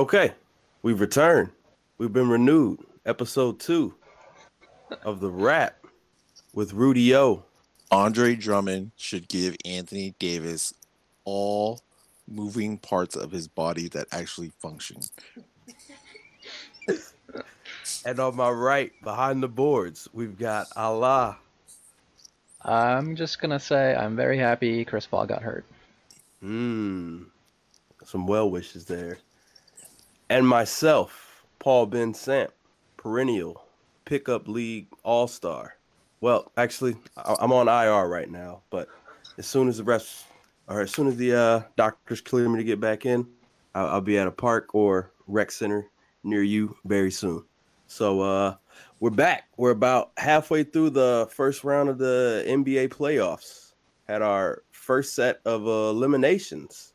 Okay, we've returned. We've been renewed. Episode two of the rap with Rudy O. Andre Drummond should give Anthony Davis all moving parts of his body that actually function. And on my right, behind the boards, we've got Ala. I'm just gonna say I'm very happy Chris Paul got hurt. Mmm. Some well wishes there. And myself, Paul Ben Samp, perennial pickup league all star. Well, actually, I'm on IR right now, but as soon as the rest, or as soon as the uh, doctors clear me to get back in, I'll, I'll be at a park or rec center near you very soon. So uh, we're back. We're about halfway through the first round of the NBA playoffs. Had our first set of uh, eliminations.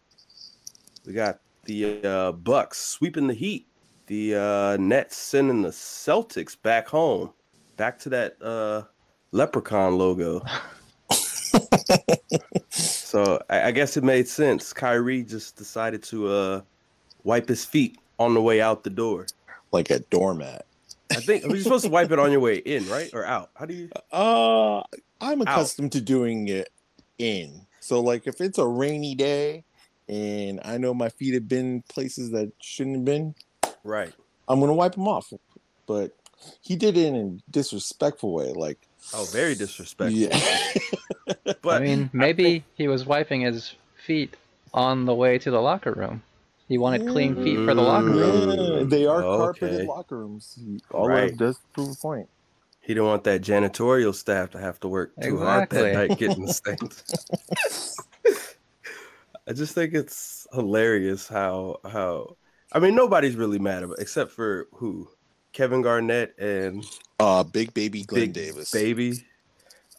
We got the uh, Bucks sweeping the Heat. The uh, Nets sending the Celtics back home, back to that uh, leprechaun logo. so I, I guess it made sense. Kyrie just decided to uh, wipe his feet on the way out the door. Like a doormat. I think you're supposed to wipe it on your way in, right, or out? How do you? Uh I'm accustomed to doing it in. So like if it's a rainy day and I know my feet have been places that shouldn't have been, Right. I'm gonna wipe them off. But he did it in a disrespectful way. Like Oh, very disrespectful. yeah. But I mean, maybe he was wiping his feet on the way to the locker room. He wanted clean feet for the locker room. Yeah, they are Okay. carpeted locker rooms. All Right. that does prove a point. he didn't want that janitorial staff to have to work too hard that night getting the stains. I just think it's hilarious how how I mean nobody's really mad about except for who Kevin Garnett and Uh big baby Glenn Big Davis. Baby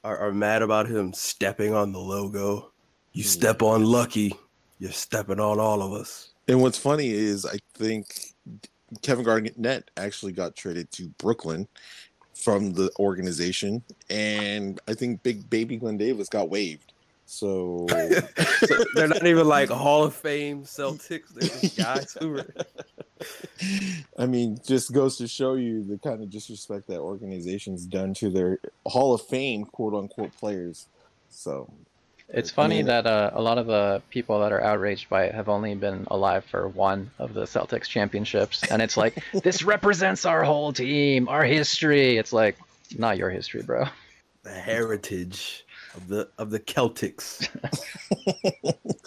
are, are mad about him stepping on the logo. You Hmm. step on Lucky, you're stepping on all of us. And what's funny is I think Kevin Garnett actually got traded to Brooklyn from the organization, and I think Big Baby Glenn Davis got waived. So So they're not even like Hall of Fame Celtics. They're just guys who were I mean, just goes to show you the kind of disrespect that organization's done to their Hall of Fame quote unquote players. So It's funny mean- that uh, a lot of the people that are outraged by it have only been alive for one of the Celtics championships, and it's like this represents our whole team, our history. It's like not your history, bro. the heritage of the of the Celtics.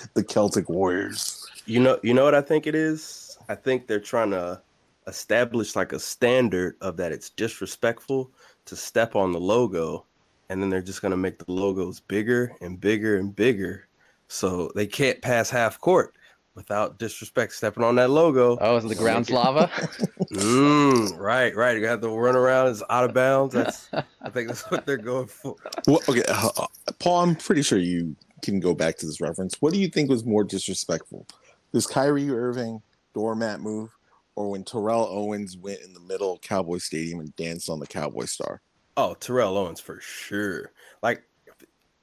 the Celtic Warriors. You know, you know what I think it is. I think they're trying to establish like a standard of that it's disrespectful to step on the logo, and then they're just gonna make the logos bigger and bigger and bigger, so they can't pass half court without disrespect stepping on that logo. Oh, is the ground's lava? Mm, right, right. You have to run around It's out of bounds. That's I think that's what they're going for. Well, okay, uh, uh, Paul, I'm pretty sure you can go back to this reference. What do you think was more disrespectful? This Kyrie Irving doormat move, or when Terrell Owens went in the middle of Cowboy Stadium and danced on the Cowboy Star? Oh, Terrell Owens for sure. Like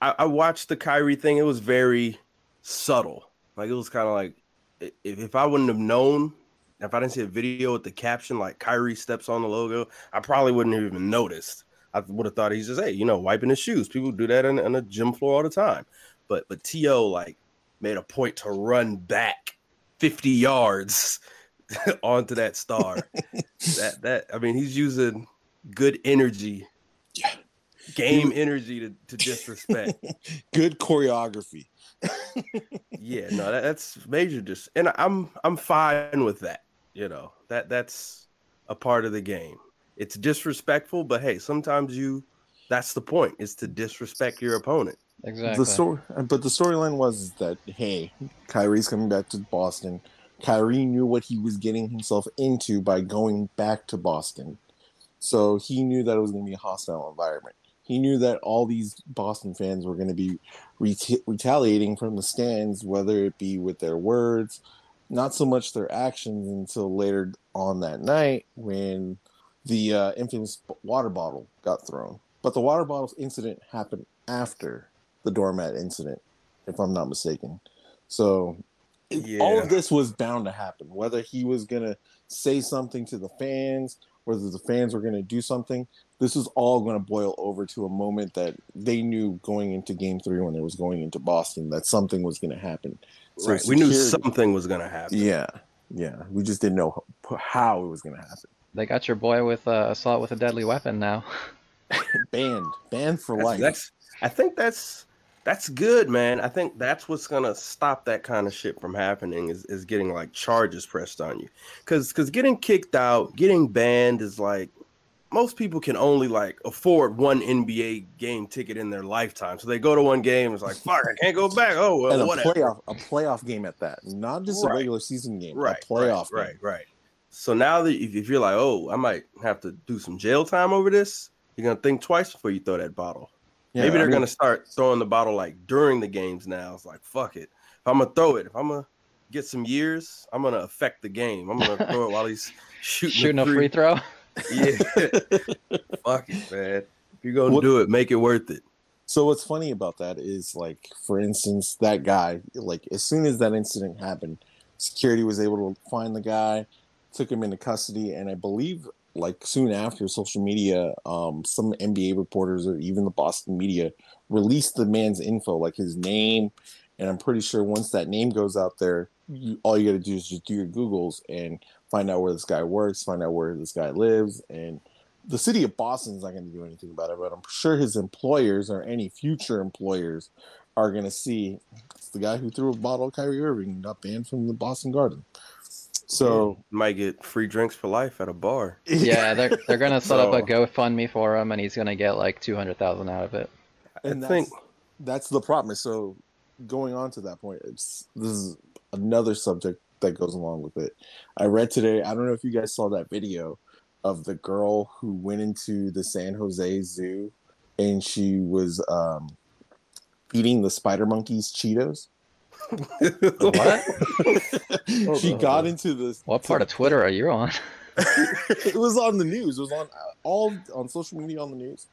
I, I watched the Kyrie thing. It was very subtle. Like it was kind of like i- if, if I wouldn't have known, if I didn't see a video with the caption like Kyrie steps on the logo, I probably wouldn't have even noticed. I would have thought he's just hey, you know, wiping his shoes. People do that on, on a gym floor all the time. But but To like made a point to run back 50 yards onto that star. that that I mean, he's using good energy Yeah. game energy to, to disrespect. Good choreography. yeah, no, that, that's major dis and I'm I'm fine with that. You know, that that's a part of the game. It's disrespectful, but hey, sometimes you that's the point, is to disrespect your opponent. Exactly. The story, but the storyline was that hey, Kyrie's coming back to Boston. Kyrie knew what he was getting himself into by going back to Boston, so he knew that it was going to be a hostile environment. He knew that all these Boston fans were going to be reta- retaliating from the stands, whether it be with their words, not so much their actions, until later on that night when the uh, infamous water bottle got thrown. But the water bottle incident happened after the doormat incident, if I'm not mistaken. So it- all of this was bound to happen. Whether he was gonna say something to the fans, whether the fans were gonna do something, this was all gonna boil over to a moment that they knew going into Game Three when it was going into Boston that something was gonna happen. So right. We knew something was gonna happen. Yeah, yeah. We just didn't know how it was gonna happen. They got your boy with uh, assault with a deadly weapon now. Banned, banned for That's, life. that's I think that's that's good, man. I think that's what's gonna stop that kind of shit from happening is, is getting like charges pressed on you. Cause cause getting kicked out, getting banned is like most people can only like afford one NBA game ticket in their lifetime. So they go to one game, it's like fuck, I can't go back. Oh well, and a whatever. playoff, a playoff game at that, not just a regular season game, right, a playoff right, game. right, right. So now that if, if you're like, oh, I might have to do some jail time over this, you're gonna think twice before you throw that bottle. Yeah, Maybe they're mean, gonna start throwing the bottle like during the games now. It's like fuck it. If I'm gonna throw it, if I'm gonna get some years, I'm gonna affect the game. I'm gonna throw it while he's shooting, Shooting a the free throw. Yeah, fuck it, man. If you're gonna What- do it, make it worth it. So what's funny about that is like, for instance, that guy, like as soon as that incident happened, security was able to find the guy, took him into custody, and I believe like soon after social media, um, some NBA reporters or even the Boston media released the man's info, like his name, and I'm pretty sure once that name goes out there, you, all you got to do is just do your Googles and find out where this guy works, find out where this guy lives, and the city of Boston is not going to do anything about it, but I'm sure his employers or any future employers are going to see it's the guy who threw a bottle at Kyrie Irving got banned from the Boston Garden. So might get free drinks for life at a bar. Yeah, they're they're gonna set up a GoFundMe for him, and he's gonna get like two hundred thousand out of it. and I that's, think that's the problem. So going on to that point, it's this is another subject that goes along with it. I read today. I don't know if you guys saw that video of the girl who went into the San Jose Zoo and she was um, feeding the spider monkeys Cheetos. What? she got into this. What part of Twitter are you on? it was on the news. It was on all on social media on the news.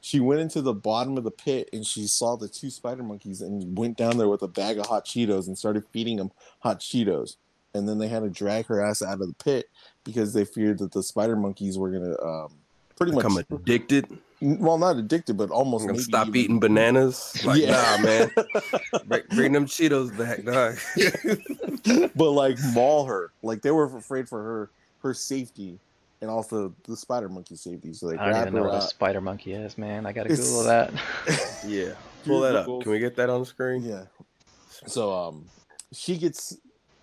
She went into the bottom of the pit and she saw the two spider monkeys and went down there with a bag of hot Cheetos and started feeding them hot Cheetos. And then they had to drag her ass out of the pit because they feared that the spider monkeys were gonna um, pretty Become much addicted. Well not addicted but almost maybe stop even- eating bananas. Like, Yeah. nah, man. Bring, bring them Cheetos back, dog. but like maul her. Like they were afraid for her her safety and also the spider monkey safety. So they I don't even know her what a out. spider monkey is, man. I gotta It's- Google that. yeah. Pull that up. Can we get that on the screen? Yeah. So um, she gets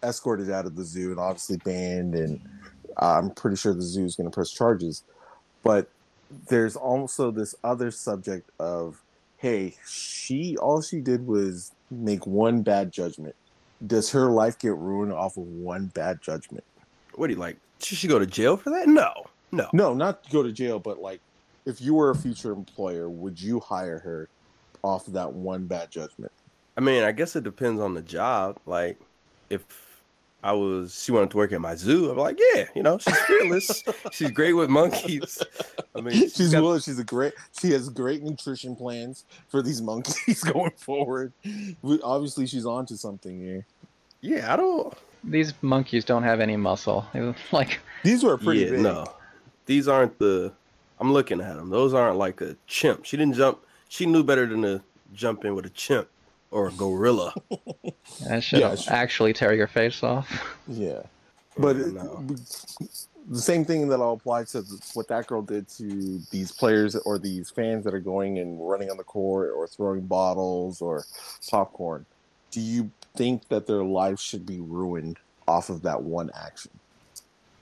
escorted out of the zoo and obviously banned, and I'm pretty sure the zoo is going to press charges. But there's also this other subject of, hey, she all she did was make one bad judgment. Does her life get ruined off of one bad judgment? What do you like? Should she go to jail for that? No. No. No, not go to jail, but like, if you were a future employer, would you hire her off of that one bad judgment? I mean, I guess it depends on the job. Like, if I was, she wanted to work at my zoo, I'm like, yeah, you know, she's fearless. she's great with monkeys. I mean, she's, she's got- willing. She's a great. She has great nutrition plans for these monkeys going forward. We, obviously, she's onto something here. yeah, I don't. These monkeys don't have any muscle. Like These were pretty yeah, big. no, these aren't the. I'm looking at them. Those aren't like a chimp. She didn't jump. She knew better than to jump in with a chimp or a gorilla. that should Yeah, actually tear your face off. Yeah, but it- the same thing that I'll apply to what that girl did to these players or these fans that are going and running on the court or throwing bottles or popcorn. Do you think that their lives should be ruined off of that one action?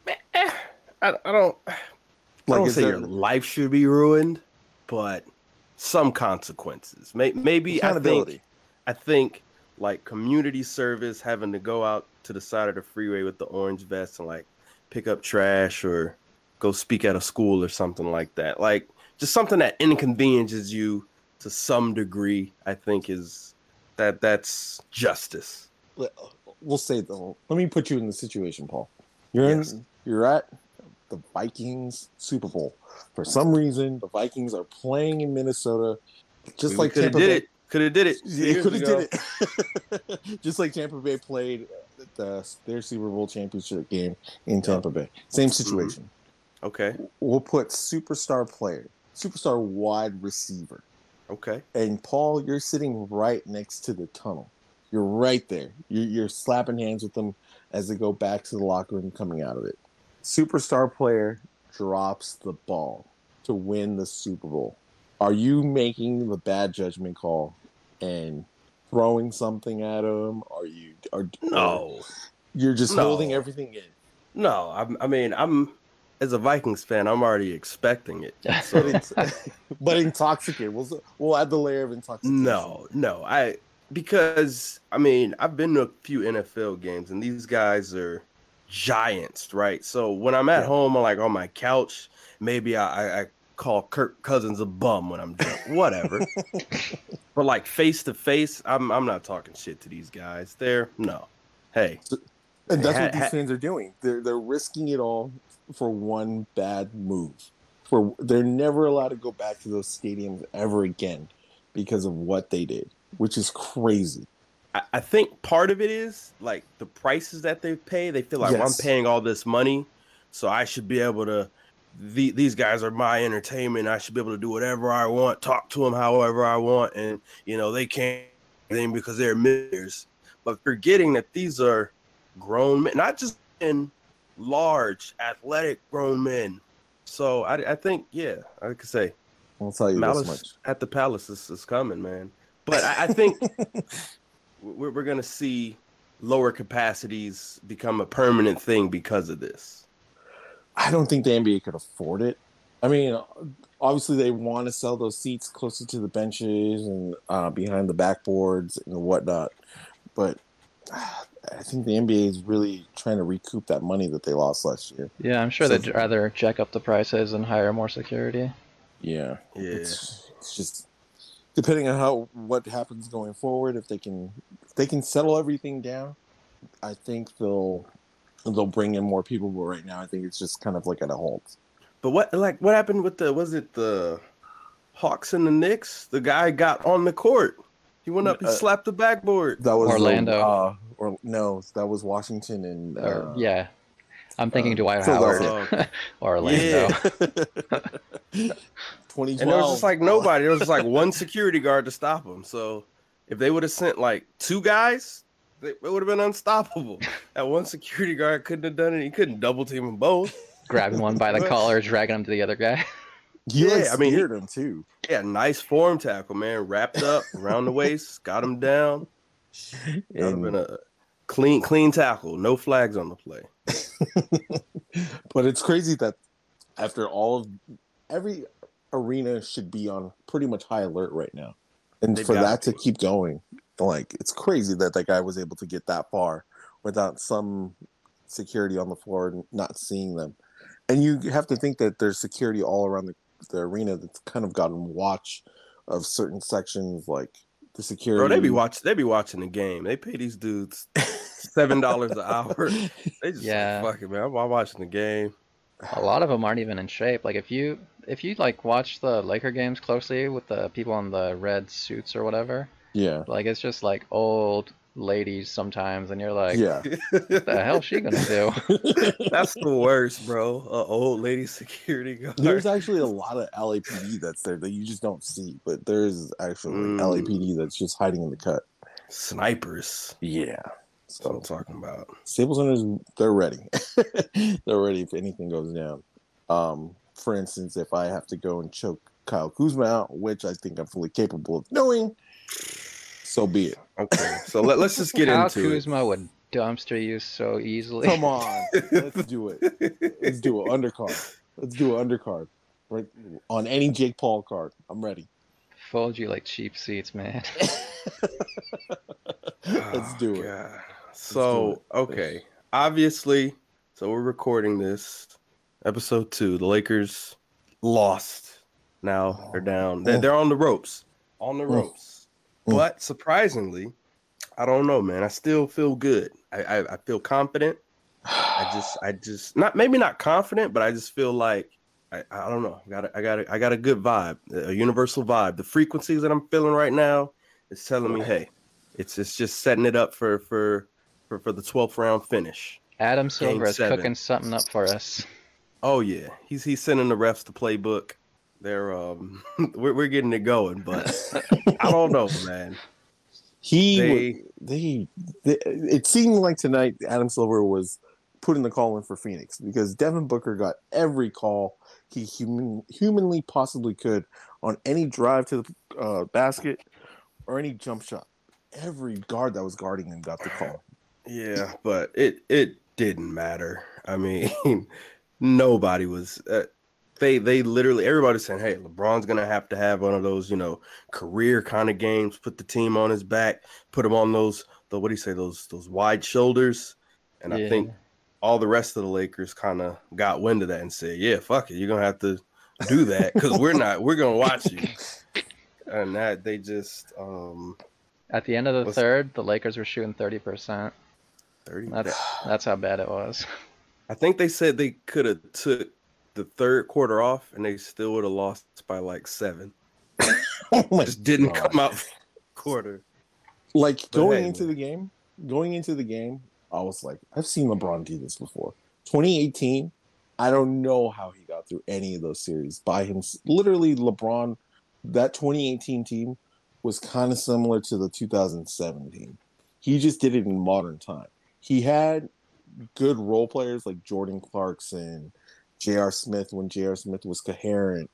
Eh, eh, I, I don't. I Like, don't say there- your life should be ruined, but some consequences. May, maybe I think Accountability. I think like community service, having to go out to the side of the freeway with the orange vest and like pick up trash or go speak at a school or something like that. Like just something that inconveniences you to some degree. I think is that that's justice. we'll say though. Let me put you in the situation, Paul. You're Yes. in. You're at the Vikings Super Bowl. For some reason, the Vikings are playing in Minnesota, just like could have Tampa did Bay. it. Could have did it. Yeah, could have did it. just like Tampa Bay played the, their Super Bowl championship game in Tampa Bay. Same situation. Okay. We'll put superstar player, superstar wide receiver. Okay. And Paul, you're sitting right next to the tunnel. You're right there. You're, you're slapping hands with them as they go back to the locker room coming out of it. Superstar player drops the ball to win the Super Bowl. Are you making the bad judgment call and throwing something at him? Are you are No. You're just No. holding everything in. No. I, I mean, I'm as a Vikings fan, I'm already expecting it. So But it's but intoxicated. We'll we'll add the layer of intoxication. No, no. I because I mean I've been to a few NFL games and these guys are giants, right? So when I'm at Yeah. home, I'm like on my couch. Maybe I, I call Kirk Cousins a bum when I'm drunk, whatever. but like face to face, I'm I'm not talking shit to these guys. They're no. Hey, And that's Ha- what these ha- fans are doing. They're they're risking it all for one bad move. For they're never allowed to go back to those stadiums ever again because of what they did, which is crazy. I, I think part of it is like the prices that they pay. They feel like well, I'm paying all this money, so I should be able to. The, these guys are my entertainment. I should be able to do whatever I want, talk to them however I want, and you know they can't them because they're millionaires. But forgetting that these are grown men, not just in large, athletic grown men. So I, I think, yeah, I could say I'll tell you Malice this much. at the Palace is, is coming, man. But I, I think we're, we're going to see lower capacities become a permanent thing because of this. I don't think the NBA could afford it. I mean, obviously they want to sell those seats closer to the benches and uh, behind the backboards and whatnot, but ah, I think the NBA is really trying to recoup that money that they lost last year. Yeah, I'm sure So- they'd rather jack up the prices and hire more security. Yeah, Yeah. It's, it's just depending on how what happens going forward. If they can, if they can settle everything down, I think they'll they'll bring in more people. But right now, I think it's just kind of like at a halt. But what like what happened with the was it the Hawks and the Knicks? The guy got on the court. He went up, he Uh, slapped the backboard. That was the- Orlando. uh, or no, that was Washington and Or, uh, yeah, I'm thinking uh, Dwight Howard, Philadelphia. Orlando. Twenty And there was just like nobody. There was just like one security guard to stop him. So if they would have sent like two guys, they, it would have been unstoppable. That one security guard couldn't have done it. He couldn't double team them both. grabbing one by the collar, dragging him to the other guy. You like Yeah, I mean, he- scared him too. Yeah, nice form tackle, man. Wrapped up around the waist, got him down. That would have And- been a clean, clean tackle. No flags on the play. but it's crazy that after all of every arena should be on pretty much high alert right now, and They've for gotta that to keep going, like it's crazy that that guy was able to get that far without some security on the floor and not seeing them. And you have to think that there's security all around the, the arena that's kind of gotten watch of certain sections, like the security. Bro, they be watching. They be watching the game. They pay these dudes seven dollars an hour. They just Yeah. yeah. fuck it, man. I'm I'm watching the game. A lot of them aren't even in shape. Like if you if you like watch the Laker games closely with the people in the red suits or whatever, Yeah, like it's just like old ladies sometimes, and you're like, yeah. what the hell's she gonna do? That's the worst, bro. A old lady security guard. There's actually a lot of LAPD that's there that you just don't see, but there's actually Mm. LAPD that's just hiding in the cut. snipers. Yeah. That's what I'm talking about. Staples Centers, they're ready. they're ready if anything goes down. Um, for instance, if I have to go and choke Kyle Kuzma out, which I think I'm fully capable of doing, so be it. Okay, so let, let's just get Kyle into Kuzma would dumpster you so easily. Come on, let's do it. it. Let's do an undercard. Let's do an undercard. Right on any Jake Paul card. I'm ready. Fold you like cheap seats, man. Let's Oh, do it. God. So okay, obviously, so we're recording this episode two. The Lakers lost. Now they're down. They're, Oh. they're on the ropes. On the Mm. ropes. Mm. But surprisingly, I don't know, man. I still feel good. I, I, I feel confident. I just I just not maybe not confident, but I just feel like I, I don't know. I got a, I got a, I got a good vibe, a universal vibe. The frequencies that I'm feeling right now is telling me, hey, it's it's just setting it up for for for, for the 12th round finish. Adam Silver is cooking something up for us. Oh yeah, he's he's sending the refs the playbook. They're um we're we're getting it going, but I don't know, man. He They- they, they it seemed like tonight Adam Silver was putting the call in for Phoenix because Devin Booker got every call he human humanly possibly could on any drive to the uh, basket or any jump shot. Every guard that was guarding him got the call. Yeah, but it it didn't matter. I mean, nobody was. Uh, they they literally everybody's saying, "Hey, LeBron's gonna have to have one of those, you know, career kind of games. Put the team on his back, put him on those the what do you say those those wide shoulders." And I think all the rest of the Lakers kind of got wind of that and said, "Yeah, fuck it, you're gonna have to do that because we're not we're gonna watch you." And that they just um At the end of the third, the Lakers were shooting 30%. thirty. That's that's how bad it was. I think they said they could have took the third quarter off and they still would have lost by like seven. Oh Just didn't God. come out quarter. Like But going hey, into man. the game, going into the game, I was like, I've seen LeBron do this before. 2018, I don't know how he got through any of those series by him. Literally, LeBron, that 2018 team was kind of similar to the 2017. He just did it in modern time. He had good role players like Jordan Clarkson, J.R. Smith when J.R. Smith was coherent,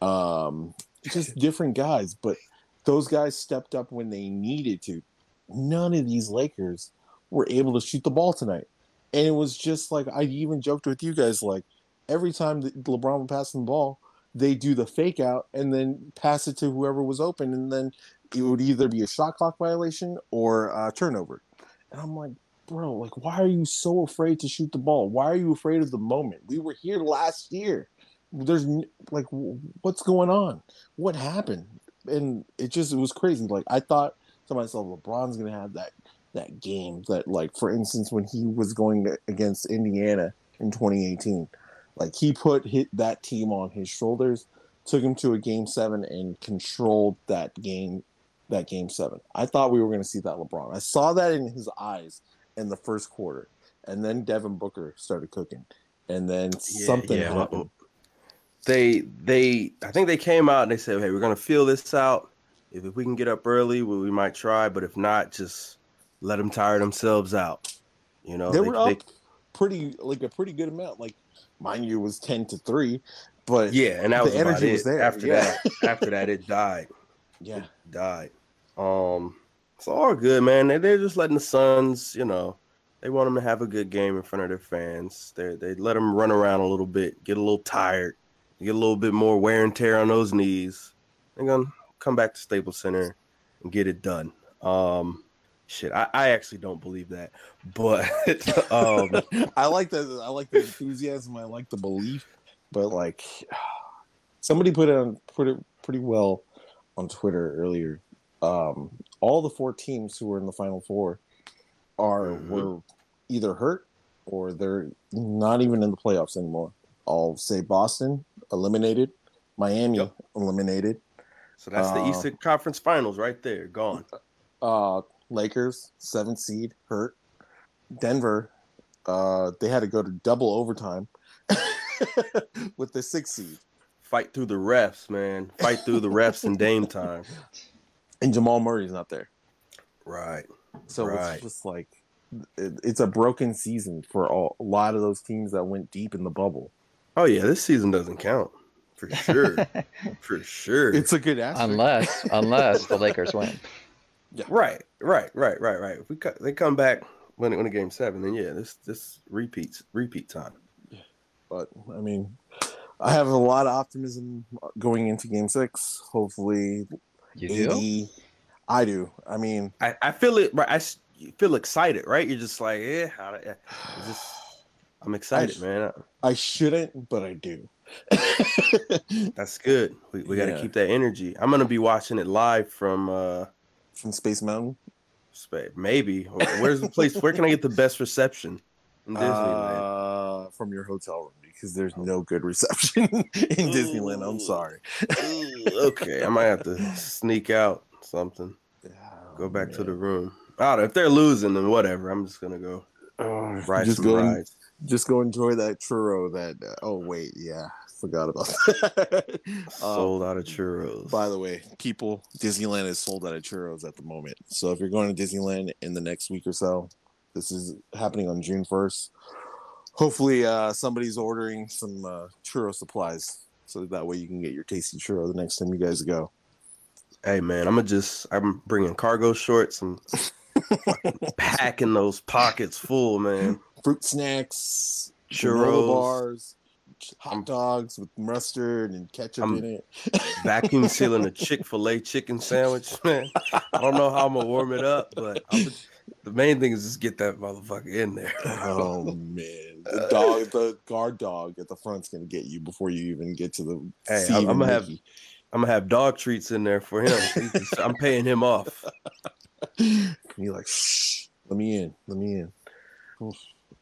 um, just different guys. But those guys stepped up when they needed to. None of these Lakers were able to shoot the ball tonight. And it was just like I even joked with you guys like every time that LeBron would pass the ball, they do the fake out and then pass it to whoever was open, and then it would either be a shot clock violation or a turnover. And I'm like, bro, like why are you so afraid to shoot the ball? Why are you afraid of the moment? We were here last year. There's like, what's going on? What happened? And it just it was crazy. Like I thought to myself, LeBron's gonna have that that game that like for instance when he was going against Indiana in 2018 like he put hit that team on his shoulders took him to a game 7 and controlled that game that game 7 I thought we were going to see that LeBron I saw that in his eyes in the first quarter and then Devin Booker started cooking and then Yeah, something yeah, happened They they I think they came out and they said, Hey, we're gonna feel this out. If, if we can get up early, we, we might try, but if not, just let them tire themselves out. You know, they were up pretty like a pretty good amount like mind you it was 10 to 3 but yeah, and that was energy was there, After yeah. that, after that, it died. yeah died. Um, it's all good, man. They they're just letting the Suns, you know, they want them to have a good game in front of their fans. They they let them run around a little bit, get a little tired, get a little bit more wear and tear on those knees. They're gonna come back to Staples Center and get it done. Um, shit, I, I actually don't believe that, but um, I like the I like the enthusiasm. I like the belief, but like somebody put it on put it pretty well on Twitter earlier. Um, all the four teams who were in the final four are Mhm. were either hurt or they're not even in the playoffs anymore. I'll say Boston eliminated, Miami Yep. eliminated, so that's the Uh, Eastern Conference Finals right there, gone. uh Lakers seventh seed hurt. Denver, uh they had to go to double overtime with the sixth seed. Fight through the refs, man. Fight through the refs in Dame time. And Jamal Murray's not there. Right. So Right. it's just like it, it's a broken season for all, a lot of those teams that went deep in the bubble. Oh yeah, this season doesn't count for sure. for sure. It's a good asterisk. unless unless the Lakers win. Yeah. right, right, right, right, right. If we co- they come back when when a game seven, then yeah, this this repeats repeat time. but I mean, I have a lot of optimism going into Game Six. Hopefully, You do? AD I do. I mean, I, I feel it. Right, I s- feel excited, right? You're just like, yeah, how, it's just, I'm excited, man. I shouldn't, but I do. That's good. We, we got to Yeah. keep that energy. I'm gonna be watching it live from uh, From Space Mountain. Spa- maybe. Where's the place? Where can I get the best reception in Disneyland? Uh, from your hotel room because there's no good reception in Disneyland. I'm sorry. Okay, I might have to sneak out something. Yeah, Go back to the room. I don't if they're losing, then whatever. I'm just gonna go ride just some go and, rides. just go enjoy that churro. That uh, oh wait, yeah, forgot about that. Um, Sold out of churros. By the way, people, Disneyland is sold out of churros at the moment. So if you're going to Disneyland in the next week or so, this is happening on June 1st. Hopefully, uh, somebody's ordering some uh, churro supplies so that way you can get your tasty churro the next time you guys go. hey man, I'm gonna just I'm bringing cargo shorts and packing those pockets full, man. Fruit snacks, Churros. granola bars, hot dogs with mustard and ketchup I'm- in it. Vacuum sealing a Chick Fil A chicken sandwich, man. I don't know how I'm gonna warm it up, but I'm, the main thing is just get that motherfucker in there. Oh man, the dog, the guard dog at the front's gonna get you before you even get to the. Hey, I'm- I'm gonna have- I'm gonna have dog treats in there for him. I'm paying him off. You're like, shh, let me in, let me in. Oof,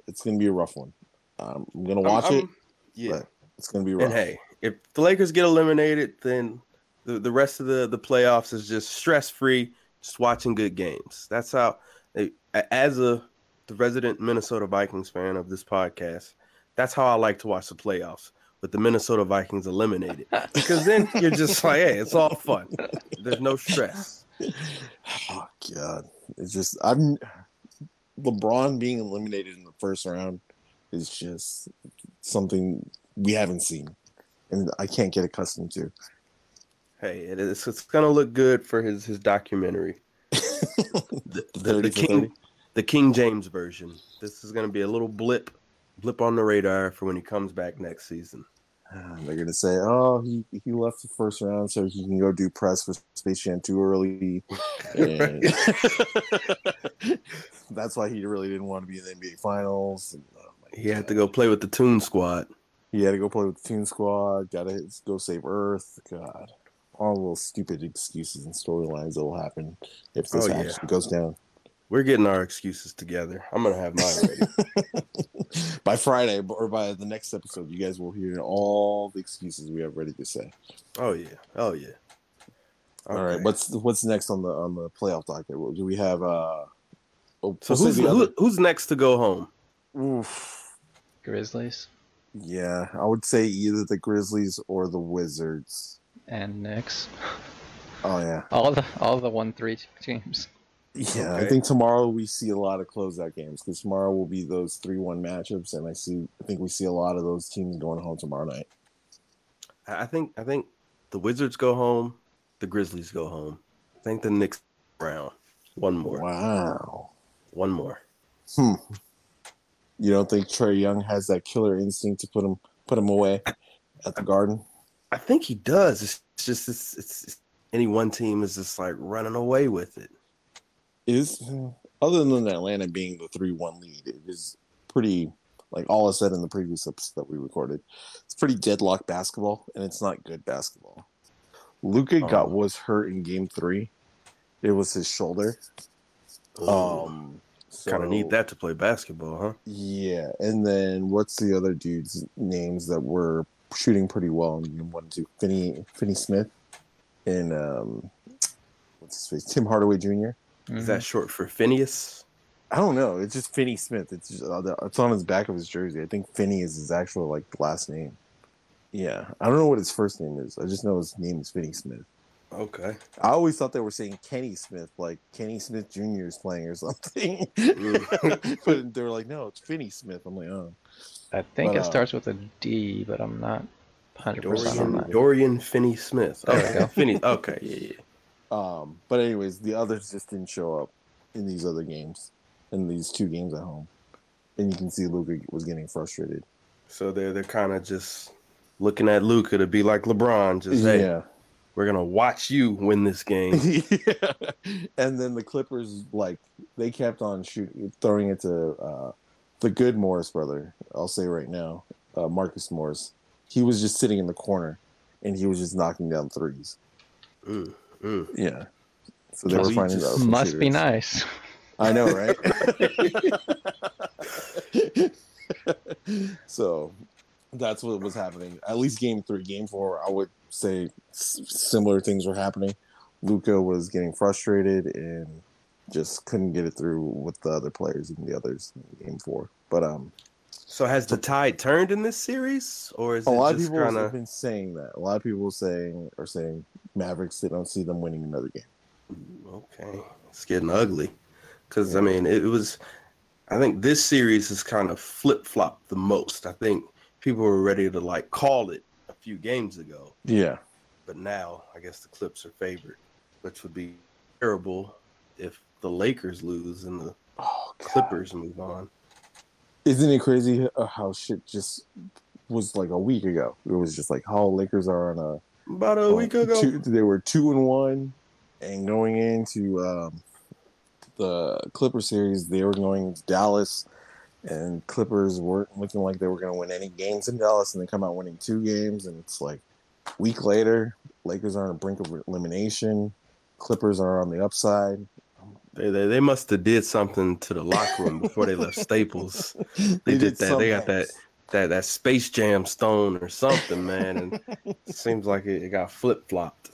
It's gonna be a rough one. I'm gonna watch I'm- it. I'm- Yeah. but It's gonna be rough. And hey, if the Lakers get eliminated, then the, the rest of the, the playoffs is just stress free, just watching good games. That's how, as a the resident Minnesota Vikings fan of this podcast, that's how I like to watch the playoffs with the Minnesota Vikings eliminated. Because then you're just like, hey, it's all fun. There's no stress. Oh god, it's just I'm LeBron being eliminated in the first round is just something we haven't seen, and I can't get accustomed to. Hey, it is, it's gonna look good for his his documentary. The, the, the King the King James version. This is gonna be a little blip blip on the radar for when he comes back next season. And They're gonna say, "Oh, he he left the first round so he can go do press for Space Jam too early." And that's why he really didn't want to be in the NBA Finals. And, oh He had to go uh, play with the Toon Squad. He had to go play with the Toon Squad. Got to go save Earth. God, all those stupid excuses and storylines that will happen if this Oh, yeah. goes down. We're getting our excuses together. I'm gonna have mine ready. by Friday or by the next episode, you guys will hear all the excuses we have ready to say. oh yeah. Oh yeah. All right, Okay. what's what's next on the on the playoff docket? Do we have? uh oh, so who's, who, who's next to go home? Oof. Grizzlies Yeah, I would say either the Grizzlies or the Wizards. And Knicks. Oh yeah, All the all the one three teams. yeah. I think tomorrow we see a lot of closeout games because tomorrow will be those three one matchups, and I see. I think we see a lot of those teams going home tomorrow night. I I think I think the Wizards go home, the Grizzlies go home. I think the Knicks round. One more. Wow. One more. Hmm. You don't think Trae Young has that killer instinct to put him put him away at the Garden? I think he does. It's just it's, it's, it's any one team is just like running away with it. is other than Atlanta being the three one lead, it is pretty like all I said in the previous episode that we recorded. It's pretty deadlock basketball, and it's not good basketball. Luka Oh. got was hurt in game three. It was his shoulder. Um, kind of need that to play basketball, huh? Yeah, and then what's the other dudes' names that were shooting pretty well in game one and two? Finney Finney Smith and um, what's his face? Tim Hardaway Jr. Is Mhm. that short for Phineas? I don't know. It's just Finney Smith. It's just, uh, the- it's on his back of his jersey. I think Finney is his actual like last name. Yeah, I don't know what his first name is. I just know his name is Finney Smith. Okay. I always thought they were saying Kenny Smith, like Kenny Smith Jr. is playing or something. But they were like, no, it's Finney Smith. I'm like, oh, I think but, it uh, starts with a D, but I'm not 100 percent on Dorian, that. Dorian Finney Smith. There we Okay. go. Finney. Okay. Yeah, yeah. Um, but anyways, the others just didn't show up in these other games, in these two games at home, and you can see Luka was getting frustrated. So they're they're kind of just looking at Luka to be like LeBron. Just hey, Yeah. we're gonna watch you win this game. yeah. And then the Clippers, like, they kept on shooting, throwing it to uh, the good Morris brother. I'll say right now, uh, Marcus Morris. He was just sitting in the corner, and he was just knocking down threes. Mm, mm. Yeah. So they Well, were finding out. some Must be nice. I know, right? so that's what was happening. At least game three, game four, I would say s- similar things were happening. Luka was getting frustrated, and just couldn't get it through with the other players in the others in game four. But um, So has the tide turned in this series, or is a it lot of people kind have been saying that. A lot of people saying are saying Mavericks. They don't see them winning another game. okay? It's getting ugly because I mean it, was. I think this series has kind of flip flopped the most. I think people were ready to like call it a few games ago, Yeah, but now I guess the Clips are favored, which would be terrible if the Lakers lose and the oh, Clippers move on. Isn't it crazy uh, how shit just was like a week ago? It was just like how Lakers are on a About a week ago, Two, they were two and one, and going into um, the Clipper series, they were going to Dallas, and Clippers weren't looking like they were going to win any games in Dallas, and they come out winning two games, and it's like week later, Lakers are on the brink of elimination. Clippers are on the upside. They, they they must have did something to the locker room before they left Staples. They, did, that. They got that that that Space Jam stone or something, man, and it seems like it, it got flip flopped.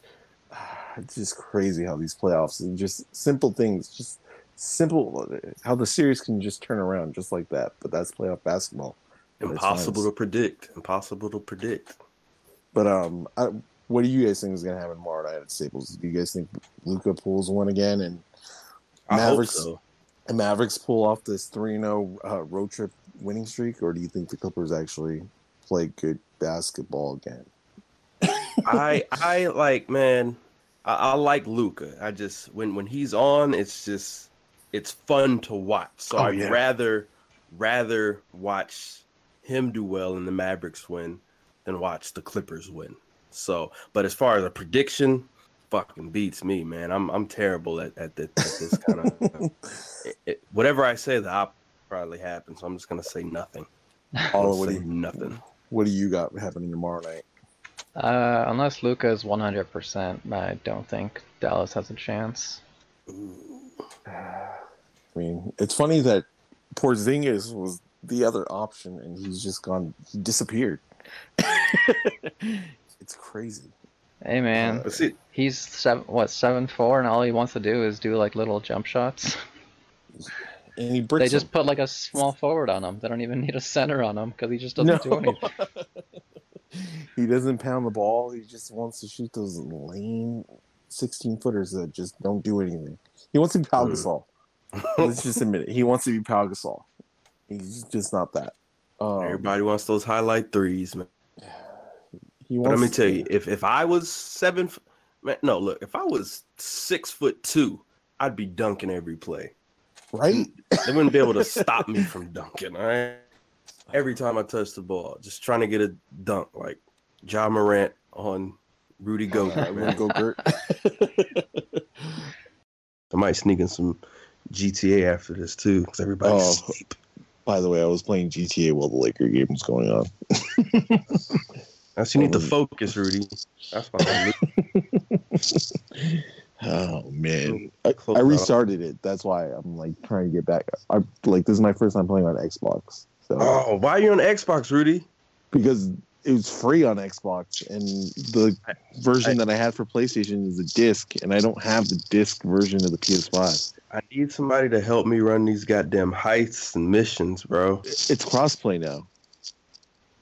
It's just crazy how these playoffs and just simple things, just simple how the series can just turn around just like that. But that's playoff basketball. Impossible to predict. Impossible to predict. But um, I, what do you guys think is going to happen tomorrow night at Staples? Do you guys think Luka pulls one again and I Mavericks- so. and Mavericks pull off this three 0 uh, road trip winning streak, or do you think the Clippers actually play good basketball again? I I like man. I, I like Luka. I just when when he's on, it's just it's fun to watch. So Oh, I'd yeah. rather rather watch him do well and the Mavericks win than watch the Clippers win. So, but as far as a prediction, fucking beats me, man. I'm I'm terrible at at, the, at this kind of. it, it- whatever I say, the op probably happens. So I'm just gonna say nothing. All what say do you, nothing. what do you got happening tomorrow night? Uh, unless Luka is 100%, I don't think Dallas has a chance. I mean, it's funny that Porzingis was the other option, and he's just gone. He disappeared. it's crazy. Hey man, But see, he's seven, what seven four, and all he wants to do is do like little jump shots. And he bricks They just him. put like a small forward on him. They don't even need a center on him because he just doesn't do anything. he doesn't pound the ball. He just wants to shoot those lame sixteen footers that just don't do anything. He wants to be Pau Mm. Gasol. Let's just admit it. He wants to be Pau Gasol. He's just not that. Um, everybody wants those highlight threes, man. He But let me tell you, if if I was seven, man, no, look, if I was six foot two, I'd be dunking every play. right? They wouldn't be able to stop me from dunking. All right, every time I touch the ball, just trying to get a dunk like Ja Morant on Rudy Gobert. Rudy Gobert. I might sneak in some GTA after this too, because everybody's Oh. asleep. By the way, I was playing GTA while the Laker game was going on. That's you need to focus, Rudy. That's why. Oh man, I, I restarted it. That's why I'm like trying to get back. I like this is my first time playing on Xbox, so oh, why are you on Xbox, Rudy? because it was free on Xbox, and the version that I had for PlayStation is a disc, and I don't have the disc version of the PS5. I need somebody to help me run these goddamn heists and missions, bro. It's crossplay now.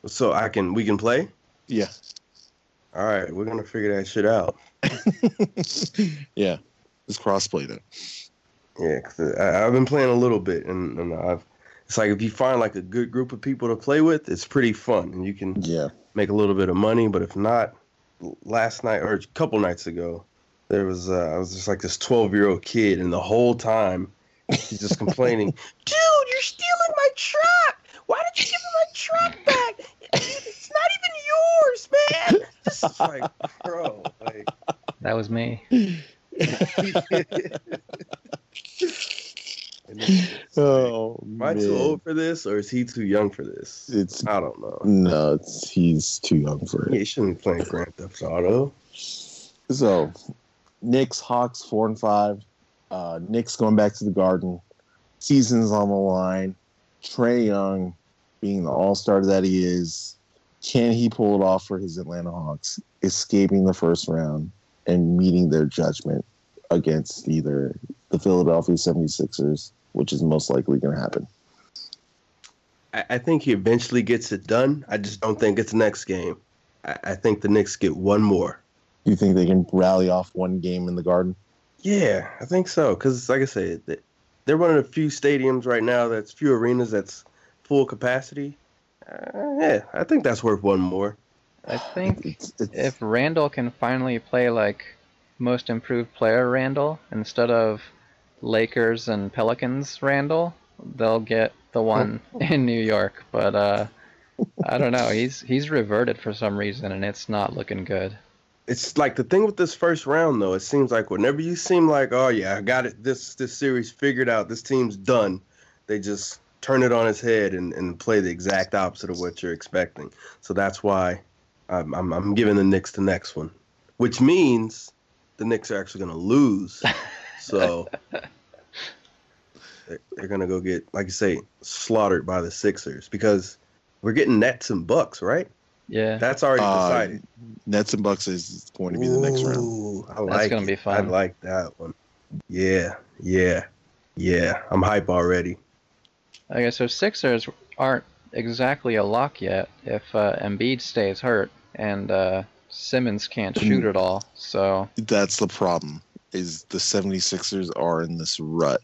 So I can we can play. Yeah, All right, we're gonna figure that shit out. yeah, it's crossplay now. Yeah, cause I, I've been playing a little bit, and, and I've. It's like if you find like a good group of people to play with, it's pretty fun, and you can Yeah, make a little bit of money. But if not, last night or a couple nights ago, there was uh, I was just like this twelve year old kid, and the whole time he's just complaining, "Dude, you're stealing my truck! Why did you give me my truck back? It's not man!" Just it's like, bro, like. That was me. Oh Am I too old for this, or is he too young for this? It's I don't know. no, it's, he's too young for it. he shouldn't be playing Grand Theft Auto. So, Knicks, Hawks, four and five. Uh, Knicks going back to the Garden. Season's on the line. Trae Young, being the All Star that he is, can he pull it off for his Atlanta Hawks, escaping the first round and meeting their judgment against either the Philadelphia 76ers, which is most likely going to happen. I, think he eventually gets it done. I just don't think it's next game. I, think the Knicks get one more. You think they can rally off one game in the Garden? Yeah, I think so. Because, like I said, they- they're one of the few stadiums right now that's few arenas that's full capacity. Uh, yeah, I think that's worth one more. I think It's, it's, if Randall can finally play like most improved player Randall instead of Lakers and Pelicans Randall, they'll get the one in New York. But uh, I don't know. He's he's reverted for some reason, and it's not looking good. It's like the thing with this first round, though. It seems like whenever you seem like, oh yeah, I got it, this this series figured out, this team's done, they just turn it on its head and, and play the exact opposite of what you're expecting. So that's why I'm I'm, I'm giving the Knicks the next one, which means the Knicks are actually going to lose. So they're, they're going to go get, like you say, slaughtered by the Sixers because we're getting Nets and Bucks, right? Yeah, That's already Uh, decided. Nets and Bucks is going to be the next round. Ooh, I like gonna it. be fun. I like that one. Yeah, yeah, yeah. I'm hype already. Okay, so Sixers aren't exactly a lock yet if uh, Embiid stays hurt and uh, Simmons can't shoot at all. So That's the problem. Is the 76ers are in this rut.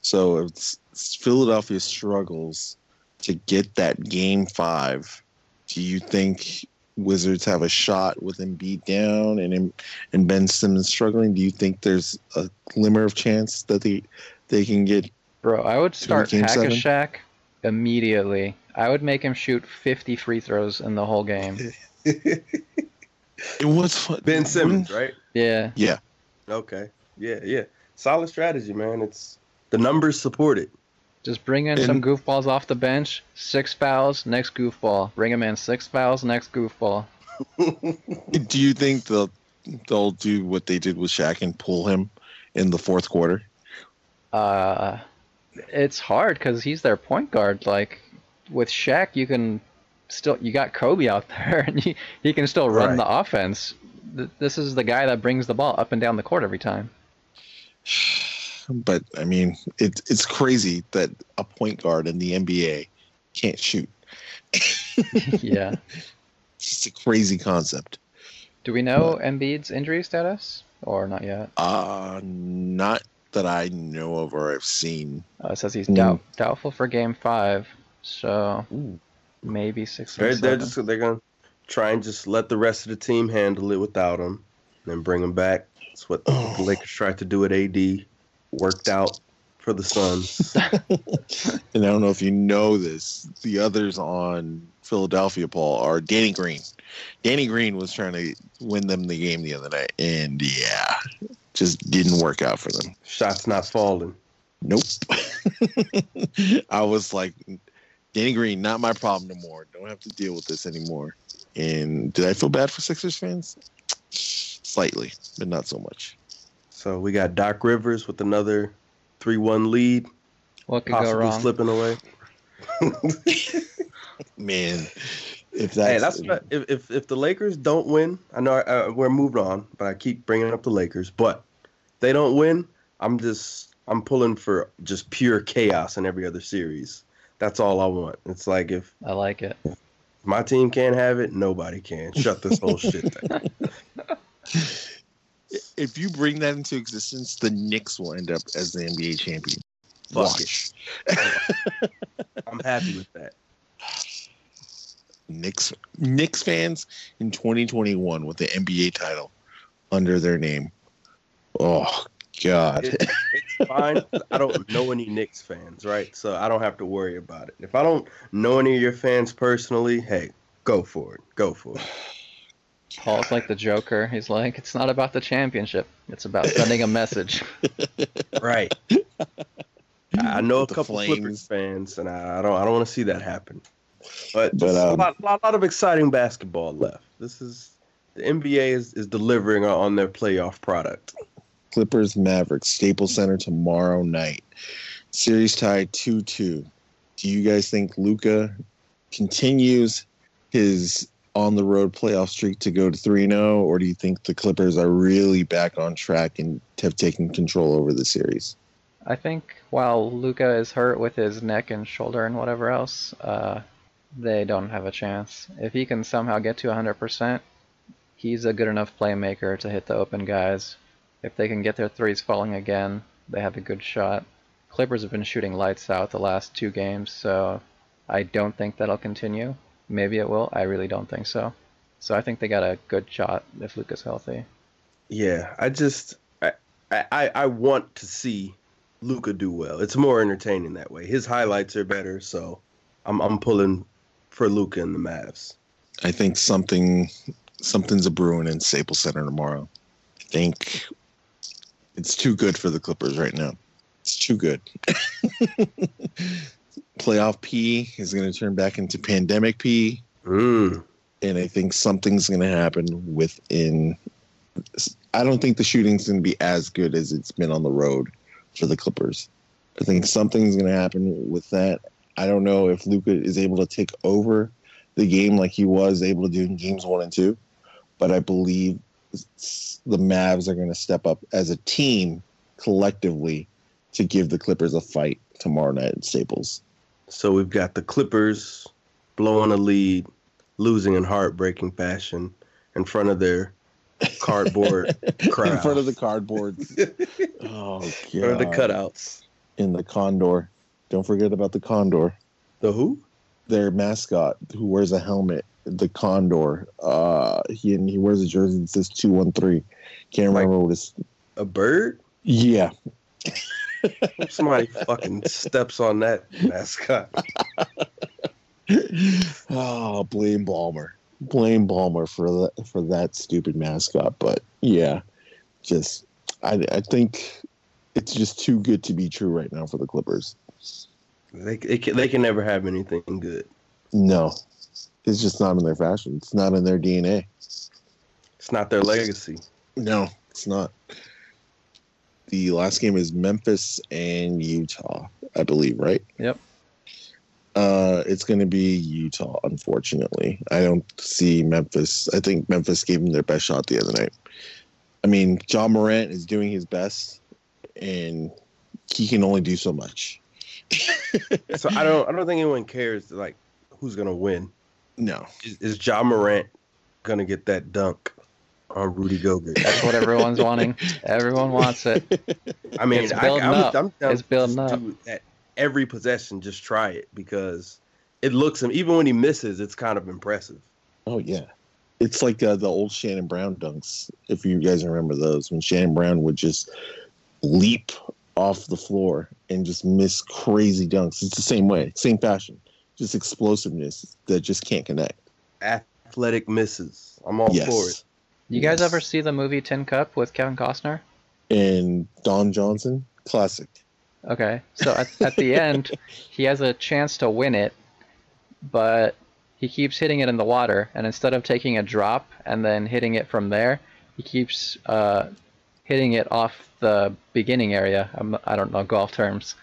So if s- Philadelphia struggles to get that game 5, do you think Wizards have a shot with Embiid down and and Ben Simmons struggling? Do you think there's a glimmer of chance that they they can get Bro, I would start game seven? Hack-a-Shaq immediately. I would make him shoot 50 free throws in the whole game. it was fun. ben Simmons, right? Yeah, Yeah. Okay. Yeah, yeah. Solid strategy, man. It's the numbers support it. just bring in some goofballs off the bench. Six fouls, next goofball. Bring him in. Six fouls, next goofball. Do you think they'll they'll do what they did with Shaq and pull him in the fourth quarter? Uh, it's hard because he's their point guard. Like with Shaq, you can still you got Kobe out there, and he, he can still run Right. the offense. This is the guy that brings the ball up and down the court every time. But I mean, it's it's crazy that a point guard in the NBA can't shoot. yeah. It's a crazy concept. Do we know Embiid's injury status or not yet? Uh not that I know of or I've seen. Uh, it says he's Mm. doubt, doubtful for Game Five, so maybe six. They're, they're just they're gonna try and just let the rest of the team handle it without him, then bring him back. That's what the Lakers tried to do at AD. Worked out for the Suns. And I don't know if you know this. The others on Philadelphia, Paul, are Danny Green. Danny Green was trying to win them the game the other night, and yeah, just didn't work out for them. Shots not falling. Nope. I was like, Danny Green, not my problem no more. Don't have to deal with this anymore. And did I feel bad for Sixers fans? Slightly, but not so much. So we got Doc Rivers with another three-one lead, what could go wrong? slipping away. Man, if that's, hey, that's what, if, if if the Lakers don't win, I know uh, we're moved on, but I keep bringing up the Lakers. But if they don't win, I'm just I'm pulling for just pure chaos in every other series. That's all I want. It's like if I like it. my team can't have it, nobody can. Shut this whole shit down. if you bring that into existence, the Knicks will end up as the NBA champion. Fuck Watch. I'm happy with that. Knicks Knicks fans in 2021 with the NBA title under their name. Oh God. It- it's fine. I don't know any Knicks fans, right? So I don't have to worry about it. If I don't know any of your fans personally, hey, go for it. Go for it. Paul's like the Joker. He's like, it's not about the championship. It's about sending a message. Right. I know a couple Flames. Clippers fans, and I, I don't I don't want to see that happen. But, But, just a um, lot, lot, lot of exciting basketball left. This is the NBA is, is delivering on their playoff product. Clippers Mavericks Staples Center tomorrow night. Series tied 2-2. Do you guys think Luka continues his on the road playoff streak to go to 3 0, or do you think the Clippers are really back on track and have taken control over the series? I think while Luka is hurt with his neck and shoulder and whatever else, uh, they don't have a chance. If he can somehow get to 100%, he's a good enough playmaker to hit the open guys. If they can get their threes falling again, they have a good shot. Clippers have been shooting lights out the last two games, so I don't think that'll continue. Maybe it will. I really don't think so. So I think they got a good shot if Luka's healthy. Yeah, I just I I, I want to see Luka do well. It's more entertaining that way. His highlights are better, so I'm I'm pulling for Luka and the Mavs. I think something something's a brewing in Staples Center tomorrow. I think it's too good for the Clippers right now. It's too good. Playoff P is going to turn back into pandemic P. Mm. And I think something's going to happen within. I don't think the shooting's going to be as good as it's been on the road for the Clippers. I think something's going to happen with that. I don't know if Luka is able to take over the game like he was able to do in games one and two, but I believe the Mavs are going to step up as a team collectively to give the Clippers a fight tomorrow night at Staples. So we've got the Clippers blowing a lead, losing in heartbreaking fashion in front of their cardboard crowd. in front of the cardboard. oh god. In front of the cutouts. In the condor. Don't forget about the condor. The who? Their mascot who wears a helmet. The condor. Uh he and he wears a jersey that says two one three. Can't like remember what it's a bird? Yeah. Somebody fucking steps on that mascot. oh, blame Ballmer. Blame Ballmer for that for that stupid mascot. But yeah, just I I think it's just too good to be true right now for the Clippers. They they can, they can never have anything good. No, it's just not in their fashion. It's not in their DNA. It's not their legacy. No, it's not the last game is Memphis and Utah, I believe, right? Yep. Uh, it's going to be Utah, unfortunately. I don't see Memphis. I think Memphis gave them their best shot the other night. I mean, Ja Morant is doing his best, and he can only do so much. So I don't. I don't think anyone cares like who's going to win. No, is, is Ja Morant going to get that dunk? on Rudy Gobert. That's what everyone's wanting. Everyone wants it. I mean, it's building I, up. I'm, I'm, it's building up. At every possession, just try it because it looks him. Even when he misses, it's kind of impressive. Oh yeah, it's like uh, the old Shannon Brown dunks. If you guys remember those, when Shannon Brown would just leap off the floor and just miss crazy dunks. It's the same way, same fashion, just explosiveness that just can't connect. Athletic misses. I'm all yes. for it. You guys ever see the movie Tin Cup with Kevin Costner? And Don Johnson? Classic. Okay. So at, at the end, he has a chance to win it, but he keeps hitting it in the water. And instead of taking a drop and then hitting it from there, he keeps uh, hitting it off the beginning area. I'm, I do not know golf terms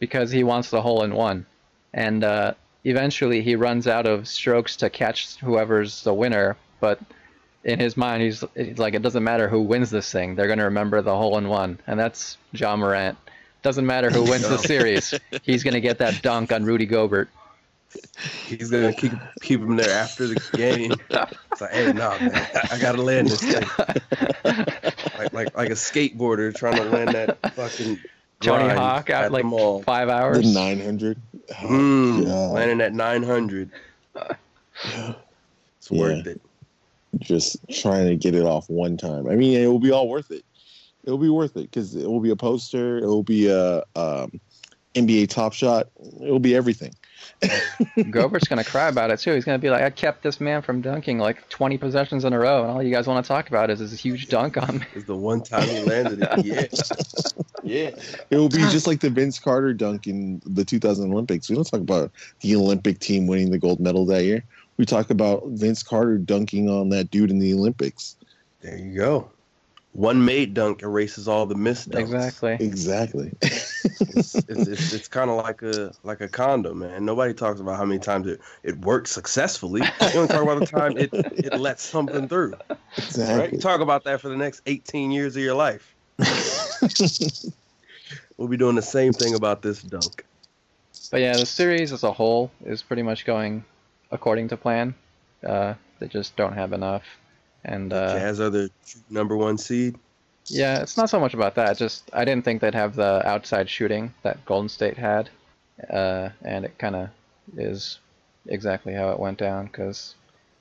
because he wants the hole in one. And uh, eventually he runs out of strokes to catch whoever's the winner, but in his mind, he's, he's, like, it doesn't matter who wins this thing. They're going to remember the hole in one, and that's Ja Morant. Doesn't matter who wins the series. He's going to get that dunk on Rudy Gobert. He's gonna keep keep him there after the game. It's like, hey, no, man, I gotta land this thing. Like like like a skateboarder trying to land that fucking Tony Hawk out like five hours. The nine hundred. Oh, mm, landing at nine hundred. It's yeah. worth it just trying to get it off one time. I mean, it will be all worth it. It will be worth it because it will be a poster. It will be a um, NBA Top Shot. It will be everything. Gobert's gonna cry about it too. He's gonna be like, "I kept this man from dunking like 20 possessions in a row, and all you guys want to talk about is this huge dunk on me." Is the one time he landed it? Yeah, yeah. It will be just like the Vince Carter dunk in the 2000 Olympics. We don't talk about the Olympic team winning the gold medal that year we talk about Vince Carter dunking on that dude in the Olympics. There you go. One made dunk erases all the missed dunks. Exactly. Exactly. It's it's, it's, it's kind of like a like a condom, man. Nobody talks about how many times it, it works successfully. You only talk about the time it it lets something through. Right? exactly. You talk about that for the next 18 years of your life. We'll be doing the same thing about this dunk. But yeah, the series as a whole is pretty much going according to plan. Uh, they just don't have enough. And uh, Jazz are the number one seed. yeah, it's not so much about that. Just I didn't think they'd have the outside shooting that Golden State had, uh, and it kind of is exactly how it went down because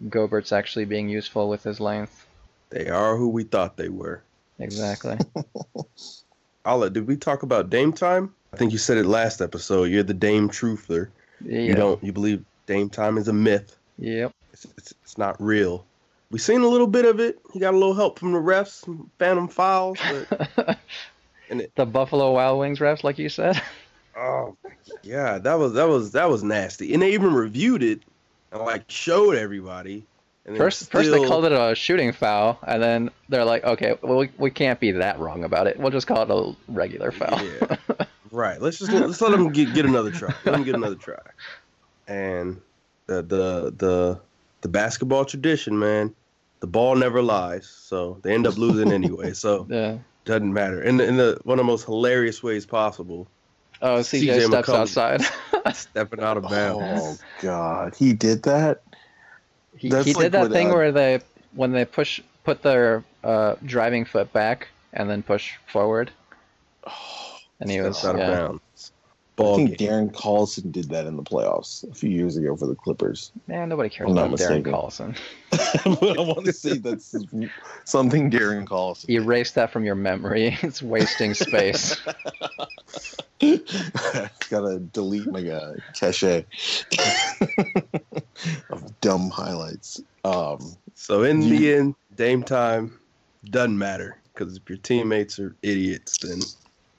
Gobert's actually being useful with his length. They are who we thought they were. Exactly. Ala, did we talk about Dame time? I think you said it last episode. You're the Dame truther. yeah. You don't. You believe Dame time is a myth. Yep. It's, it's, it's not real. We seen a little bit of it. He got a little help from the refs, some phantom fouls, but and it, the Buffalo Wild Wings refs, like you said. oh yeah, that was that was that was nasty. And they even reviewed it and like showed everybody. And then First, first they called it a shooting foul, and then they're like, "Okay, well, we, we can't be that wrong about it. We'll just call it a regular foul." Yeah. Right. Let's just let's let them get, get another try. Let them get another try. And the the the the basketball tradition, man. The ball never lies, so they end up losing anyway. So yeah. doesn't matter. In the, in the one of the most hilarious ways possible, Oh, CJ, CJ steps McCollum. outside. stepping out of bounds. Oh God, he did that. he That's he like did that what, thing uh, where they when they push put their uh, driving foot back and then push forward, and he was Steps out of yeah. Bounds. I think game. Darren Collison did that in the playoffs a few years ago for the Clippers. Man, nobody cares I'm not about Darren mistaken. Collison. but I want to say that's something Darren Collison. Erase that from your memory. It's wasting space. Gotta delete my uh, cache of dumb highlights. Um, So in You- the end, Dame time doesn't matter because if your teammates are idiots, then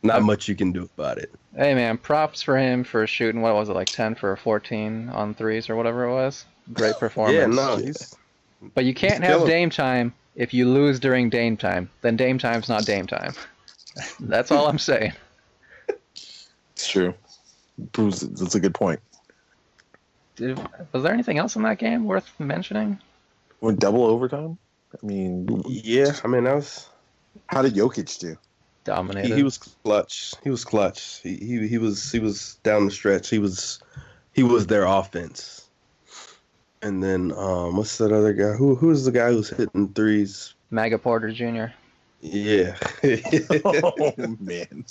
not much you can do about it. Hey man, props for him for shooting. What was it like, ten for fourteen on threes or whatever it was? Great performance. Yeah, no, he's But you can't have killing. Dame time if you lose during Dame time. Then Dame time's not Dame time. That's all I'm saying. it's true. Proves that's a good point. Did, was there anything else in that game worth mentioning? Went double overtime. I mean, yeah. I mean, that was how did Jokic do? Dominated. he, he was clutch. He was clutch. He, he he was he was down the stretch. He was he was their offense. And then um, what's that other guy? Who who's the guy who's hitting threes? Maga Porter Jr. Yeah, oh man,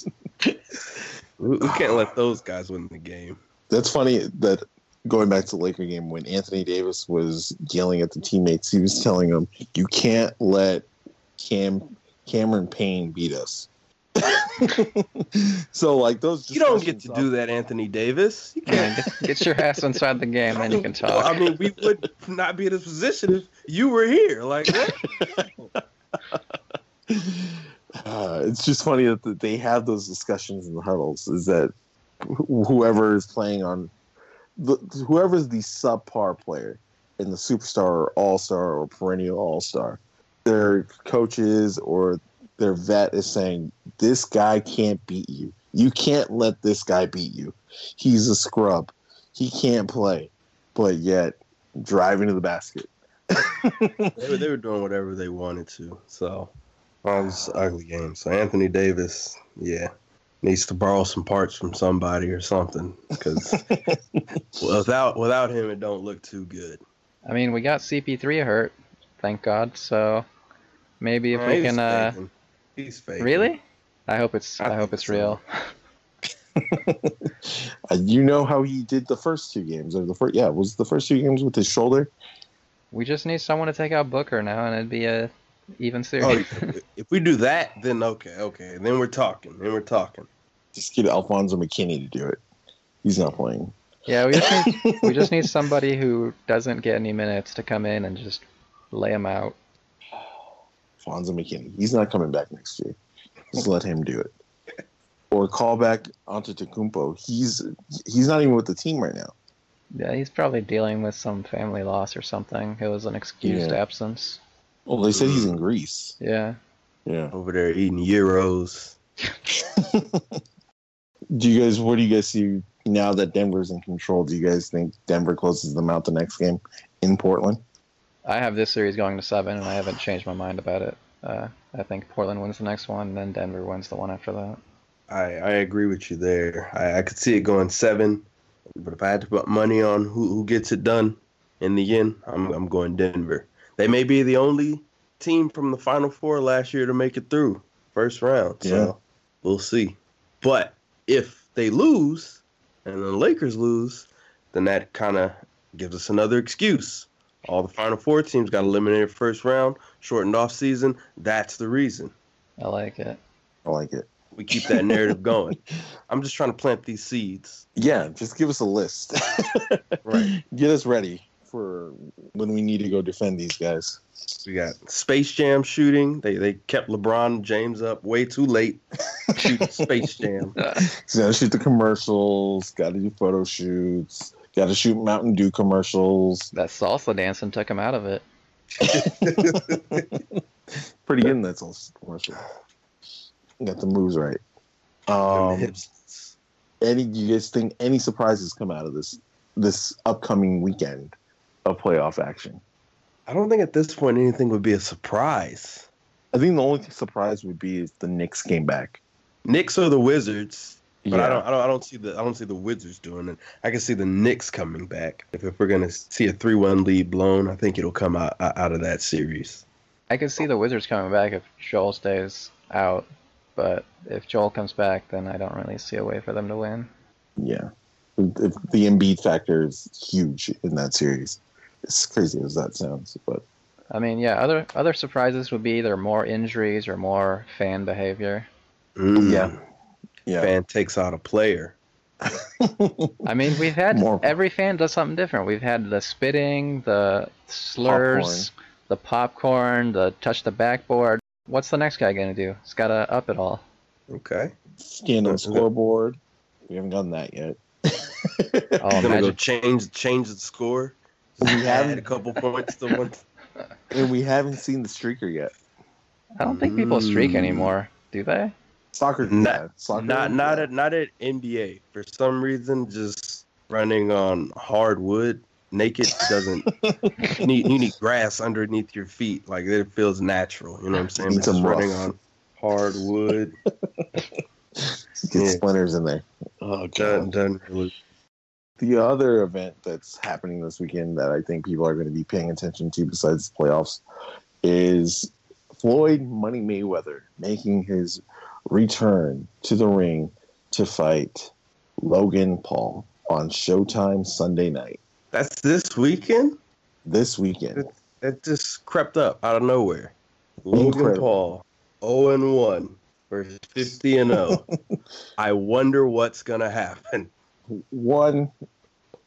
we, we can't let those guys win the game. that's funny. That going back to the Laker game when Anthony Davis was yelling at the teammates, he was telling them, "You can't let Cam Cameron Payne beat us." so like those, You don't get to do that, Anthony Davis. You can't. get, get your ass inside the game, and you can talk. I mean, we would not be in this position if you were here. Like, what? Uh, it's just funny that that they have those discussions in the huddles. Is that wh- whoever is playing on, the, whoever's the subpar player in the superstar or all star or perennial all star, their coaches or their vet is saying, "This guy can't beat you. You can't let this guy beat you. He's a scrub. He can't play." But yet, driving to the basket. they, were, they were doing whatever they wanted to. So, well, it was an ugly game. So, Anthony Davis, yeah, needs to borrow some parts from somebody or something because without without him, it don't look too good. I mean, we got CP3 hurt, thank God. So maybe if we can. Uh, faking. He's fake. really? I hope it's. I I, hope it's so. real. Uh, you know how he did the first two games, or the first yeah, was the first two games with his shoulder. We just need someone to take out Booker now, and it'd be a even Oh, series. if we do that, then okay, okay, then we're talking. Then we're talking. Just get Alfonzo McKinnie to do it. He's not playing. yeah, we just need we just need somebody who doesn't get any minutes to come in and just lay him out. Alfonzo McKinnie. He's not coming back next year. Just let him do it. Or call back Antetokounmpo. He's he's not even with the team right now. Yeah, he's probably dealing with some family loss or something. It was an excused Yeah. absence. Well, they said he's in Greece. Yeah. Yeah. over there eating euros. Do you guys? What do you guys see now that Denver's in control? Do you guys think Denver closes them out the next game in Portland? I have this series going to seven, and I haven't changed my mind about it. Uh, I think Portland wins the next one, and then Denver wins the one after that. I, I agree with you there. I, I could see it going seven, but if I had to put money on who, who gets it done in the end, I'm I'm going Denver. They may be the only team from the Final Four last year to make it through first round. So Yeah. we'll see. But if they lose and the Lakers lose, then that kind of gives us another excuse. All the Final Four teams got eliminated first round, shortened off season. That's the reason. I like it. I like it. We keep that narrative going. I'm just trying to plant these seeds. Yeah, just give us a list. Right. Get us ready for when we need to go defend these guys. We got Space Jam shooting. They they kept LeBron James up way too late shooting Space Jam. So shoot the commercials. Got to do photo shoots. Got to shoot Mountain Dew commercials. That salsa dancing took him out of it. Pretty good in that salsa commercial. Got the moves right. Um, any do you guys think any surprises come out of this this upcoming weekend of playoff action? I don't think at this point anything would be a surprise. I think the only surprise would be if the Knicks came back. Knicks or the Wizards, but I don't I don't I don't see the I don't see the Wizards doing it. I can see the Knicks coming back. If, if we're gonna see a three one lead blown, I think it'll come out out of that series. I can see the Wizards coming back if Joel stays out, but if Joel comes back, then I don't really see a way for them to win. Yeah, if the Embiid factor is huge in that series. As crazy as that sounds, but I mean, yeah, other other surprises would be either more injuries or more fan behavior. Mm. Yeah. Yeah, fan takes out a player. I mean, we've had More- every fan does something different. We've had the spitting, the slurs, the popcorn, the touch the backboard. What's the next guy gonna do? He's gotta up it all. Okay. stand on Is it- scoreboard. We haven't done that yet. Oh, gonna go change change the score. We haven't, a couple points to one. and we haven't seen the streaker yet. I don't think people streak Mm. anymore, do they? Soccer, Not- yeah, soccer, Not not yeah. at not at NBA. For some reason, just running on hardwood naked doesn't need you need grass underneath your feet. Like it feels natural. You know what I'm saying? It's just running on hardwood get yeah. splinters in there. Oh doesn't, doesn't really The other event that's happening this weekend that I think people are going to be paying attention to besides the playoffs is Floyd Money Mayweather making his return to the ring to fight Logan Paul on Showtime Sunday night That's this weekend. this weekend. It just crept up out of nowhere. Logan Incredible. Paul, 0 and 1 versus 50 and 0. I wonder what's gonna happen. One,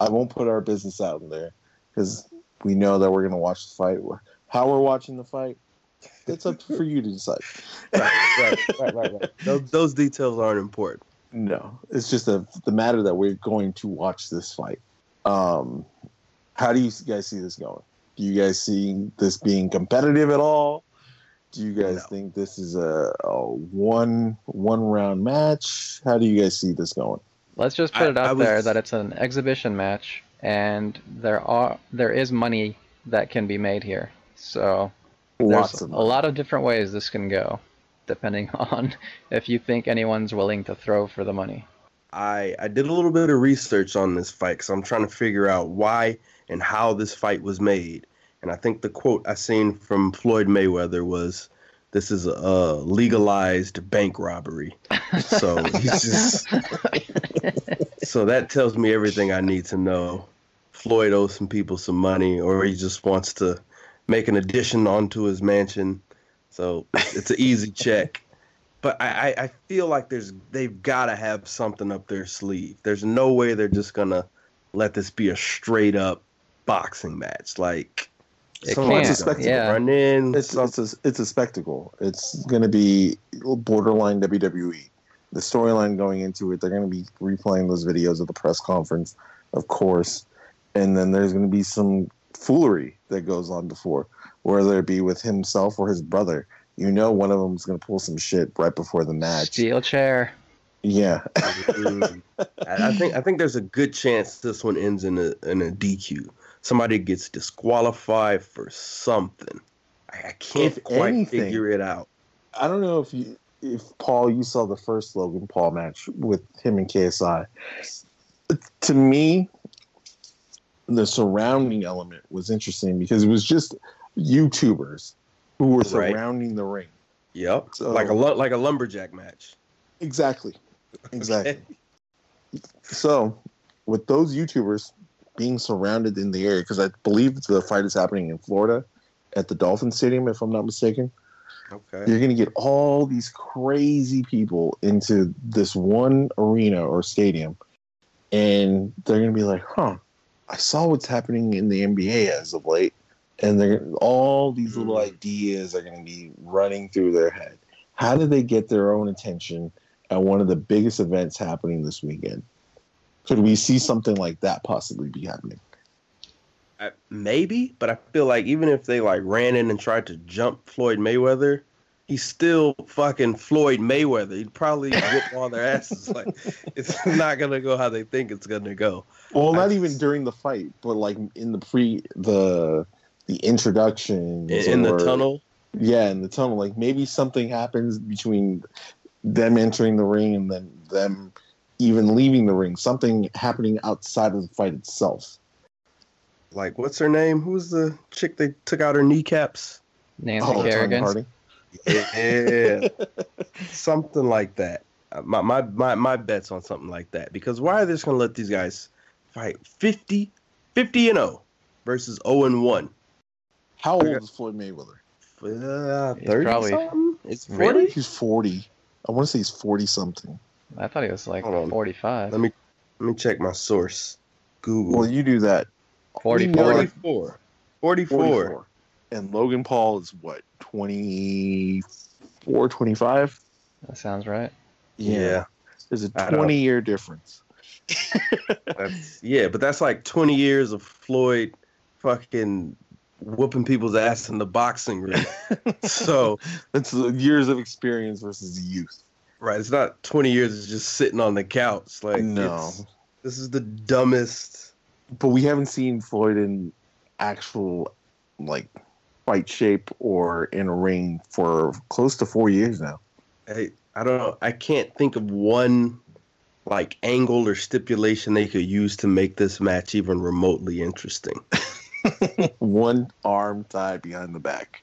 I won't put our business out in there because we know that we're going to watch the fight. How we're watching the fight, it's up for you to decide. Right, right, right, right, right. Those, those details aren't important. No, it's just a, the matter that we're going to watch this fight. Um, how do you guys see this going? Do you guys see this being competitive at all? Do you guys No. think this is a, a one one round match? How do you guys see this going? Let's just put I- it out I there that it's an exhibition match, and there are there is money that can be made here. So Lots there's of a lot of different ways this can go, depending on if you think anyone's willing to throw for the money. I, I did a little bit of research on this fight because I'm trying to figure out why and how this fight was made. And I think the quote I seen from Floyd Mayweather was, "This is a legalized bank robbery." So he's just so that tells me everything I need to know. Floyd owes some people some money, or he just wants to make an addition onto his mansion. So it's an easy check. But I, I, I feel like there's they've got to have something up their sleeve. There's no way they're just gonna let this be a straight up boxing match. Like It someone's can't, gonna yeah. run in. It's it's a, it's a spectacle. It's going to be borderline WWE. The storyline going into it, they're going to be replaying those videos of the press conference, of course, and then there's going to be some foolery that goes on before, whether it be with himself or his brother. you know one of them's gonna pull some shit right before the match. Steel chair. Yeah, Mm. I I think I think there's a good chance this one ends in a in a DQ. Somebody gets disqualified for something. I, I can't If quite anything- figure it out. I don't know if you if Paul you saw the first Logan Paul match with him and KSI. To me, the surrounding element was interesting because it was just YouTubers who were Right. surrounding the ring. Yep, So- like a like a lumberjack match. Exactly. Exactly. Okay. So, with those YouTubers being surrounded in the area, because I believe the fight is happening in Florida at the Dolphin Stadium, if I'm not mistaken, Okay. you're going to get all these crazy people into this one arena or stadium, and they're going to be like, huh, I saw what's happening in the NBA as of late. And they're all these little Mm. ideas are going to be running through their head. How do they get their own attention at one of the biggest events happening this weekend? Could we see something like that possibly be happening? I, maybe, but I feel like even if they like ran in and tried to jump Floyd Mayweather, he's still fucking Floyd Mayweather. He'd probably whip all their asses. Like it's not gonna go how they think it's gonna go. Well, not I- even during the fight, but like in the pre the the introduction In, in the tunnel, Yeah, in the tunnel. Like maybe something happens between them entering the ring and then them even leaving the ring. Something happening outside of the fight itself. like what's her name? Who's the chick they took out her kneecaps? Nancy Oh, Tony Kerrigan. Harding. Yeah, something like that. Uh, My, my my my bet's on something like that because why are they just gonna let these guys fight 50, 50 and 0 versus 0 and 1? How old is Floyd Mayweather? Uh, 30 probably- something? It's 40? Really? He's forty. I want to say he's forty something. I thought he was like 45. Let me let me check my source. Google. Well, you do that. 44. 44. 44. 44. And Logan Paul is what 24, 25? That sounds right. Yeah. There's a I don't- 20 year difference. That's yeah, but that's like 20 years of Floyd fucking whooping people's ass in the boxing ring. so, That's years of experience versus youth. right, it's not 20 years of just sitting on the couch. Like no. this is the dumbest But we haven't seen Floyd in actual like fight shape or in a ring for close to four years now. I, I don't know. I can't think of one like angle or stipulation they could use to make this match even remotely interesting. One arm tied behind the back.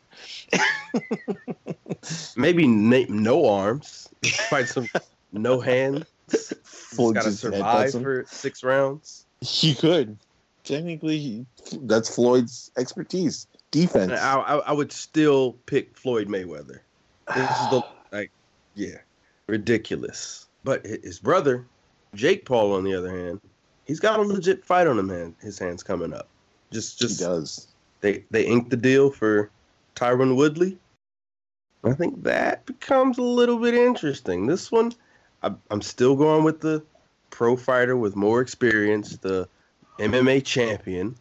Maybe na- no arms. Fight some no hands. Floyd Got to survive for six rounds. He could. Technically, he, that's Floyd's expertise. Defense. I, I, I would still pick Floyd Mayweather. This is the like, yeah, ridiculous. But his brother, Jake Paul, on the other hand, he's got a legit fight on him. Hand, his hands coming up. Just, he just does. they they inked the deal for Tyron Woodley. I think that becomes a little bit interesting. This one, I, I'm still going with the pro fighter with more experience, the MMA champion.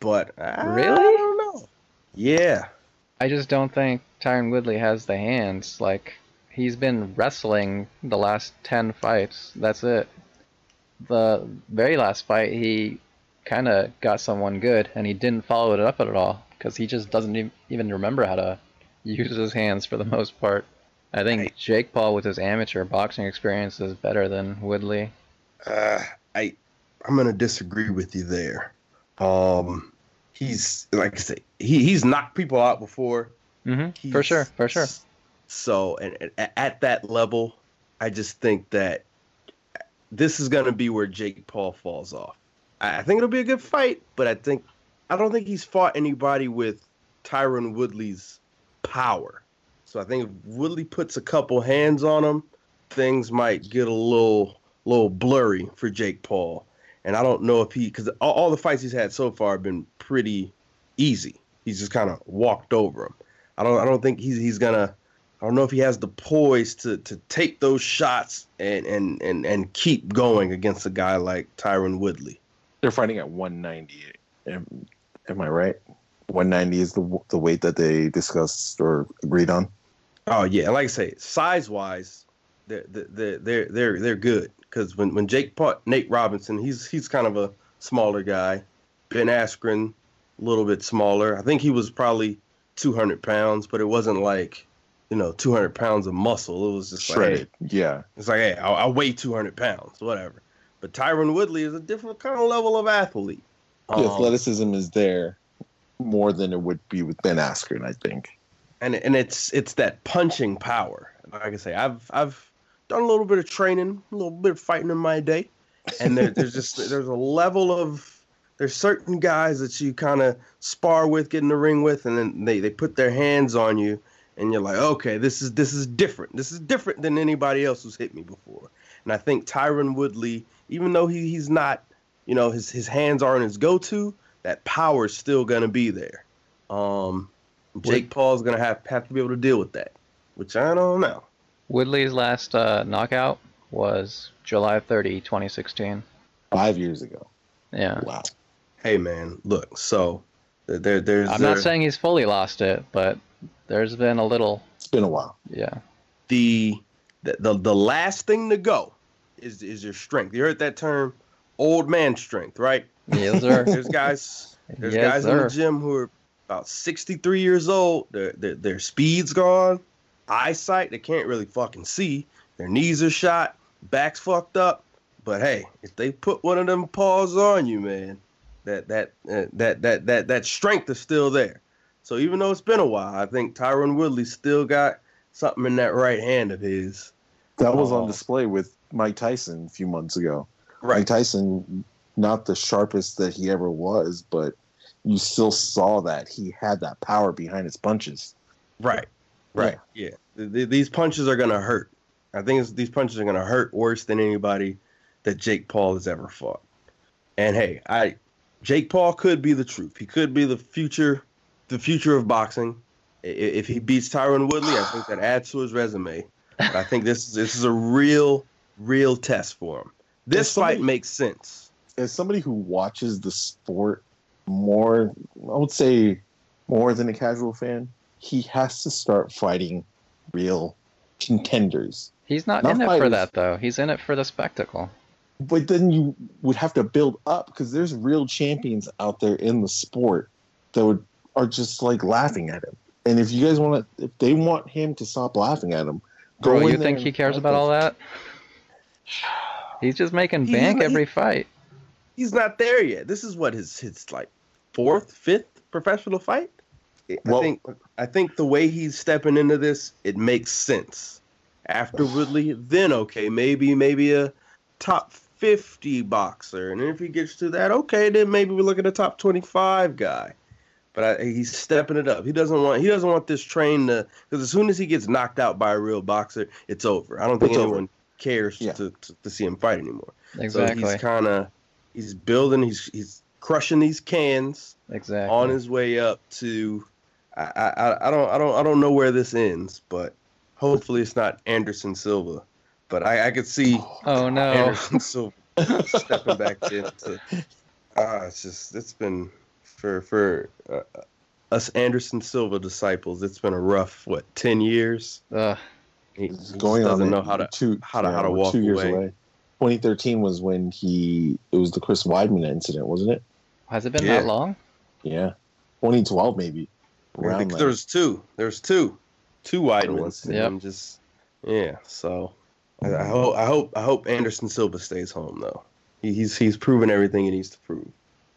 But I Really? Yeah, I just don't think Tyron Woodley has the hands. Like, he's been wrestling the last 10 fights. That's it. The very last fight, he kind of got someone good, and he didn't follow it up at all because he just doesn't even remember how to use his hands for the most part. I think Right. Jake Paul, with his amateur boxing experience, is better than Woodley. uh, I I'm gonna disagree with you there. Um, he's like I say, he he's knocked people out before. Mm-hmm. For sure, for sure. So, and, and at that level, I just think that this is going to be where Jake Paul falls off. I, I think it'll be a good fight, but I think I don't think he's fought anybody with Tyron Woodley's power. So I think if Woodley puts a couple hands on him, things might get a little little blurry for Jake Paul. And I don't know if he because all, all the fights he's had so far have been pretty easy. He's just kind of walked over him. I don't I don't think he's he's gonna I don't know if he has the poise to to take those shots and and and and keep going against a guy like Tyron Woodley. They're fighting at 190. Am, am I right? 190 is the the weight that they discussed or agreed on. Oh yeah, like I say, size wise, they're they're they're they're they're good because when when Jake fought Nate Robinson, he's he's kind of a smaller guy. Ben Askren, a little bit smaller. I think he was probably 200 pounds, but it wasn't like you know 200 pounds of muscle. It was just Shredded. like Yeah. it's like hey, I, I weigh 200 pounds, whatever. But Tyron Woodley is a different kind of level of athlete. The Um, athleticism is there more than it would be with Ben Askren, I think. and and it's it's that punching power. Like I say, I've I've done a little bit of training, a little bit of fighting in my day, and there, there's just there's a level of there's certain guys that you kind of spar with, get in the ring with, and then they they put their hands on you, and you're like, okay, this is this is different. This is different than anybody else who's hit me before. And I think Tyron Woodley, even though he, he's not, you know, his his hands aren't his go-to, that power is still gonna be there. Um, Jake Paul's gonna have have to be able to deal with that, which I don't know. Woodley's last uh, knockout was July 30, 2016. Five years ago. Yeah. Wow. Hey man, look, so there, there there's I'm not saying he's fully lost it, but there's been a little, It's been a while. yeah. the, the the the last thing to go is is your strength. You heard that term, old man strength, right? Yes, sir. There's guys there's Yes, guys in the gym who are about 63 years old. Their, their their speed's gone, eyesight they can't really fucking see. Their knees are shot, backs fucked up. But hey, if they put one of them paws on you, man, that that uh, that that that that strength is still there. So even though it's been a while, I think Tyron Woodley still got something in that right hand of his. That was on display with Mike Tyson a few months ago. Mike Tyson, not the sharpest that he ever was, but you still saw that he had that power behind his punches. Right. Right. Yeah. Th- th- these punches are gonna hurt. I think it's, these punches are gonna hurt worse than anybody that Jake Paul has ever fought. And hey, I Jake Paul could be the truth. He could be the future, the future of boxing. I- If he beats Tyron Woodley, I think that adds to his resume. But I think this this is a real, real test for him. This somebody- fight makes sense. As somebody who watches the sport more, I would say more than a casual fan, he has to start fighting real contenders. He's not, Not in it for that, though. He's in it for the spectacle. But then you would have to build up because there's real champions out there in the sport that would are just like laughing at him. And if you guys want to, if they want him to stop laughing at him, go Bro, in you there think he cares about them. all that? He's just making He's bank not- every fight. He's not there yet. This is what his his like fourth, fifth professional fight. I think I think the way he's stepping into this, it makes sense. After Woodley, then okay, maybe maybe a top fifty boxer, and if he gets to that, okay, then maybe we look at a top twenty five guy. But I, he's stepping it up. He doesn't want he doesn't want this train to because as soon as he gets knocked out by a real boxer, it's over. I don't think It's over. anyone cares Yeah. to, to to see him fight anymore. Exactly. So he's kind of he's building. He's he's crushing these cans exactly. on his way up to. I, I I don't I don't I don't know where this ends, but hopefully it's not Anderson Silva. But I I could see oh no. Anderson Silva stepping back into. Ah, it's just it's been for for uh, us Anderson Silva disciples. It's been a rough what ten years. Ugh. He, he going on doesn't in know how to two, how to- how to walk two years away. away. 2013 was when he it was the Chris Weidman incident, wasn't it? Has it been Yeah. that long? Yeah, 2012 maybe. I Around think there's two. There's two, two wide There ones. was. and Yep. I'm just yeah. So I, I hope I hope I hope Anderson Silva stays home though. He, he's he's proven everything he needs to prove.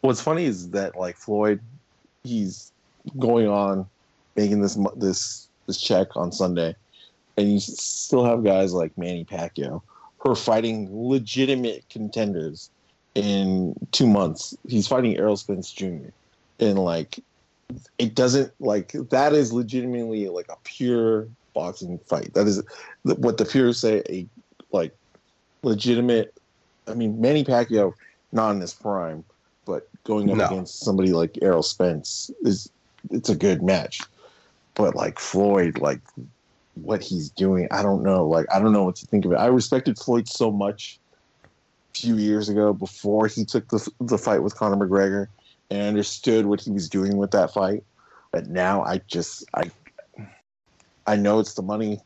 What's funny is that like Floyd, he's going on making this this this check on Sunday, and you still have guys like Manny Pacquiao who are fighting legitimate contenders in two months. He's fighting Errol Spence Jr. in like it doesn't like that is legitimately like a pure boxing fight. That is what the purists say a like legitimate. I mean, Manny Pacquiao not in his prime, but going up No. against somebody like Errol Spence is it's a good match. But like Floyd, like what he's doing, I don't know. Like I don't know what to think of it. I respected Floyd so much a few years ago before he took the the fight with Conor McGregor and understood what he was doing with that fight. But now I just I I know it's the money.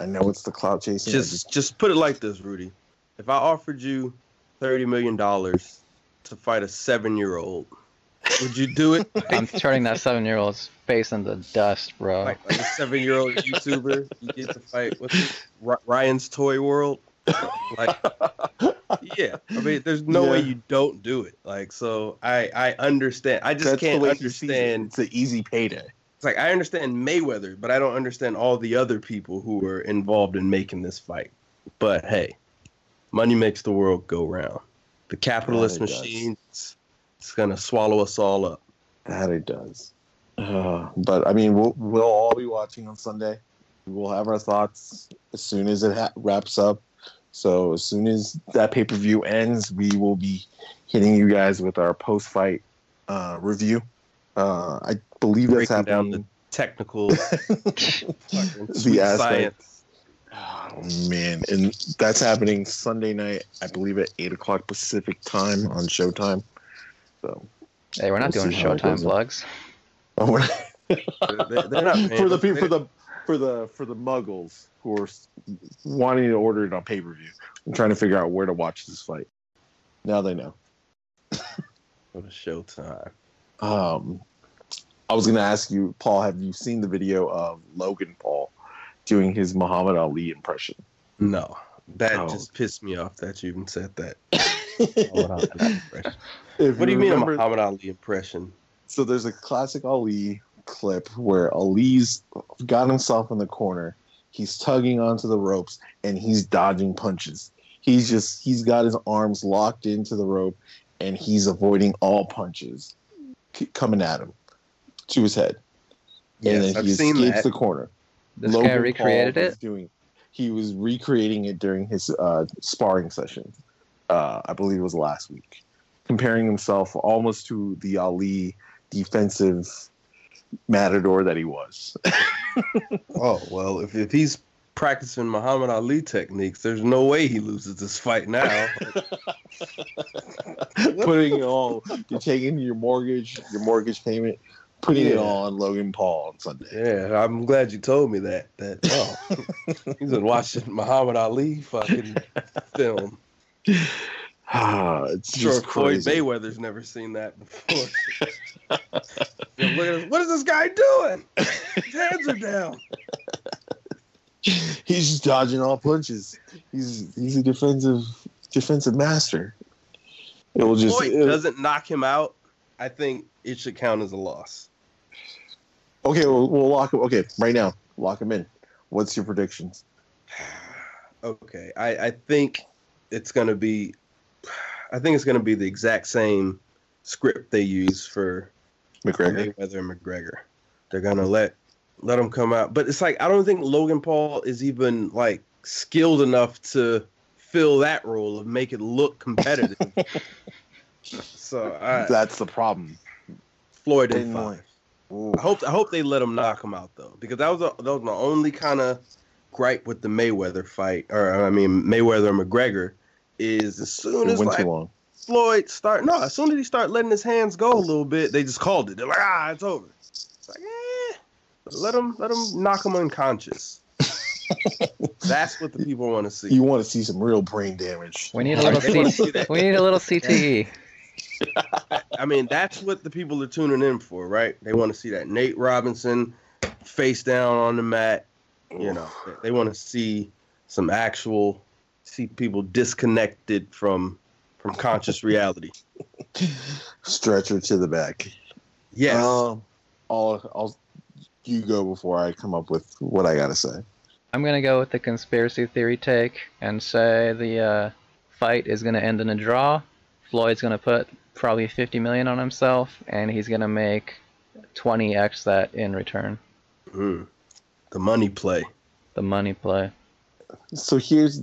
I know it's the cloud chasing. I Just just put it like this, Rudy. If I offered you thirty million dollars to fight a seven year old, would you do it? I'm turning that seven year old's face into dust, bro. like, like a seven year old YouTuber, you get to fight what's it? Ryan's Toy World. Like, yeah, I mean, there's no way you don't do it. Like, so I I understand. I just That's can't sees it. understand. It's an easy payday. It's like I understand Mayweather, but I don't understand all the other people who were involved in making this fight. But hey, money makes the world go round. The capitalist it does. machine, it's, it's gonna swallow us all up. That it does. Uh, but I mean, we'll we'll all be watching on Sunday. We'll have our thoughts as soon as it ha- wraps up. So as soon as that pay per view ends, we will be hitting you guys with our post fight uh, review. Uh, I believe that's Breaking down happening. Technical, fucking sweet aspect. science. Oh man, and that's happening Sunday night, I believe at eight o'clock Pacific time on Showtime. So hey, we're not we'll doing see how it Showtime goes. plugs. oh, we're They're, they're not for the people for the for the for the muggles who are wanting to order it on pay per view. I'm trying to figure out where to watch this fight. Now they know. for the Showtime. Um, I was going to ask you, Paul. Have you seen the video of Logan Paul doing his Muhammad Ali impression? No, that Oh. just pissed me off that you even said that. What do you mean a Muhammad Ali impression? so there's a classic Ali clip where Ali's got himself in the corner. He's tugging onto the ropes and he's dodging punches. He's just he's got his arms locked into the rope and he's avoiding all punches coming at him to his head. and Yes, then I've he seen escapes that. the corner. This Logan guy recreated Paul it. Doing, he was recreating it during his uh, sparring session. Uh, I believe it was last week, comparing himself almost to the Ali defensive matador that he was. Oh well, if, if he's practicing Muhammad Ali techniques, there's no way he loses this fight now. putting it all, you're taking your mortgage, your mortgage payment, putting it Yeah. all on Logan Paul on Sunday. yeah, I'm glad you told me that. That oh, he's been watching Muhammad Ali fucking film. Ah, it's Sure, Floyd. Mayweather's never seen that before. Yeah, look at this. What is this guy doing? His hands are down. He's just dodging all punches. He's he's a defensive defensive master. It will just Floyd doesn't knock him out. I think it should count as a loss. okay. We'll, we'll lock him. Okay, right now, lock him in. What's your predictions? Okay, I, I think it's gonna be, I think it's gonna be the exact same script they use for McGregor. Mayweather and McGregor. They're gonna let let him come out, but it's like I don't think Logan Paul is even like skilled enough to fill that role of make it look competitive. so I, That's the problem. Floyd They in five. I hope I hope they let him knock him out though, because that was a, that was my only kind of gripe with the Mayweather fight, or I mean Mayweather and McGregor, is as soon It as went like too long. Floyd start no, as soon as he start letting his hands go a little bit, they just called it. They're like, ah, it's over. It's like, eh, let him let him knock him unconscious. That's what the people want to see. You want to see some real brain damage. We need a little They C- we need a little CTE. I mean, that's what the people are tuning in for, right? They want to see that Nate Robinson face down on the mat. You know, they- they want to see some actual, see people disconnected from from conscious reality. Stretcher to the back. Yes. Um, I'll, I'll, you go before I come up with what I gotta say. I'm gonna go with the conspiracy theory take and say the uh, fight is gonna end in a draw. Floyd's gonna put probably 50 million on himself, and he's gonna make 20x that in return. Mm. The money play. The money play. So here's,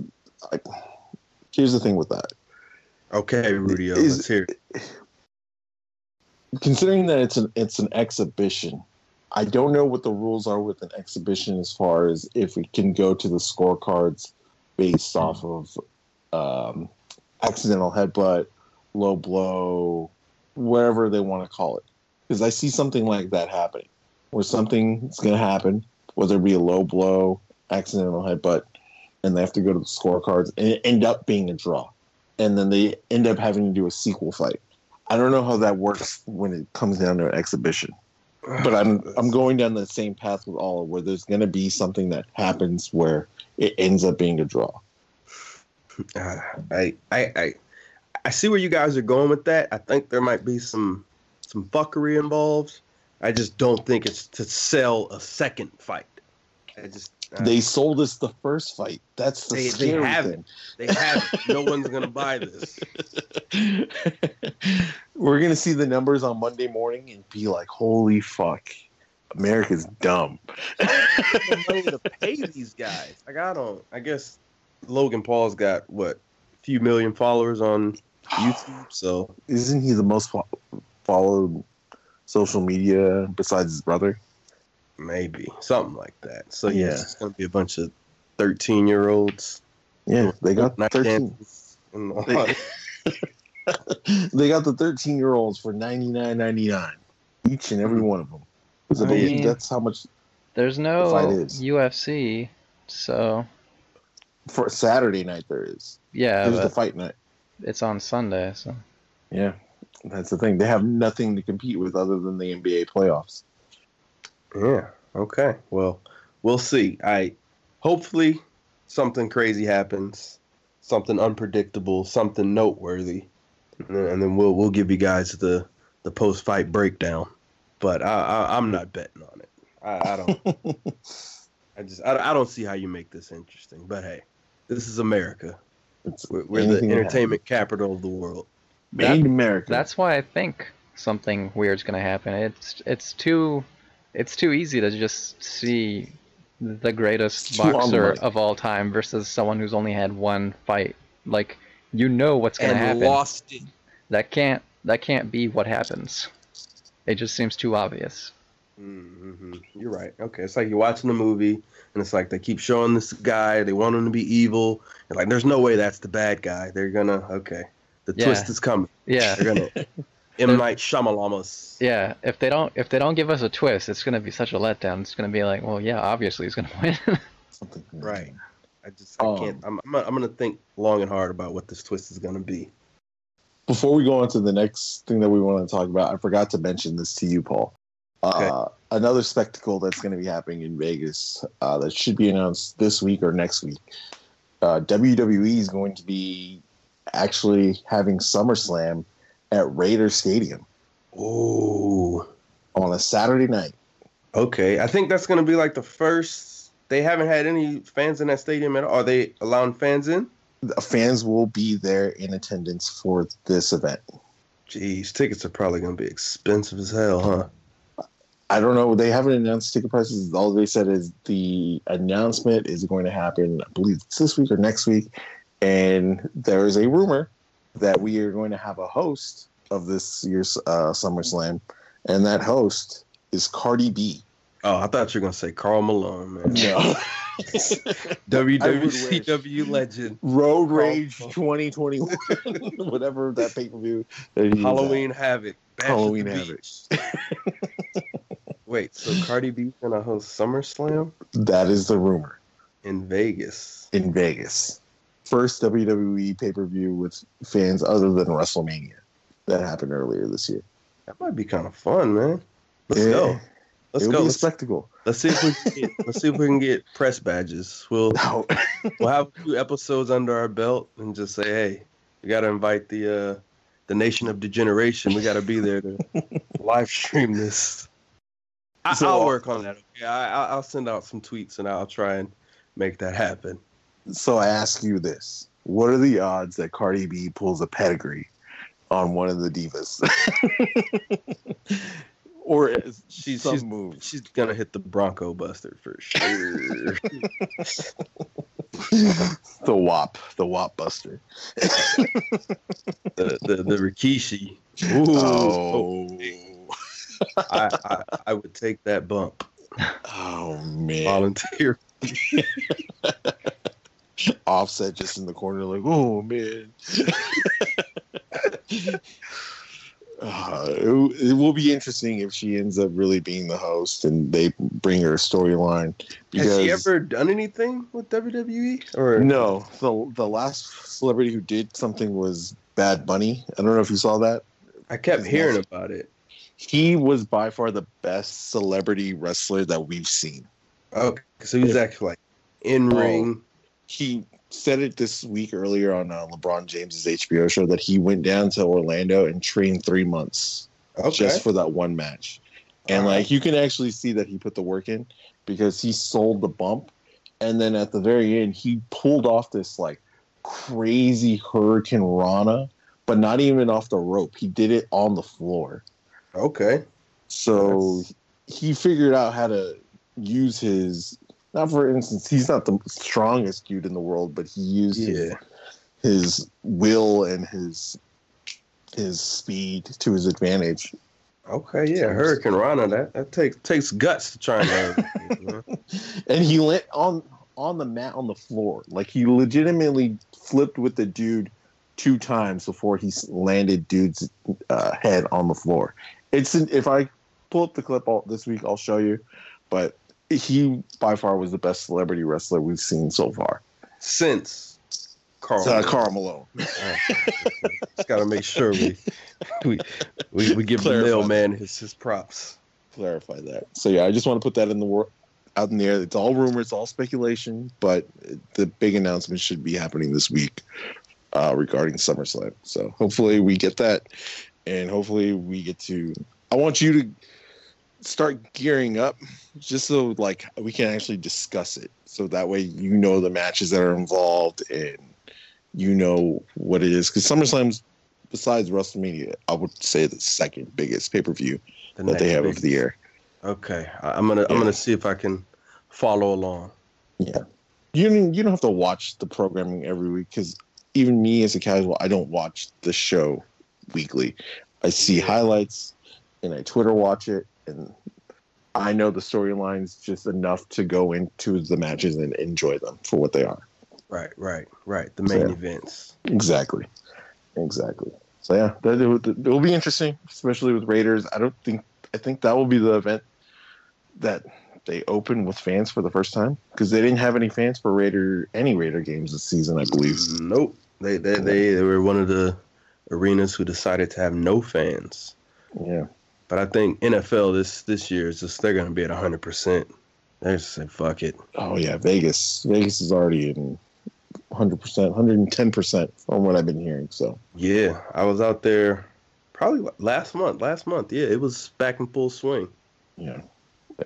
I, here's the thing with that. Okay, Rudy, Is- let's hear. it. Considering that it's an it's an exhibition, I don't know what the rules are with an exhibition as far as if we can go to the scorecards based off of um, accidental headbutt, low blow, whatever they want to call it. Because I see something like that happening, where something is going to happen, whether it be a low blow, accidental headbutt, and they have to go to the scorecards, and it end up being a draw, and then they end up having to do a sequel fight. I don't know how that works when it comes down to an exhibition, but I'm I'm going down the same path with all where there's going to be something that happens where it ends up being a draw. Uh, I, I, I, I see where you guys are going with that. I think there might be some, some fuckery involved. I just don't think it's to sell a second fight. I just uh, They sold us the first fight. That's the They- they scary haven't. they have it. no one's gonna buy this. We're gonna see the numbers on Monday morning and be like, "Holy fuck, America's dumb." the money to pay these guys. Like I don't. I guess Logan Paul's got what a few million followers on YouTube. So Isn't he the most fo- followed social media besides his brother? Maybe something like that. So yeah, Yeah. it's gonna be a bunch of thirteen year olds. Yeah, they got Night thirteen. dances They, they got the thirteen year olds for ninety nine ninety nine, each and every one of them. 'Cause I I believe mean- that's how much There's no fight is. UFC, so for Saturday night there is. yeah, There's the fight night. it's on Sunday, so Yeah, that's the thing. They have nothing to compete with other than the NBA playoffs. Yeah. Okay. Well, we'll see. I hopefully something crazy happens, something unpredictable, something noteworthy, and then, and then we'll we'll give you guys the the post fight breakdown. But I, I I'm not betting on it. I, I don't. I just I, I don't see how you make this interesting. But hey, this is America. It's We're, we're the entertainment capital of the world. happen. made in America. that's why I think something weird's gonna happen. It's it's too it's too easy to just see the greatest It's too on the boxer of all time versus someone who's only had one fight. Like you know what's gonna and happen. lost it. That can't that can't be what happens. It just seems too obvious. hmm You're right. Okay, it's like you're watching a movie, and it's like they keep showing this guy. They want him to be evil. And like, there's no way that's the bad guy. They're gonna okay. The Yeah. twist is coming. Yeah. They're gonna M Night Shyamalan. Yeah, if they don't if they don't give us a twist, it's gonna be such a letdown. It's gonna be like, well, yeah, obviously he's gonna win. Something Right. I just I Um, can't. I'm I'm, I'm gonna think long and hard about what this twist is gonna be. Before we go on to the next thing that we want to talk about, I forgot to mention this to you, Paul. Uh, Another spectacle that's going to be happening in Vegas uh, that should be announced this week or next week. Uh, WWE is going to be actually having SummerSlam at Raider Stadium Oh. on a Saturday night. Okay. I think that's gonna be like the first. They haven't had any fans in that stadium at all. Are they allowing fans in? The fans will be there in attendance for this event. Jeez, tickets are probably gonna be expensive as hell, huh? I don't know. They haven't announced ticket prices. All they said is the announcement is going to happen, I believe it's this week or next week. And there is a rumor that we are going to have a host of this year's uh, SummerSlam. And that host is Cardi B. Oh, I thought you were gonna say Karl Malone, man. No. WWCW legend. Road Rage 2021, whatever that pay per view. that he's Halloween Havoc. Bash Halloween Havoc. Wait, so Cardi B's gonna host SummerSlam. That is the rumor in Vegas? in Vegas. First WWE pay per view with fans other than WrestleMania that happened earlier this year. That might be kind of fun, man. Let's Yeah. go. Let's It'll go. be a Let's, spectacle. let's see if we can get, let's see if we can get press badges. We'll No. we'll have a few episodes under our belt and just say, hey, we got to invite the uh, the Nation of Degeneration. We got to be there to live stream this. I, So- I'll work on that. Okay, I, I- I'll send out some tweets and I'll try and make that happen. So I ask you this: What are the odds that Cardi B pulls a pedigree on one of the divas, or is She's- some she's- move? She's gonna hit the Bronco Buster for sure. the WAP, the WAP Buster. the, the the Rikishi. Ooh, Oh, I, I I would take that bump. oh man! Volunteer. Offset just in the corner, like, oh man. Uh, it, it will be interesting if she ends up really being the host and they bring her storyline. Has she ever done anything with WWE? Or no, the the last celebrity who did something was Bad Bunny. I don't know if you saw that. I kept hearing about it. He was by far the best celebrity wrestler that we've seen. Okay, so he's actually like in ring. He said it this week earlier on uh, LeBron James's HBO show that he went down to Orlando and trained three months okay. just for that one match. And like you can actually see that he put the work in because he sold the bump, and then at the very end he pulled off this like crazy Hurricanrana, but not even off the rope. He did it on the floor. Okay. So That's... he figured out how to use his not for instance, he's not the strongest dude in the world, but he used yeah. his, his will and his his speed to his advantage. Okay, yeah, Hurricanrana. That that takes takes guts to try and. and he went on on the mat on the floor, like he legitimately flipped with the dude two times before he landed dude's uh, head on the floor. It's if I pull up the clip all, this week, I'll show you. But he by far was the best celebrity wrestler we've seen so far since Karl. Uh, Karl Malone. Oh, just got to make sure we we we, we give Clarify the mailman his his props. Clarify that. So yeah, I just want to put that in the world out in the air. It's all rumors, it's all speculation, but the big announcement should be happening this week uh, regarding SummerSlam. So hopefully we get that, and hopefully we get to. I want you to start gearing up just so like we can actually discuss it so that way you know the matches that are involved and you know what it is because SummerSlam's besides WrestleMania I would say the second biggest pay-per-view the that they have of the year. Okay. I'm to yeah. I'm to see if I can follow along. Yeah. You don't, you don't have to watch the programming every week cuz even me as a casual I don't watch the show weekly. I see highlights and I Twitter watch it and I know the storylines just enough to go into the matches and enjoy them for what they are. Right, right, right. The main so, yeah. events. Exactly, exactly. So yeah, that, it, it will be interesting, especially with Raiders. I don't think I think that will be the event that they open with fans for the first time because they didn't have any fans for Raider any Raider games this season, I believe. Nope. They they, they, they were one of the arenas who decided to have no fans. Yeah. But I think NFL this this year is just they're going to be at hundred percent. They're just saying fuck it. Oh yeah, Vegas. Vegas is already in hundred percent, hundred and ten percent from what I've been hearing. So yeah, I was out there probably last month. Last month, yeah, it was back in full swing. Yeah,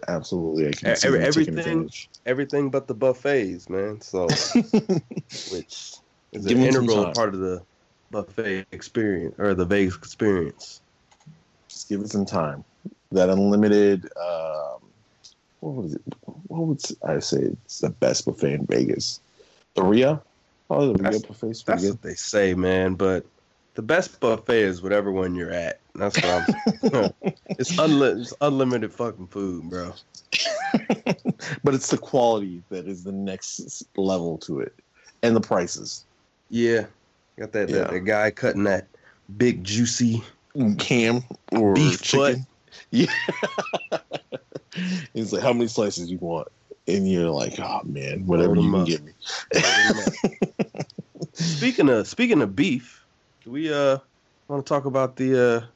absolutely. I can Every, everything, everything but the buffets, man. So which is Give an integral part of the buffet experience or the Vegas experience. Just give it some time. That unlimited. Um, what was it? What would I say? It's the best buffet in Vegas. The Rio. Oh, the Rio buffet. That's good. what they say, man. But the best buffet is whatever one you're at. That's what I'm. it's, unli- it's unlimited fucking food, bro. but it's the quality that is the next level to it, and the prices. Yeah, got that, yeah. that, that guy cutting that big juicy ham or beef chicken. Yeah. He's like, how many slices you want? And you're like, oh man, whatever you can up. give me. speaking of speaking of beef, do we uh want to talk about the uh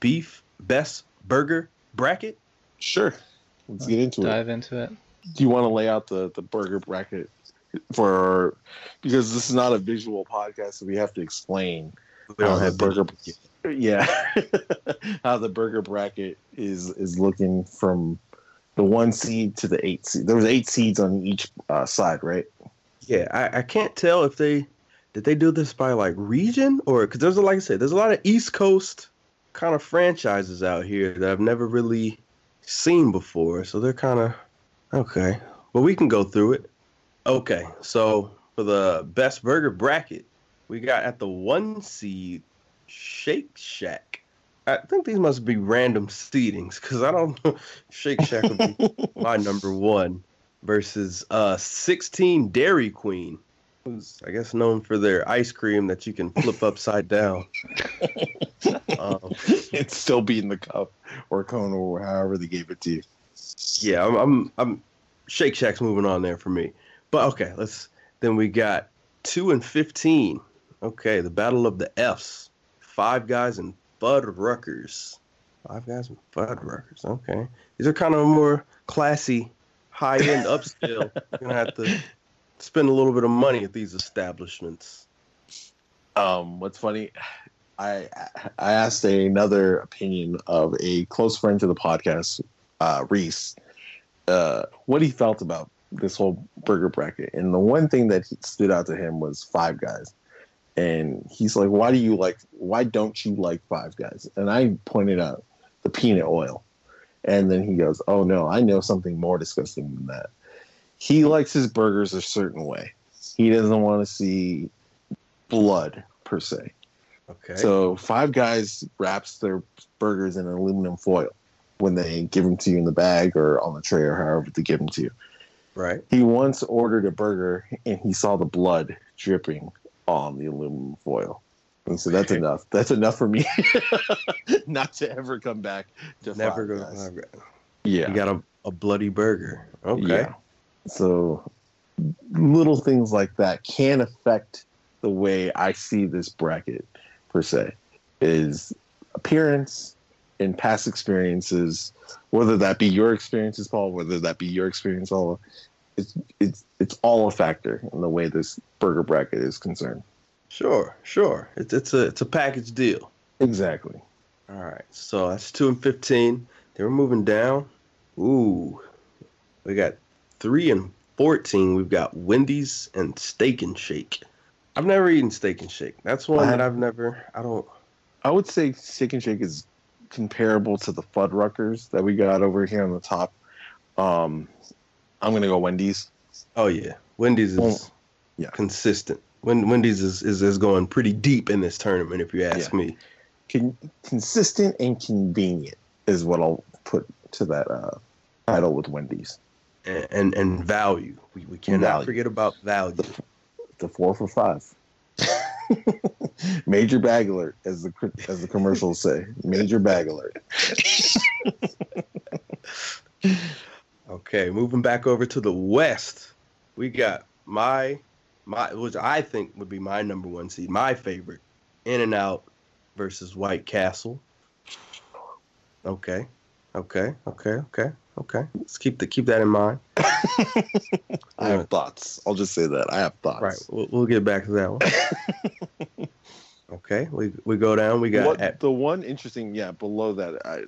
beef best burger bracket? Sure. Let's get into dive it. Dive into it. Do you want to lay out the the burger bracket for because this is not a visual podcast, so we have to explain we don't have burger. Yeah, how the burger bracket is is looking from the one seed to the eight seed. There was eight seeds on each uh, side, right? Yeah, I, I can't tell if they did they do this by like region or because there's a, like I said, there's a lot of East Coast kind of franchises out here that I've never really seen before, so they're kind of okay. Well, we can go through it. Okay, so for the best burger bracket, we got at the one seed Shake Shack. I think these must be random seedings because I don't know. Shake Shack would be my number one versus uh 16 Dairy Queen. who's I guess known for their ice cream that you can flip upside down. Um, It's still be in the cup or cone or however they gave it to you. yeah, I'm, I'm I'm Shake Shack's moving on there for me. But okay, let's then we got two and fifteen. Okay, the battle of the Fs. Five guys and Fuddruckers. Five guys and Fuddruckers. Okay. These are kind of more classy, high end upscale. You're gonna have to spend a little bit of money at these establishments. Um, what's funny, I I asked another opinion of a close friend to the podcast, uh, Reese, uh, what he felt about this whole burger bracket, and the one thing that stood out to him was Five Guys, and he's like, "Why do you like? Why don't you like Five Guys?" And I pointed out the peanut oil, and then he goes, "Oh no, I know something more disgusting than that." He likes his burgers a certain way. He doesn't want to see blood per se. Okay. So Five Guys wraps their burgers in aluminum foil when they give them to you in the bag or on the tray or however they give them to you. right. He once ordered a burger and he saw the blood dripping on the aluminum foil. And so that's enough. That's enough for me not to ever come back to Never go. You Yeah. got a, a bloody burger. Okay. Yeah. So little things like that can affect the way I see this bracket per se. Is appearance and past experiences, whether that be your experiences, Paul, whether that be your experience, all it's it's it's all a factor in the way this burger bracket is concerned. Sure. Sure. It's it's a it's a package deal. Exactly. All right, so that's two and fifteen. They were moving down. Ooh, we got three and fourteen. We've got Wendy's and Steak and Shake. I've never eaten Steak and Shake. That's one I that I've never. I don't. I would say Steak and Shake is comparable to the Fuddruckers that we got over here on the top. Um, I'm gonna go Wendy's. Oh yeah, Wendy's is yeah. consistent. Wen- Wendy's is, is is going pretty deep in this tournament, if you ask Yeah. me. Con- consistent and convenient is what I'll put to that uh, title with Wendy's. And and, and value. We, we cannot Value. forget about value. The four for five. Major bag alert, as the as the commercials say. Major bag alert. Okay, moving back over to the West, we got my my which I think would be my number one seed, my favorite, In and Out versus White Castle. Okay, okay, okay, okay, okay. Let's keep the keep that in mind. I Yeah. have thoughts. I'll just say that I have thoughts. Right, we'll, we'll get back to that one. okay, we we go down. We got What, at, the one interesting, yeah, below that, I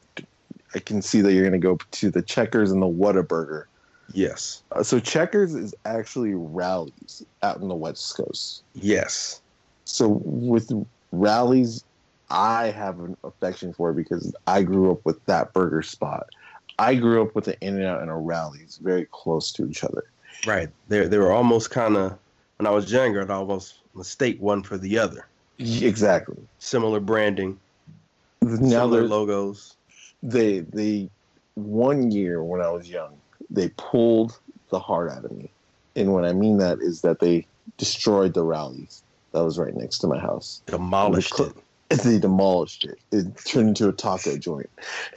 I can see that you're going to go to the Checkers and the Whataburger. yes, Uh, so Checkers is actually Rally's out in the West Coast. yes, So with Rally's, I have an affection for because I grew up with that burger spot. I grew up with an In and Out and a Rally's very close to each other. right. They they were almost kind of when I was younger. I'd almost mistake one for the other. Exactly. Similar branding, Now similar logos. They they one year when I was young, they pulled the heart out of me. And what I mean that is that they destroyed the Rally's that was right next to my house. demolished The it. They demolished it. It turned into a taco joint.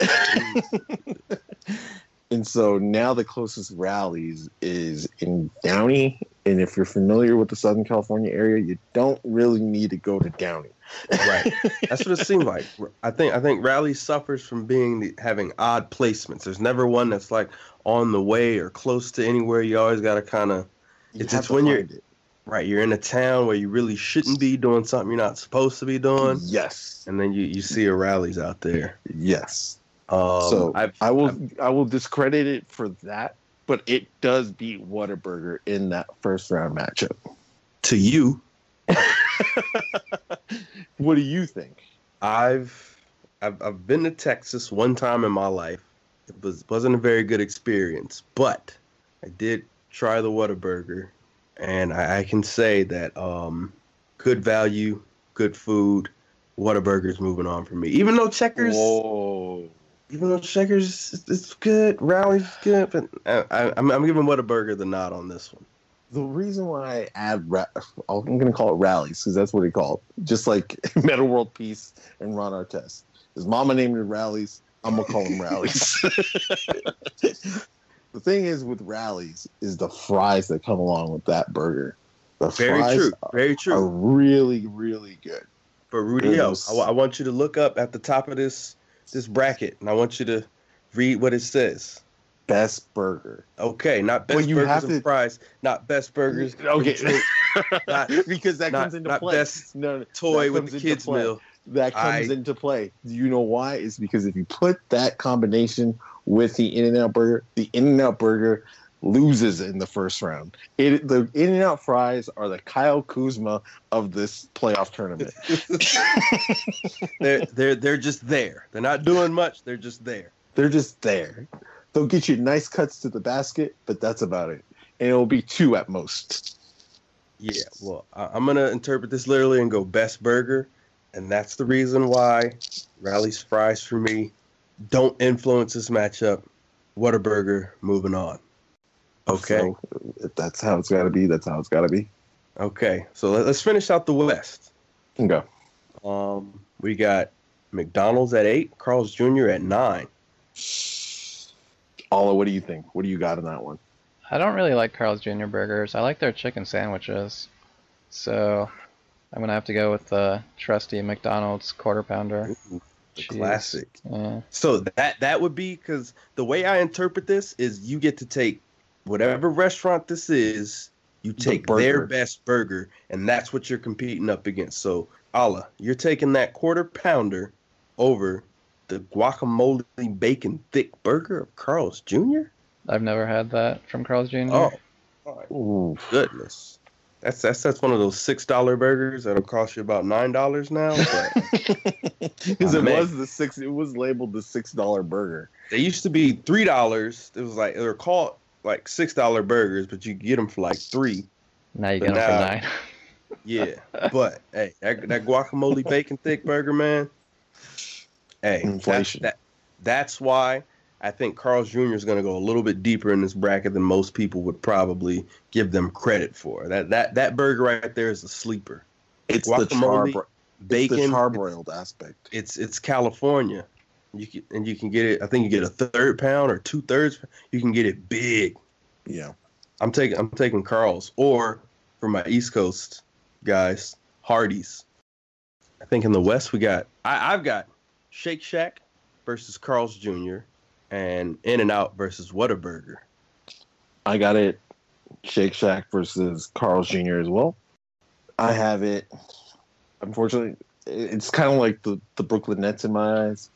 and so now the closest Rally's is in Downey. And if you're familiar with the Southern California area, you don't really need to go to Downey. Right. That's what it seemed like. I think I think Rally's suffers from being the, having odd placements. There's never one that's like on the way or close to anywhere. You always got to kind of It's- it's when you're- it. right. You're in a town where you really shouldn't be doing something you're not supposed to be doing, Yes. and then you you see a Rally's out there. Yes. Um, so I've, I will I've- I will discredit it for that, but it does beat Whataburger in that first round matchup. to you, What do you think? I've I've I've been to Texas one time in my life. It was wasn't a very good experience, but I did try the Whataburger, and I, I can say that um, good value, good food. Whataburger's moving on for me. Even though Checkers, Whoa. Even though Checkers is, good, Rally's good, but I, I, I'm I'm giving Whataburger the nod on this one. The reason why I add, ra- I'm going to call it Rally's because that's what he called, just like Metta World Peace and Ron Artest. His mama named it Rally's. I'm gonna call them Rally's. the thing is with Rally's is the fries that come along with that burger. The Very fries true. Very true. are really, really good. But Rudy, I, I want you to look up at the top of this this bracket, and I want you to read what it says. Best burger. Okay, not best Well, you burgers have and to- fries, not best burgers. Okay. Not- because that not- comes into not play. best no, no, Toy with the kids play. meal. That comes I- into play. Do you know why? It's because if you put that combination with the In and Out burger, the In and Out burger loses in the first round. It, the In and Out fries are the Kyle Kuzma of this playoff tournament. they're they're they're just there. They're not doing much. They're just there. They're just there. They'll get you nice cuts to the basket, but that's about it. And it'll be two at most. Yeah. Well, I, I'm gonna interpret this literally and go best burger, and that's the reason why Rally's fries for me don't influence this matchup. Whataburger moving on. Okay. So if that's how it's got to be, that's how it's got to be. Okay. So let, let's finish out the West. Go. Um, we got McDonald's at eight, Carl's Jr. at nine. Ala, what do you think? What do you got in that one? I don't really like Carl's Jr. burgers. I like their chicken sandwiches. So I'm gonna have to go with the trusty McDonald's quarter pounder. Ooh, the classic. Yeah. So that that would be because the way I interpret this is you get to take whatever restaurant this is, you take burger. their best burger, and that's what you're competing up against. So Ala, you're taking that quarter pounder over the guacamole bacon thick burger of Carl's Jr. I've never had that from Carl's Jr. Oh, my Ooh. goodness. That's, that's that's one of those six dollar burgers that'll cost you about nine dollars now. But Because it man. was the six. It was labeled the six dollar burger. They used to be three dollars. It was like they were called like six dollar burgers, but you get them for like three. Now you But get them for nine. Yeah, but hey, that, that guacamole bacon thick burger, man. Hey, that's, Inflation. that that's why I think Carl's Jr. is going to go a little bit deeper in this bracket than most people would probably give them credit for. That that that burger right there is a sleeper. It's the char. Bacon, the charbroiled aspect. it's it's California. You can and you can get it. I think you get a third pound or two thirds. You can get it big. Yeah. I'm taking I'm taking Carl's or for my East Coast guys, Hardee's. I think in the West we got I, I've got Shake Shack versus Carl's Jr. and In and Out versus Whataburger. I got it. Shake Shack versus Carl's Jr. as well. I have it. Unfortunately, it's kind of like the, the Brooklyn Nets in my eyes.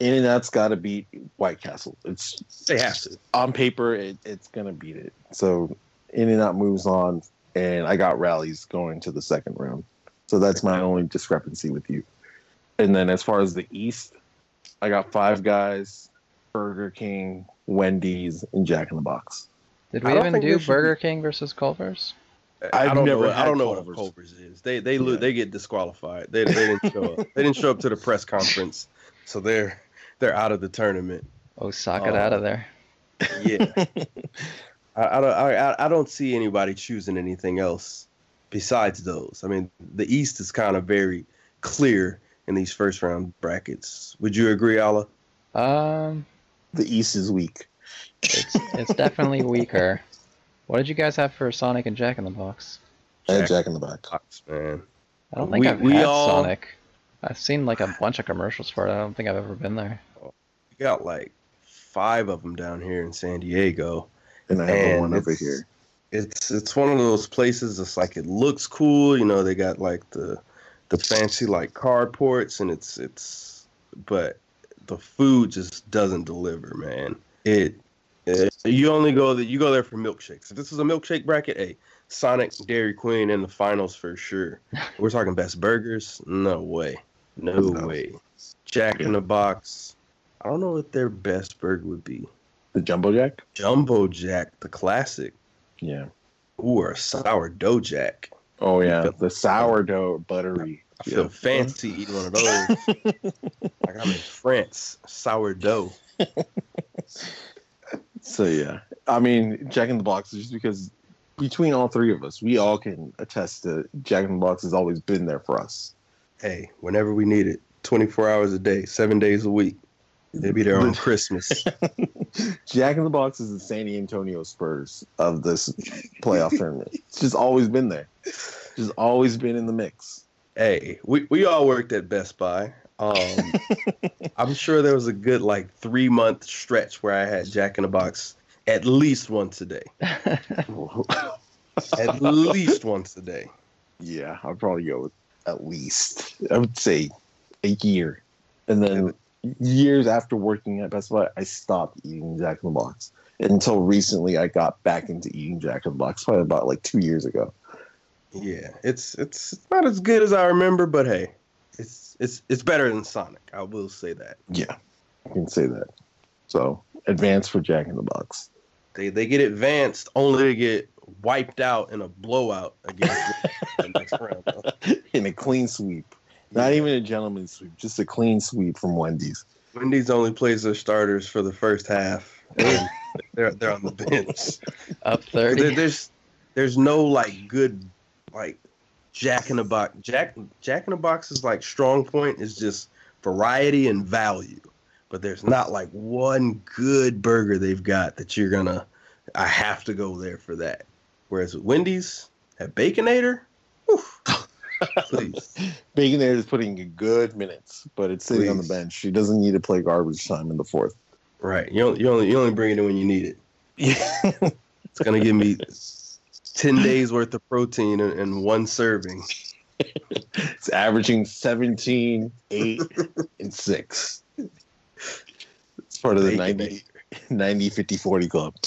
In and Out's got to beat White Castle. It's They have to. on paper, it, it's gonna beat it. So In and Out moves on, and I got Rally's going to the second round. So that's my only discrepancy with you. And then as far as the East, I got Five Guys, Burger King, Wendy's, and Jack in the Box. Did we even do there should be- Burger King versus Culver's? I I've don't never know. I don't know what a Culver's. Culver's is. They they lo- Yeah. they get disqualified. They, they didn't show up. They didn't show up to the press conference, so they're they're out of the tournament. Oh, sock it Oh. out of there. Yeah. I, I don't I, I don't see anybody choosing anything else besides those. I mean, the East is kind of very clear in these first round brackets. Would you agree, Ala? Um, the East is weak. it's it's definitely weaker. What did you guys have for Sonic and Jack in the Box? I had Jack- Jack in the Box. Box, man. I don't think We- I've we had all- Sonic. I've seen like a bunch of commercials for it. I don't think I've ever been there. We got like five of them down here in San Diego. And I have the one over here. It's it's one of those places. It's like it looks cool. You know, they got like the the fancy like carports, and it's it's but the food just doesn't deliver, man. It, it you only go that you go there for milkshakes. If this is a milkshake bracket, hey, Sonic, Dairy Queen in the finals for sure. We're talking best burgers. No way, no, No. way. Jack in the Box. I don't know what their best burger would be. The Jumbo Jack? Jumbo Jack, the classic. Yeah. Ooh, or a sourdough jack. Oh yeah, the sourdough buttery. I feel Yeah. fancy eating one of those. like I'm in France. Sourdough. So yeah, I mean Jack in the Box is just because between all three of us, we all can attest to Jack in the Box has always been there for us. Hey, whenever we need it, 24 hours a day, seven days a week. They'll be there on Christmas. Jack in the Box is the San Antonio Spurs of this playoff tournament. It's just always been there. Just always been in the mix. Hey, we, we all worked at Best Buy. Um, I'm sure there was a good like three month stretch where I had Jack in the Box at least once a day. At least once a day. yeah, I'll probably go with at least. I would say a year. And then years after working at Best Buy, I stopped eating Jack in the Box. Until recently, I got back into eating Jack in the Box, probably about like two years ago. Yeah, it's it's not as good as I remember, but hey, it's it's it's better than Sonic. I will say that. Yeah, I can say that. So, advance for Jack in the Box. They they get advanced only to get wiped out in a blowout against the next round. though. in a clean sweep. Not even a gentleman's sweep, just a clean sweep from Wendy's. Wendy's only plays their starters for the first half. they're they're on the bench. Up There- 30. there's there's no like good like Jack in the Box. Jack Jack in the Box's like strong point is just variety and value. But there's not like one good burger they've got that you're gonna. I have to go there for that. Whereas with Wendy's at Baconator, whew, please. Baconator is putting in good minutes, but it's sitting on the bench. He doesn't need to play garbage time in the fourth. Right. You only, you only you only bring it in when you need it. It's gonna give me ten days worth of protein in, in one serving. it's averaging 17, 8, and 6. It's part of the 90, 90 50 40 club.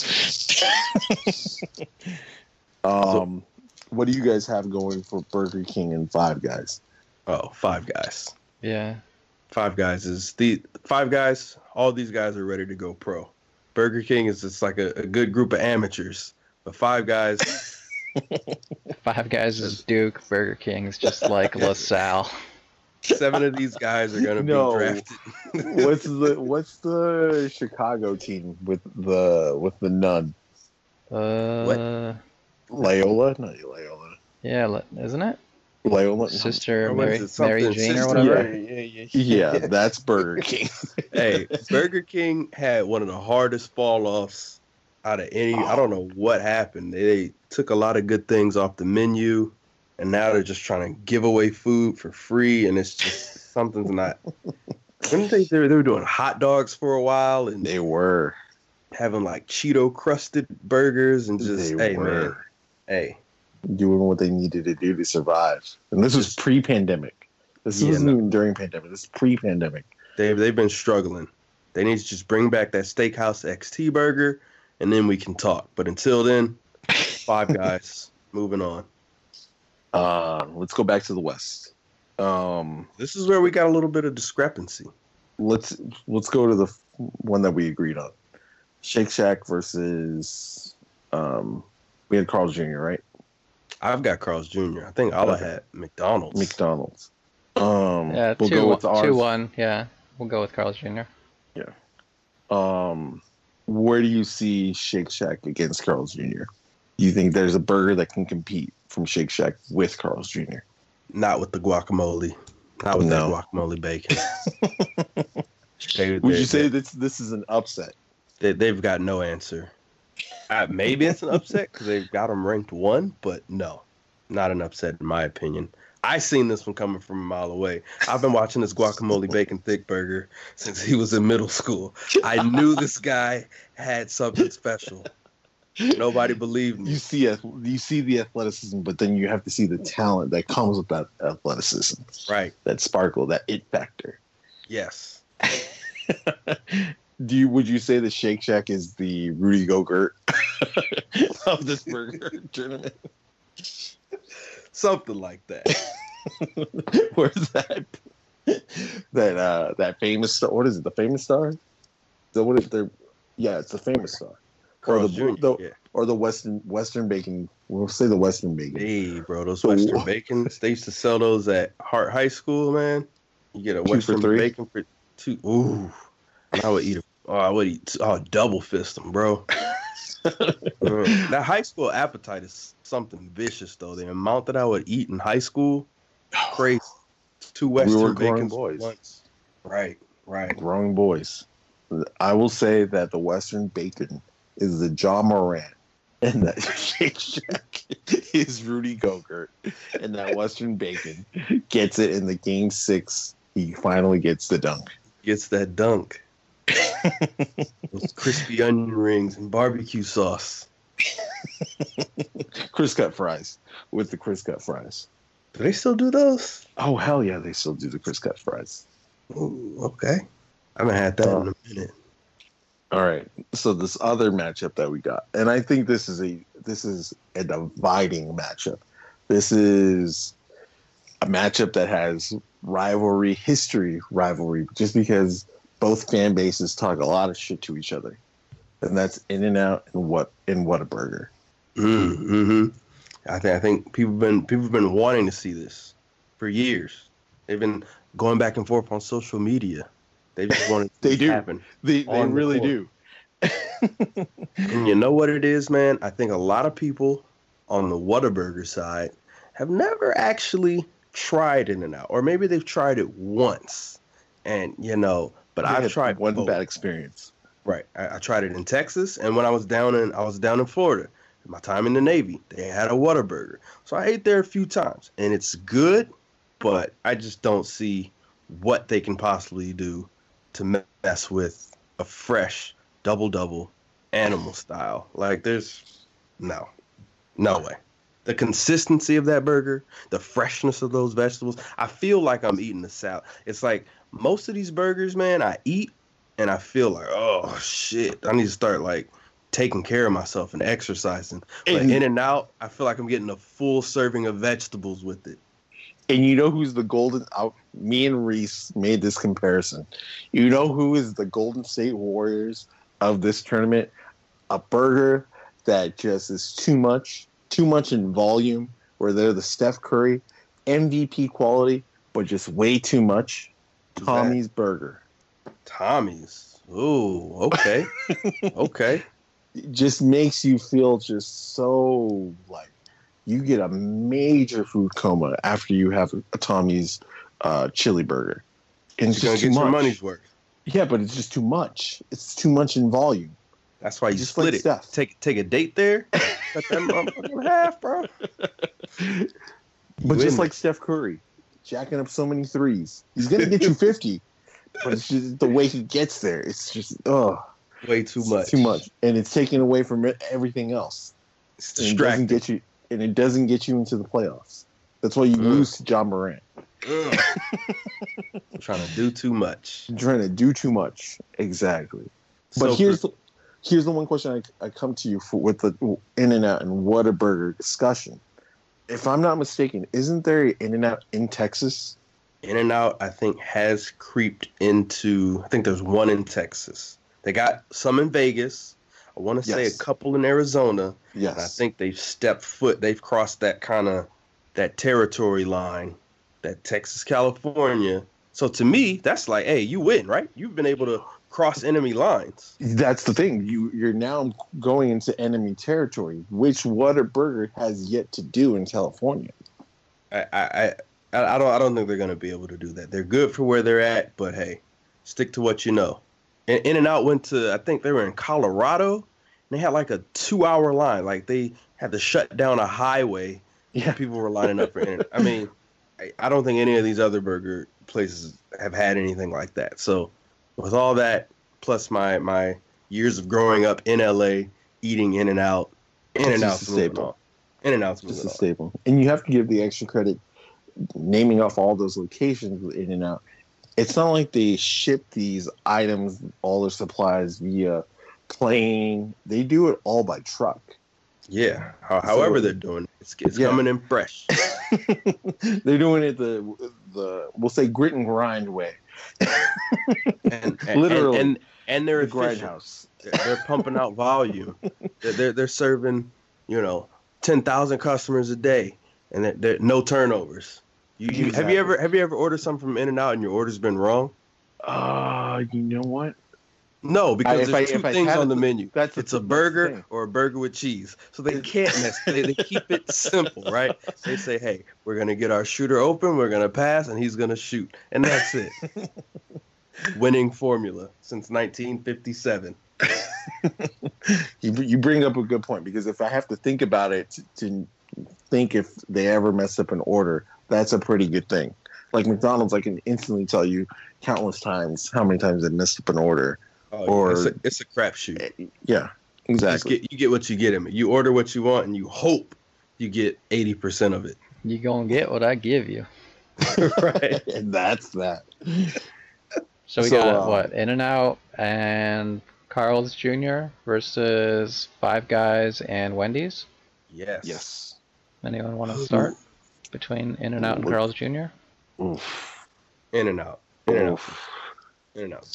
um, what do you guys have going for Burger King and Five Guys? Oh, five guys. Yeah. Five guys is the five guys. All these guys are ready to go pro. Burger King is just like a, a good group of amateurs, but five guys. Five guys is Duke. Burger King's just like LaSalle. seven of these guys are gonna No. be drafted. What's the what's the Chicago team with the with the nun? Uh, Loyola? Not Loyola. yeah, isn't it? Loyola. Sister Mary, is Mary Jane or whatever. Mary. Yeah, yeah, Yeah, that's Burger King. hey, Burger King had one of the hardest fall offs out of any. I don't know what happened. They, they took a lot of good things off the menu, and now they're just trying to give away food for free, and it's just something's not. Didn't they, they were, they were doing hot dogs for a while and They were. having like Cheeto crusted burgers and just they hey man, were hey doing what they needed to do to survive. And this was pre-pandemic. This Yeah, wasn't no. even during pandemic. This is pre-pandemic. they've they've been struggling. They need to just bring back that Steakhouse XT burger, and then we can talk. But until then, Five Guys. moving on. Uh, let's go back to the West. Um, This is where we got a little bit of discrepancy. let's let's go to the one that we agreed on. Shake Shack versus um, we had Carl's Jr. right? I've got Carl's Jr. I think all I Okay. had McDonald's. McDonald's. Um, Yeah, we'll two, go one, with ours. two one. Yeah, we'll go with Carl's Jr. Yeah. Um, where do you see Shake Shack against Carl's Jr.? Do you think there's a burger that can compete from Shake Shack with Carl's Jr.? Not with the guacamole. Not with No. that guacamole bacon. they, Would they- you say this this is an upset? they, they've got no answer? Uh, maybe it's an upset because they've got them ranked one, but no, not an upset in my opinion. I seen this one coming from a mile away. I've been watching this guacamole bacon thick burger since he was in middle school. I knew this guy had something special. Nobody believed me. You see, you see the athleticism, but then you have to see the talent that comes with that athleticism, Right? that sparkle, that it factor. Yes. Do you would you say that Shake Shack is the Rudy Gobert of this burger tournament? Something like that. Where's that that uh that famous star? What is it? The famous star? The what is there? Yeah, it's the famous star. Or the, Jr. the- yeah. or the Western Western bacon. We'll say the Western bacon. Hey, bro, those Western bacons, they used to sell those at Hart High School, man. You get a Western bacon for two. Ooh, I would eat a, oh, I would eat, oh, double fist them, bro. That high school appetite is something vicious, though. The amount that I would eat in high school, crazy. Two Western were grown bacon boys. once. Right, right. Growing boys. I will say that the Western bacon is the Ja Morant, and that Shake Shack is Rudy Gogurt, and that Western bacon gets it in the game six. He finally gets the dunk. Gets that dunk. Those crispy onion rings and barbecue sauce. Crisp cut fries with the crisp cut fries. Do they still do those? Oh hell yeah, they still do the crisp cut fries. Ooh, okay. I haven't had that in a minute. All right. So this other matchup that we got, and I think this is a this is a dividing matchup. This is a matchup that has rivalry, history rivalry, just because both fan bases talk a lot of shit to each other, and that's In and Out and what in Whataburger. Mm-hmm. I think I think people have been people have been wanting to see this for years. They've been going back and forth on social media. They just wanted to They it do. happen. They they On the really do. And you know what it is, man? I think a lot of people on the Whataburger side have never actually tried In and Out, or maybe they've tried it once, and you know. But I've tried one both. bad experience. Right. I, I tried it in Texas, and when I was down in I was down in Florida, my time in the Navy, they had a Whataburger. So I ate there a few times, and it's good, but I just don't see what they can possibly do to mess with a fresh double double animal style. Like there's no, no way. The consistency of that burger, the freshness of those vegetables. I feel like I'm eating a salad. It's like most of these burgers, man, I eat and I feel like, oh shit, I need to start like taking care of myself and exercising. But And- in and out, I feel like I'm getting a full serving of vegetables with it. And you know who's the golden out? Me and Reese made this comparison. You know who is the Golden State Warriors of this tournament? A burger that just is too much, too much in volume, where they're the Steph Curry MVP quality, but just way too much. Tommy's Burger. Tommy's. Ooh, okay. okay. It just makes you feel just so like you get a major food coma after you have a Tommy's uh, chili burger. And it's just too much. money's worth. Yeah, but it's just too much. It's too much in volume. That's why you Just split like it. Steph. Take take a date there. Cut that motherfucker half, bro. But You just like Steph Curry, jacking up so many threes, he's gonna get you fifty. But it's just the way he gets there. It's just oh, way too much. too much, and it's taken away from everything else. It's And it doesn't get you, and it doesn't get you into the playoffs. That's why you Mm. lose to Ja Morant. Trying to do too much. Trying to do too much. Exactly. But So here's the, here's the one question I, I come to you for with the In and Out and Whataburger discussion. If I'm not mistaken, isn't there In and Out in Texas? In and Out, I think, has creeped into. I think there's one in Texas. They got some in Vegas. I want to say a couple in Arizona. Yes. And I think they've stepped foot. They've crossed that kind of that territory line, that Texas, California. So to me, that's like, hey, you win, right? You've been able to cross enemy lines. That's the thing. You you're now going into enemy territory, which Whataburger has yet to do in California. I, I, I, I don't, I don't think they're gonna be able to do that. They're good for where they're at, but hey, stick to what you know. And In and Out went to, I think they were in Colorado. And they had like a two-hour line. Like they had to shut down a highway Yeah. people were lining up for internet. I mean, I, I don't think any of these other burger places have had anything like that. So, with all that, plus my my years of growing up in LA, eating In and Out, In and just Out's a moving staple. In and Out's Just a staple. And you have to give the extra credit naming off all those locations with In and Out. It's not like they ship these items, all their supplies via plane. They do it all by truck. Yeah. How, however they're doing it, it's, it's Yeah. coming in fresh. They're doing it the the we'll say grit and grind way. And, and Literally. and, and, and they're The grindhouse. They're, they're pumping out volume. They're, they're they're serving, you know, ten thousand customers a day, and they're, they're no turnovers. You, you have you ever have you ever ordered something from In and Out and your order's been wrong? Uh, you know what? No, because if there's I- two things on the menu. That's It's a thing, that's the burger thing. or a burger with cheese. So they can't mess. They, they keep it simple, right? They say, "Hey, we're gonna get our shooter open. We're gonna pass, and he's gonna shoot, and that's it." Winning formula since 1957. you, you bring up a good point because if I have to think about it to, to think if they ever mess up an order, that's a pretty good thing. Like McDonald's, I can instantly tell you countless times how many times they messed up an order. Oh, Or- it's a, it's a crapshoot. Eh, Yeah, You just exactly. get you get what you get in it. You order what you want, and you hope you get 80 percent of it. You gonna get what I give you. right. and that's that. So we So, got uh, what In and Out and Carl's Jr. versus Five Guys and Wendy's. Yes. Yes. Anyone want to start between In and Out and Ooh. Carl's Jr.? Oof. In and out. In and out. In and out.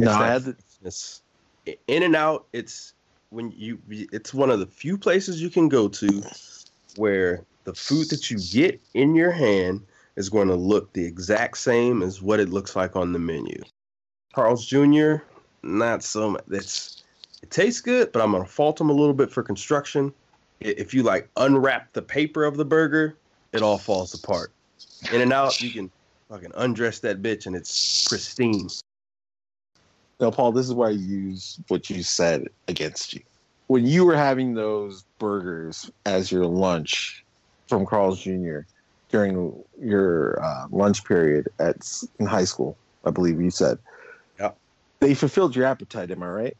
No, It's I had It's in and out. It's when you. It's one of the few places you can go to where the food that you get in your hand is going to look the exact same as what it looks like on the menu. Carl's Jr. Not so much. It's it tastes good, but I'm gonna fault them a little bit for construction. If you like unwrap the paper of the burger, it all falls apart. In and out, you can fucking undress that bitch and it's pristine. No, Paul, this is why I use what you said against you. When you were having those burgers as your lunch from Carl's Jr. during your uh, lunch period at in high school, I believe you said. Yep. They fulfilled your appetite, am I right?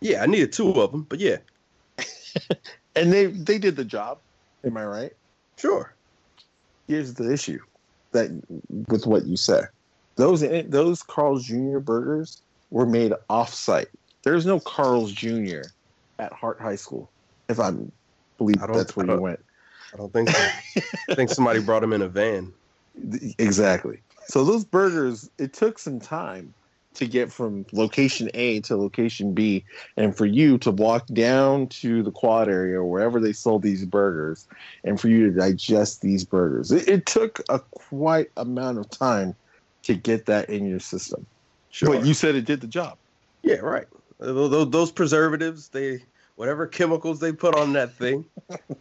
Yeah, I needed two of them, but yeah, And they they did the job, am I right? sure. Here's the issue that with what you said. Those those Carl's Jr. burgers were made off-site. There's no Carl's Jr. at Hart High School. If I believe that's where you went. I don't think so. I think somebody brought them in a van. Exactly. So those burgers, it took some time to get from location A to location B, and for you to walk down to the quad area or wherever they sold these burgers, and for you to digest these burgers. It, it took a quite amount of time to get that in your system. Sure. But you said it did the job. yeah, right. Those, those- preservatives, they whatever chemicals they put on that thing,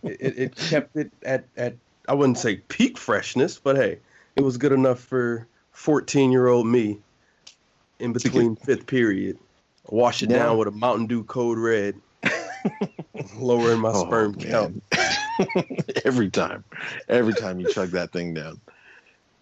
it, it, kept it at at I wouldn't say peak freshness, but hey, it was good enough for 14 year old me in between fifth period. Wash it Now- down with a Mountain Dew Code Red, lowering my Oh, sperm count. every time, every time you chug that thing down.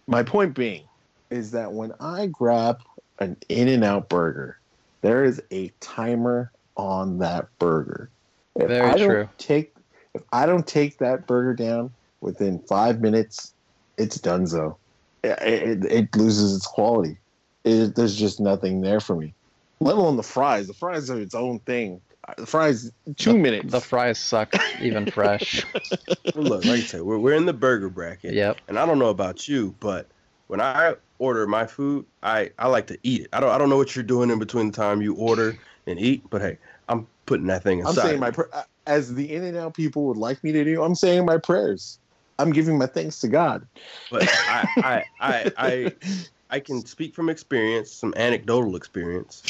My point being is that when I grab an In and Out burger, there is a timer on that burger. If Very I don't true. Take if I don't take that burger down within five minutes, it's donezo. It, it, it loses its quality. It, there's just nothing there for me. Let alone the fries. The fries are its own thing. The fries, two The- minutes. The fries suck even fresh. Look, like I said, we're, we're in the burger bracket. Yep. And I don't know about you, but when I order my food, I, I like to eat it. I don't I don't know what you're doing in between the time you order and eat, but hey, I'm putting that thing I'm saying my pr- uh, as the in and out people would like me to do. I'm saying my prayers. I'm giving my thanks to God. but I, I I I I can speak from experience, some anecdotal experience.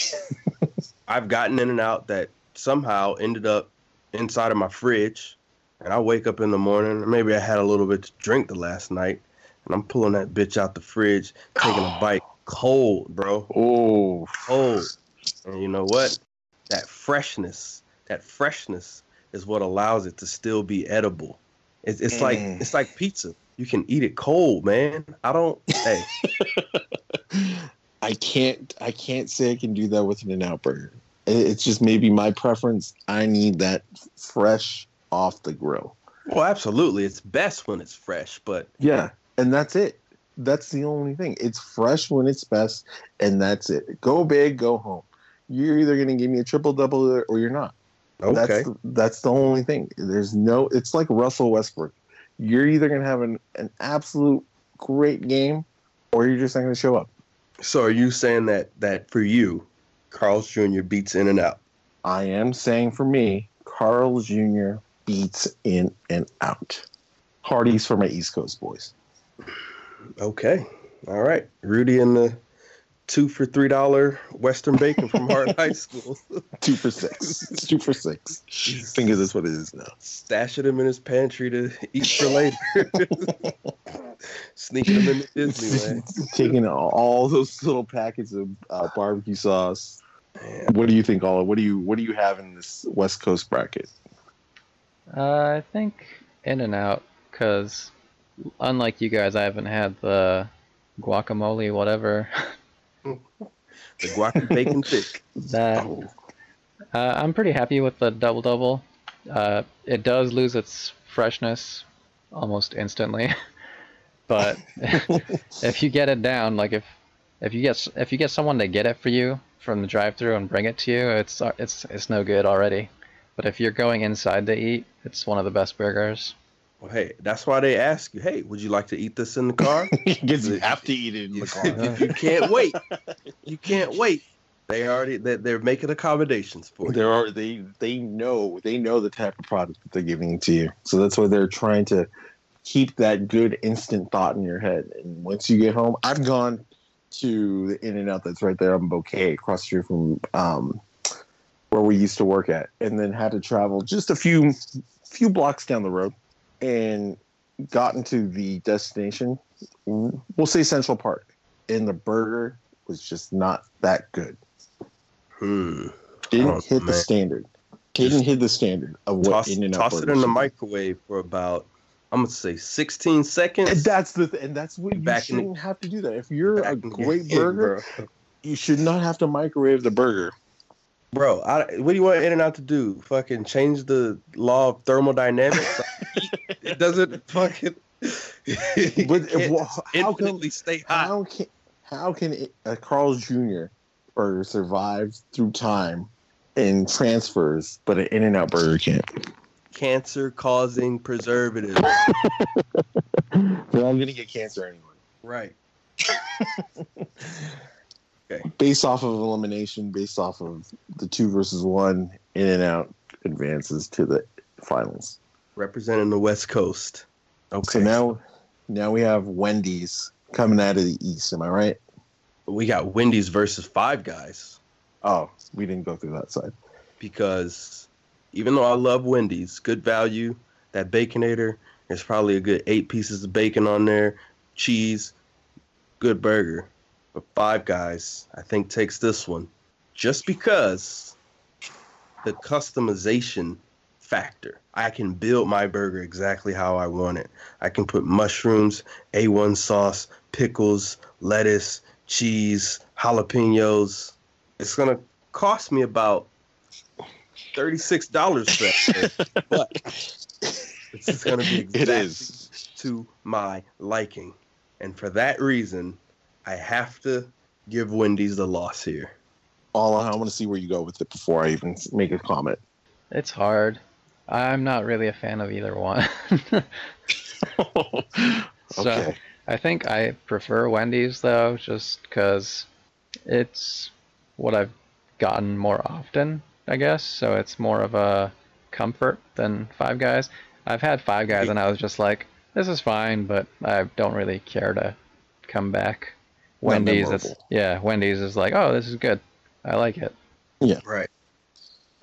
I've gotten in and out that somehow ended up inside of my fridge, and I wake up in the morning. Maybe I had a little bit to drink the last night, and I'm pulling that bitch out the fridge, taking a bite cold, bro. Oh, cold. And you know what? That freshness, that freshness is what allows it to still be edible. It's, it's like Mm. it's like pizza. You can eat it cold, man. I don't. Hey, I can't. I can't say I can do that with an in out burger. It's just maybe my preference. I need that fresh off the grill. well, absolutely, it's best when it's fresh. But Yeah, and that's it. That's the only thing. It's fresh when it's best, and that's it. Go big, go home. You're either gonna give me a triple double or you're not. okay, That's that's the only thing. There's no. It's like Russell Westbrook. You're either gonna have an, an absolute great game, or you're just not gonna show up. so are you saying that that for you, Carl's Jr. beats In and Out? I am saying for me, Carl Jr. beats in and out. Hardee's for my East Coast boys. Okay, all right. Rudy in the two for three dollar Western bacon from Hart High School. Two for six. two for six. I think that's what it is now. Stashing them in his pantry to eat for later. Sneaking them into Disneyland. Taking all, all those little packets of uh, barbecue sauce. Man, What do you think, Ala? What do you what do you have in this West Coast bracket? Uh, I think In and Out, because unlike you guys, I haven't had the guacamole, whatever. the guac bacon thick. that Oh, uh, I'm pretty happy with the double double. Uh, it does lose its freshness almost instantly, but if you get it down, like if if you get if you get someone to get it for you from the drive-through and bring it to you, it's uh, it's it's no good already. But if you're going inside to eat, it's one of the best burgers. Well, hey, that's why they ask you, hey, would you like to eat this in the car? Because you have to eat it in the car. you can't wait, you can't wait. They already they, they're making accommodations for you. There are they they know they know the type of product that they're giving to you, so that's why they're trying to keep that good instant thought in your head. And once you get home, I've gone to the In and Out that's right there on Bouquet, across the street from um, where we used to work at, and then had to travel just a few few blocks down the road, and gotten to the destination. We'll say Central Park, and the burger was just not that good Hmm. didn't Oh, hit the standard. Didn't hit the standard of what Toss, In and Out toss it in the microwave for about I'm gonna say 16 And seconds. that's the th- and that's what you Back in shouldn't have to do that. If you're a the great burger, you should not have to microwave the burger. Bro, I, what do you want In and Out to do? Fucking change the law of thermodynamics? it doesn't fucking. it But how infinitely stay hot. How can how can it, a Carl's Jr. burger survive through time and transfers, but an In and Out burger can't? Cancer causing preservatives. All gonna get cancer anyway. right. okay. Based off of elimination, based off of the two versus one, In and Out advances to the finals. Representing the West Coast. Okay. So now, now we have Wendy's coming out of the East. Am I right? we got Wendy's versus Five Guys Oh, we didn't go through that side. because even though I love Wendy's, good value, that Baconator, there's probably a good eight pieces of bacon on there, cheese, good burger. But Five Guys, I think, takes this one just because the customization factor. I can build my burger exactly how I want it. I can put mushrooms, A1 sauce, pickles, lettuce, cheese, jalapenos. It's going to cost me about $36 for that. but it's going to be exactly to my liking. And for that reason, I have to give Wendy's the loss here. All I want to see where you go with it before I even make a comment. It's hard. I'm not really a fan of either one. so. I think I prefer Wendy's though, just because it's what I've gotten more often, I guess. So it's more of a comfort than Five Guys. I've had Five Guys and I was just like, this is fine, but I don't really care to come back. Not Wendy's, it's yeah. Wendy's is like, oh, this is good. I like it. Yeah. Right.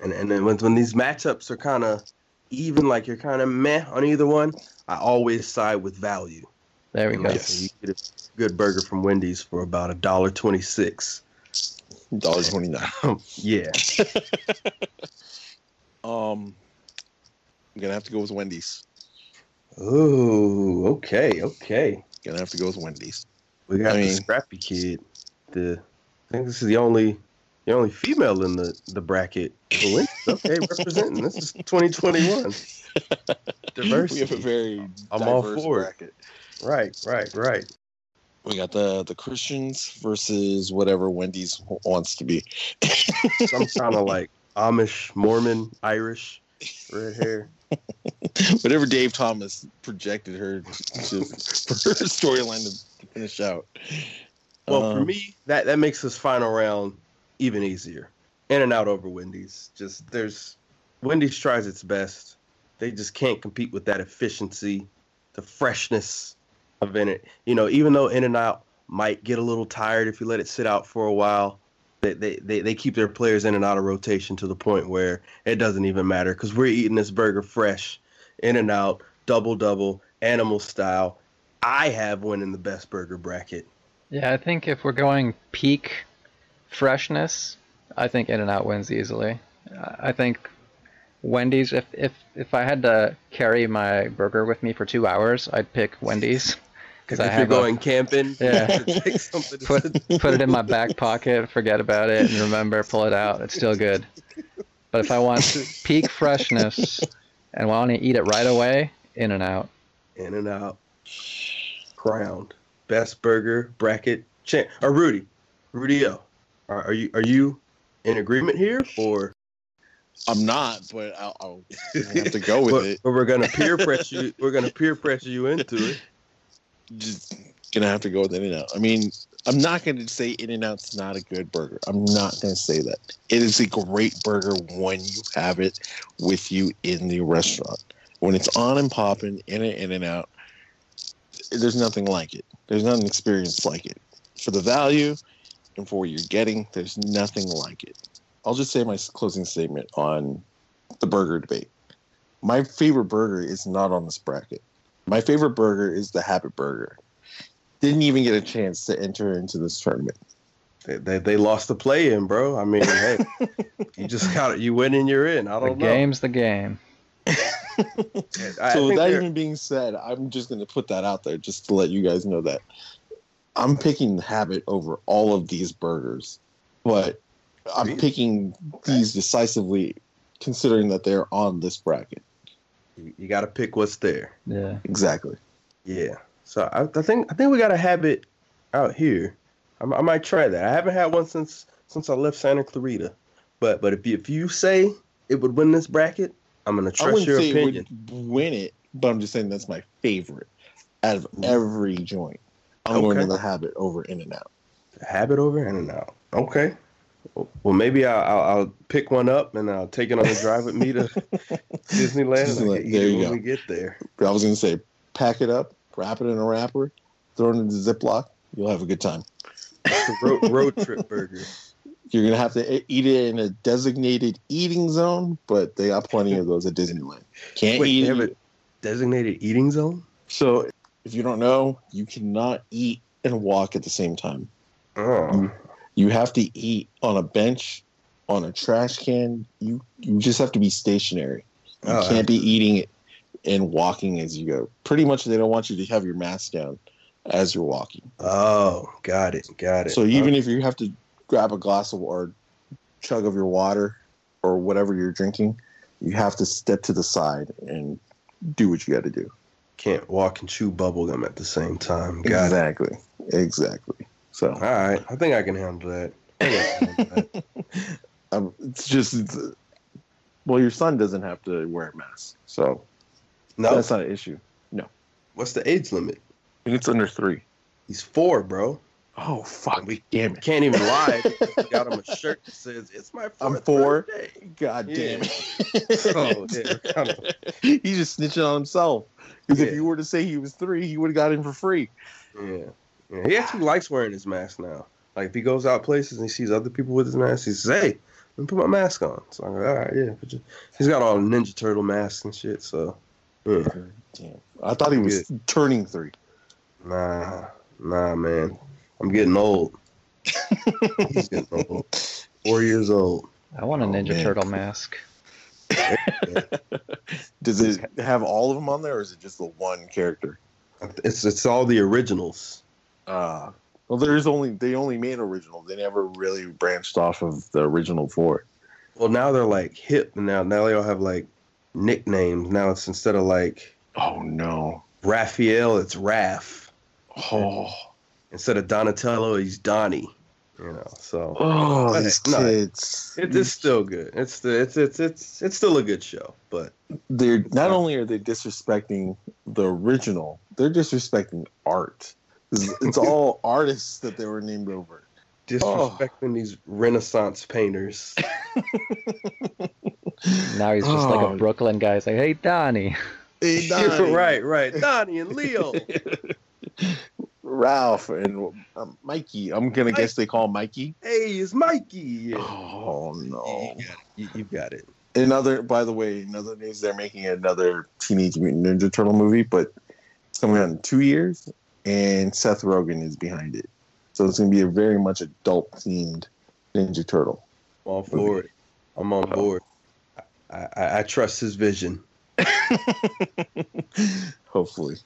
And and then when when these matchups are kind of even, like you're kind of meh on either one, I always side with value. There we And go. like, you get a good burger from Wendy's for about a dollar twenty six. Dollar twenty nine. Yeah. Um, I'm gonna have to go with Wendy's. Oh, okay, okay. Gonna have to go with Wendy's. We got I the scrappy kid. The I think this is the only the only female in the the bracket. Well, okay, representing. This is 2021. Diversity. We have a very I'm all diverse for it. bracket. Right, right, right. We got the the Christians versus whatever Wendy's wants to be. Some kind of like Amish, Mormon, Irish, red hair. whatever Dave Thomas projected her to, for her storyline to, to finish out. Well, for Um, me, that that makes this final round even easier. In and out over Wendy's. Just there's Wendy's tries its best. They just can't compete with that efficiency, the freshness of in it. You know, even though In and Out might get a little tired if you let it sit out for a while. They, they, they, keep their players in and out of rotation to the point where it doesn't even matter because we're eating this burger fresh, in and out, double double, animal style. I have one in the best burger bracket. Yeah, I think if we're going peak freshness, I think In and Out wins easily. I think Wendy's. If if if I had to carry my burger with me for two hours, I'd pick Wendy's because I have you're going a, camping. Yeah, put put it in my back pocket, forget about it, and remember, pull it out. It's still good. But if I want peak freshness and want to eat it right away, In and Out. In and Out. Crowned best burger bracket champ. Or uh, Rudy, Rudy O. Are, are you are you in agreement here or? I'm not, but I'll, I'll have to go with but, it. But we're gonna peer pressure you. We're gonna peer pressure you into it. Just gonna have to go with In and Out. I mean, I'm not gonna say In and Out's not a good burger. I'm not gonna say that. It is a great burger when you have it with you in the restaurant. When it's on and popping in an In and Out, there's nothing like it. There's not an experience like it. For the value and for what you're getting, there's nothing like it. I'll just say my closing statement on the burger debate. My favorite burger is not on this bracket. My favorite burger is the Habit Burger. Didn't even get a chance to enter into this tournament. They, they, they lost the play in, bro. I mean, hey, you just got it. You win and you're in. I don't the know. Game's the game. so that even being said, I'm just going to put that out there just to let you guys know that I'm picking the Habit over all of these burgers, but I'm really? picking these decisively, considering that they're on this bracket. You, you got to pick what's there. Yeah, exactly. Yeah. So I, I think I think we got a habit out here. I, I, might try that. I haven't had one since since I left Santa Clarita, but but if you, if you say it would win this bracket, I'm gonna trust your opinion. win it, but I'm just saying that's my favorite out of mm-hmm. every joint. I'm okay. going to the habit over In and Out. Habit over In and Out. Okay. Well, maybe I'll, I'll, I'll, pick one up and I'll take it on a drive with me to Disneyland. Disneyland. There you go. we get there. I was going to say, pack it up, wrap it in a wrapper, throw it in the Ziploc. You'll have a good time. road, road trip burger. You're gonna have to eat it in a designated eating zone, but they got plenty of those at Disneyland. Can't Wait, eat they have a designated eating zone. So if you don't know, you cannot eat and walk at the same time. Oh. You, you have to eat on a bench, on a trash can. You you just have to be stationary. You oh, can't be eating it and walking as you go. Pretty much, they don't want you to have your mask down as you're walking. Oh, got it, got it. So even oh. if you have to grab a glass of or chug of your water or whatever you're drinking, you have to step to the side and do what you got to do. Can't walk and chew bubblegum at the same time. Got exactly. It. Exactly. So. All right. I think I can handle that. Handle that. um, it's just, it's, well, your son doesn't have to wear a mask. So no, that's not an issue. No. What's the age limit? it's under three. He's four, bro. Oh fuck! We damn it. Can't even lie. got him a shirt that says "It's my 4th I'm four. Birthday. God damn it! oh, yeah, He's just snitching on himself. Because yeah. if you were to say he was three, he would have got in for free. Yeah. yeah. He actually likes wearing his mask now. Like if he goes out places and he sees other people with his mask, he says, "Hey, let me put my mask on." So I'm like, "All right, yeah." He's got all Ninja Turtle masks and shit. So, yeah. Damn. I thought he was Good. turning three. Nah, nah, man. I'm getting old. He's getting old. Four years old. I want a oh, Ninja man. Turtle mask. Does it have all of them on there, or is it just the one character? It's it's all the originals. Uh, well, there's only they only made original. They never really branched off of the original four. Well, now they're like hip now. Now they all have like nicknames. Now it's instead of like oh no, Raphael, it's Raph. Oh, instead of Donatello, he's Donnie. You know, so oh, these no, kids. It, it's still good. It's the it's it's it's it's still a good show, but they're not only are they disrespecting the original, they're disrespecting art. It's, it's all artists that they were named over. Disrespecting oh. these Renaissance painters. now he's just oh. like a oh. Brooklyn guy. He's like, "Hey, Donnie." Hey, Donnie. right, right, Donnie and Leo. Ralph and um, Mikey. I'm gonna Mike. guess they call Mikey. Hey, it's Mikey. Oh no! You, got it. You, you got it. Another, by the way, another news. They're making another Teenage Mutant Ninja Turtle movie, but it's coming out in two years, and Seth Rogen is behind it. So it's gonna be a very much adult themed Ninja Turtle. I'm all for it. I'm on board. I, I, I trust his vision. hopefully,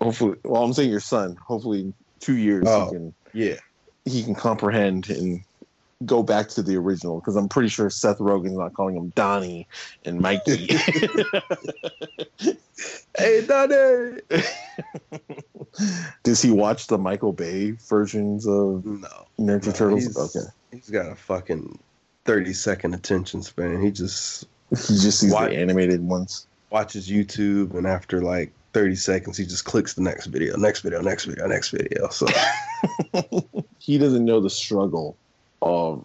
hopefully. Well, I'm saying your son. Hopefully, in two years Oh. he can Yeah. he can comprehend and go back to the original because I'm pretty sure Seth Rogen's not calling him Donnie and Mikey. Hey, Daddy. Does he watch the Michael Bay versions of No. Ninja No, Turtles? he's- Okay, He's got a fucking 30 second attention span. He just he just sees Why- the animated ones. watches YouTube and after like 30 seconds, he just clicks the next video, next video, next video, next video. So, He doesn't know the struggle of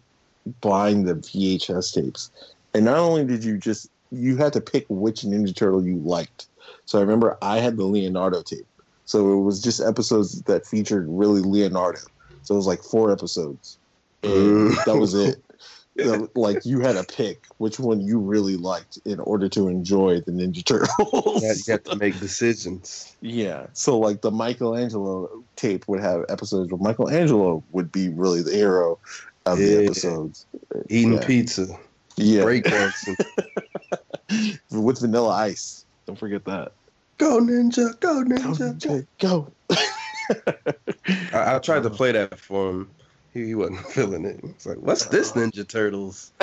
buying the VHS tapes. And not only did you just you had to pick which Ninja Turtle you liked. So I remember I had the Leonardo tape. So it was just episodes that featured really Leonardo. So it was like four episodes. And that was it. So, like you had to pick which one you really liked in order to enjoy the Ninja Turtles. you have- you have to make decisions. Yeah. So like the Michelangelo tape would have episodes where Michelangelo would be really the hero of the episodes. Eating Yeah. pizza, Yeah. breakdancing. With vanilla ice. Don't forget that. go, ninja, go, Go, ninja. Go. Jay, go. I, I tried to play that for him. He, he wasn't feeling it. It's like, what's this Ninja Turtles?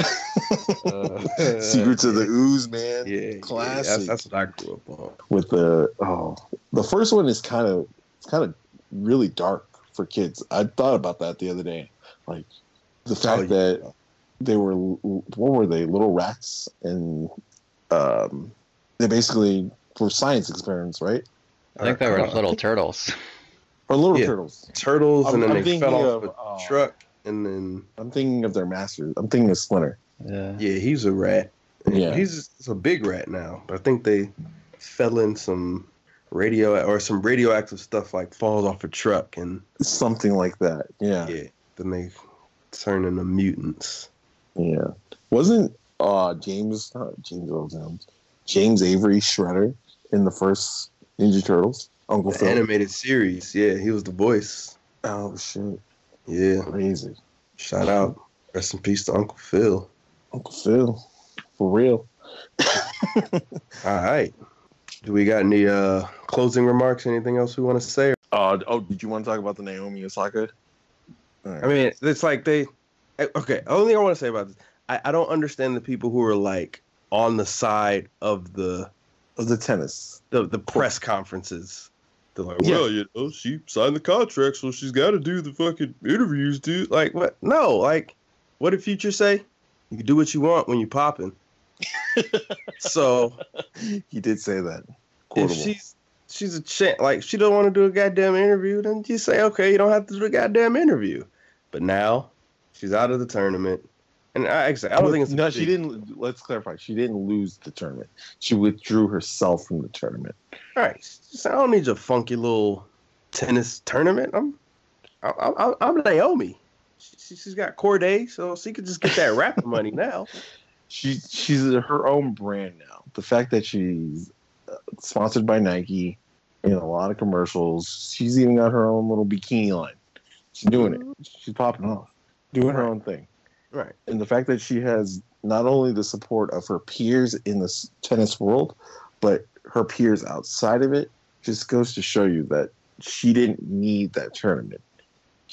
Uh, Secrets of the Ooze, man. Yeah, yeah, Classic. that's, that's what I grew up on. With the oh the first one is kind of it's kind of really dark for kids. I thought about that the other day. Like the fact Oh, yeah. that they were what were they little rats and um they basically were science experiments right I think they were Uh, little turtles. or little Yeah. turtles turtles, I'm- and then I'm they fell off of, a uh, truck, and then i'm thinking of their masters i'm thinking of splinter Yeah. yeah, he's a rat. Yeah. he's he's a big rat now. But I think they fell in some radio or some radioactive stuff like falls off a truck, and something like that yeah yeah, then they turn into mutants. yeah wasn't uh james not james Earl Jones, james avery shredder in the first ninja turtles uncle The phil animated series, yeah, he was the voice. oh shit Yeah, crazy shout out, rest in peace to Uncle Phil. uncle phil for real All right. Do we got any uh closing remarks? Anything else we want to say? uh oh did you want to talk about the naomi osaka All right. I mean, it's like they. Okay, only thing I want to say about this, I, I don't understand the people who are like on the side of the of the tennis the, the press conferences. They're like, Yeah. well, you know, she signed the contract, so she's got to do the fucking interviews, dude. Like, what? No, like, what did Future say? You can do what you want when you're popping. so he did say that if she's she's a champ, like she don't want to do a goddamn interview, then you say, okay, you don't have to do a goddamn interview. But now she's out of the tournament, and I, I don't think it's no. She didn't. Let's clarify. She didn't lose the tournament. She withdrew herself from the tournament. All right, just, I don't need your funky little tennis tournament. I'm I, I, I'm Naomi. She, she's got Cordae, so she could just get that rapper money now. She she's her own brand now. The fact that she's uh, sponsored by Nike in a lot of commercials. She's even got her own little bikini line. She's doing it. She's popping off, doing her own thing. Right. and the fact that she has not only the support of her peers in the tennis world, but her peers outside of it, just goes to show you that she didn't need that tournament.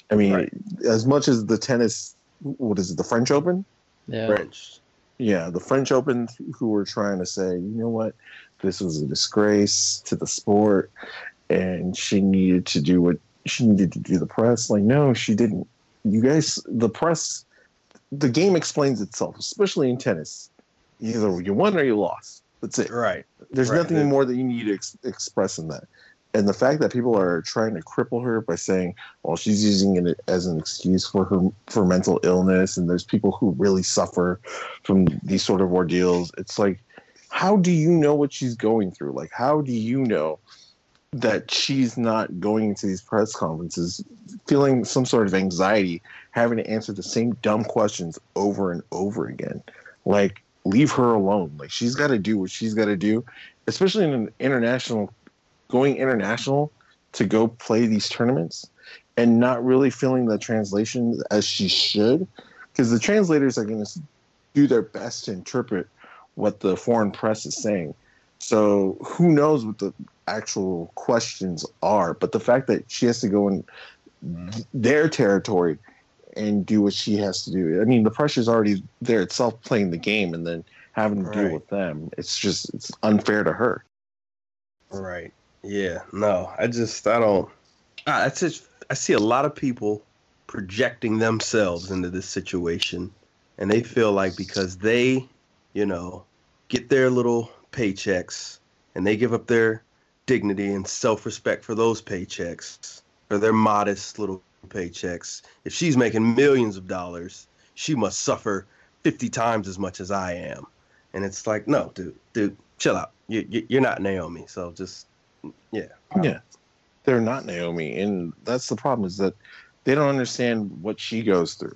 I mean, Right. as much as the tennis, what is it, the French Open? Yeah. French. Yeah, the French Open, who were trying to say, you know what, this was a disgrace to the sport, and she needed to do what she needed to do the press. Like, no, she didn't. You guys, the press, the game explains itself, especially in tennis. Either you won or you lost. That's it. Right. There's Right. nothing more that you need to ex- express in that. And the fact that people are trying to cripple her by saying, "Well, she's using it as an excuse for her for mental illness," and there's people who really suffer from these sort of ordeals. It's like, how do you know what she's going through? Like, how do you know that she's not going into these press conferences feeling some sort of anxiety, having to answer the same dumb questions over and over again. Like, leave her alone. Like, she's got to do what she's got to do, especially in an international, going international to go play these tournaments and not really feeling the translation as she should. Because the translators are going to do their best to interpret what the foreign press is saying. So who knows what the actual questions are? But the fact that she has to go in their territory and do what she has to do. I mean, the pressure's already there itself playing the game and then having to Right. deal with them. It's just it's unfair to her. Right. Yeah. No, I just I don't. I I just I see a lot of people projecting themselves into this situation, and they feel like because they, you know, get their little paychecks and they give up their dignity and self-respect for those paychecks, for their modest little paychecks. If she's making millions of dollars, she must suffer 50 times as much as I am. And it's like, no, dude, dude, chill out. You, you, you're not Naomi, so just yeah. Yeah. They're not Naomi. And that's the problem is that they don't understand what she goes through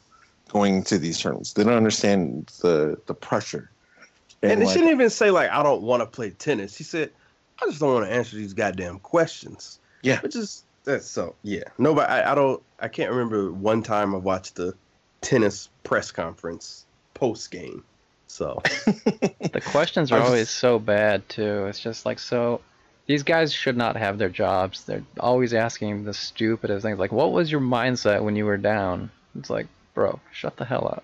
going to these tournaments. They don't understand the the pressure. And, like, she didn't even say like I don't want to play tennis. She said I just don't want to answer these goddamn questions. Yeah. Which is that's so yeah. Nobody. I, I don't. I can't remember one time I watched the tennis press conference post game. So The questions are always so bad too. It's just like so. These guys should not have their jobs. They're always asking the stupidest things, like, "What was your mindset when you were down?" It's like, bro, shut the hell up.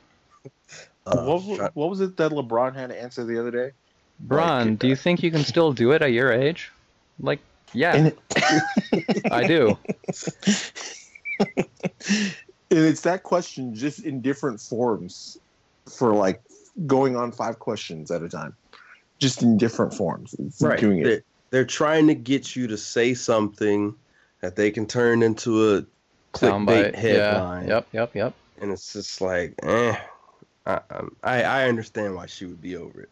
uh, what, what was it that LeBron had to answer the other day? Bron, Like, do you think you can still do it at your age? Like, yeah, I do. and it's that question just in different forms for like going on five questions at a time just in different forms right. doing They're, they're trying to get you to say something that they can turn into a Soundbite. clickbait headline. Yeah. Yep. Yep. Yep. and it's just like, eh. I, I I understand why she would be over it,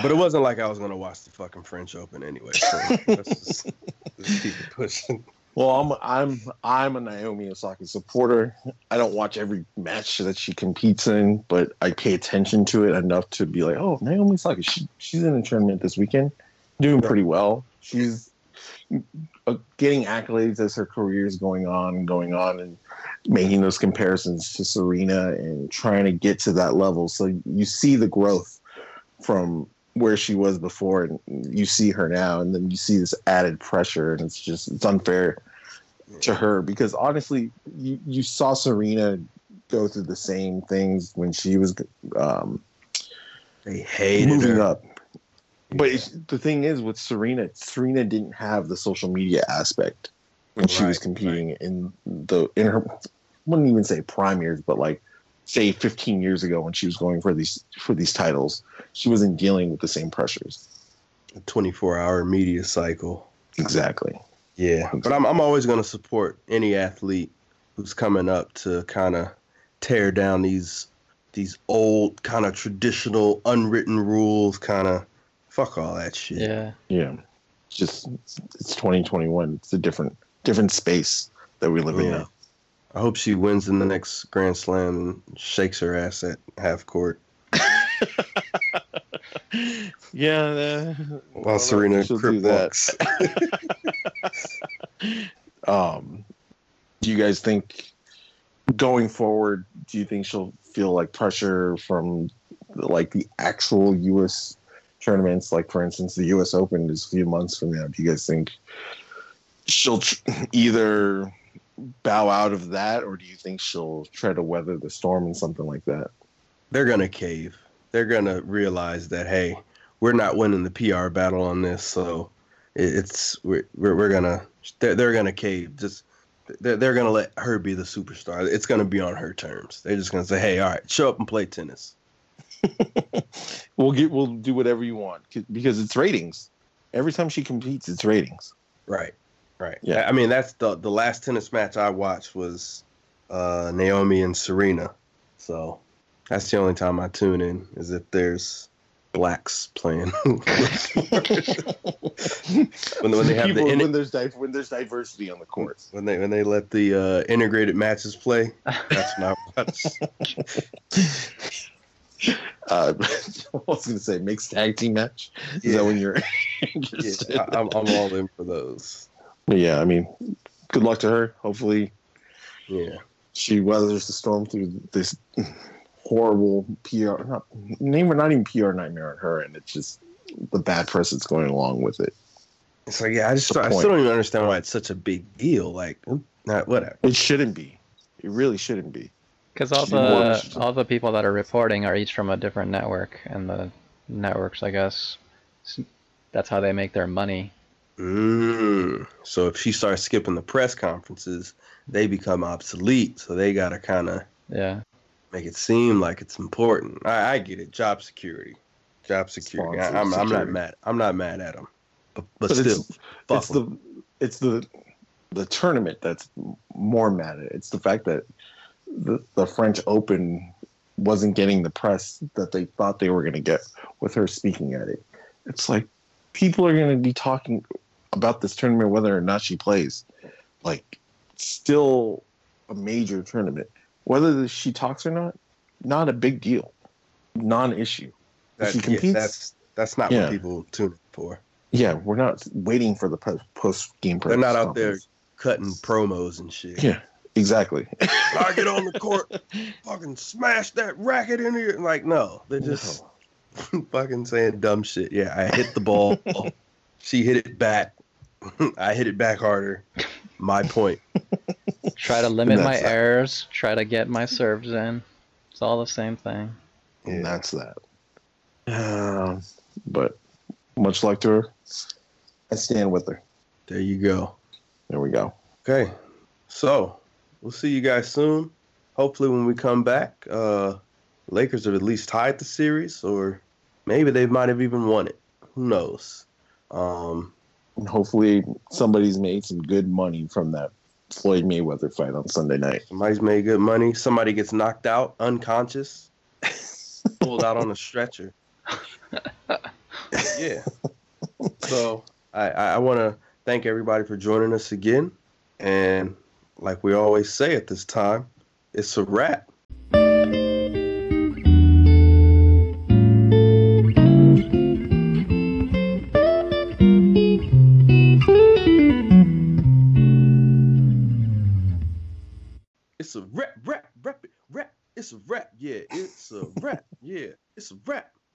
but it wasn't like I was gonna watch the fucking French Open anyway. So let's just, just keep it pushing. well i'm i'm i'm a naomi osaka supporter i don't watch every match that she competes in but i pay attention to it enough to be like oh naomi osaka she, she's in a tournament this weekend doing pretty well she's uh, getting accolades as her career is going on and going on and making those comparisons to Serena and trying to get to that level. So you see the growth from where she was before and you see her now and then you see this added pressure and it's just it's unfair to her because honestly you, you saw Serena go through the same things when she was um, They hated moving her. up. But it's, the thing is, with Serena, Serena didn't have the social media aspect when she was Right, competing in the in her. Wouldn't even say prime years, but like say 15 years ago when she was going for these for these titles, she wasn't dealing with the same pressures. A 24 hour media cycle. Exactly. Yeah, but I'm I'm always gonna support any athlete who's coming up to kind of tear down these these old kind of traditional unwritten rules. Kind of fuck all that shit. Yeah. Yeah. Just it's 2021. It's a different different space that we live in Yeah. now. I hope she wins in the next Grand Slam and shakes her ass at half court. Yeah. Uh, While Serena she'll crip do walks. um do you guys think going forward do you think she'll feel like pressure from like the actual us tournaments like for instance the us open is a few months from now do you guys think she'll tr- either bow out of that or do you think she'll try to weather the storm and something like that They're gonna cave. They're gonna realize that hey, we're not winning the PR battle on this, so it's we're we're, we're gonna they're, they're gonna cave. Just they're, they're gonna let her be the superstar. It's gonna be on her terms. They're just gonna say, hey, all right, show up and play tennis. we'll get we'll do whatever you want because it's ratings every time she competes it's ratings Right, right. Yeah. I I mean, that's the the last tennis match I watched was uh, Naomi and Serena. So that's the only time I tune in is if there's blacks playing. when, when they have People, the in- when there's di- when there's diversity on the court. when they when they let the uh, integrated matches play. That's not that's Uh, I was gonna say mixed tag team match. Is Yeah. that when you're yeah, interested? I, I'm I'm all in for those. But yeah, I mean, good luck to her. Hopefully, Yeah. she weathers the storm through this horrible PR. Not name or not even PR nightmare on her, and it's just the bad press that's going along with it. So yeah, I just I still don't even understand why it's such a big deal. Like, not whatever. It shouldn't be. It really shouldn't be. Because all Should be more the all the people that are reporting are each from a different network, and the networks, I guess, that's how they make their money. Mm. So if she starts skipping the press conferences, they become obsolete. So they gotta kind of Yeah, make it seem like it's important. I, I get it. Job security, job security. I, I'm, I'm not mad. I'm not mad at them. But, but, But still, it's, fuck it's 'em. the it's the the tournament that's more mad at. it. It's the fact that the the French Open wasn't getting the press that they thought they were going to get with her speaking at it. It's like people are going to be talking about this tournament whether or not she plays. Like still a major tournament. Whether she talks or not, not a big deal. Non-issue. That- she yeah, competes- that's that's not Yeah. what people tune for. Yeah, we're not waiting for the post game. They're not out there cutting promos and shit. Yeah, exactly. I get on the court, fucking smash that racket in here. Like, no, they're just fucking saying dumb shit. Yeah, I hit the ball. she hit it back. I hit it back harder. My point. try to limit my that. errors, try to get my serves in. It's all the same thing. and that's that. Um, but much luck to her. I stand with her. There you go. There we go. Okay. So we'll see you guys soon. Hopefully when we come back, uh Lakers have at least tied the series or maybe they might have even won it. Who knows? Um And hopefully, somebody's made some good money from that Floyd Mayweather fight on Sunday night. somebody's made good money. Somebody gets knocked out unconscious, pulled out on a stretcher. yeah. So I, I, I want to thank everybody for joining us again. And like we always say at this time, it's a wrap. It's a rap, yeah. It's a rap, yeah. It's a rap.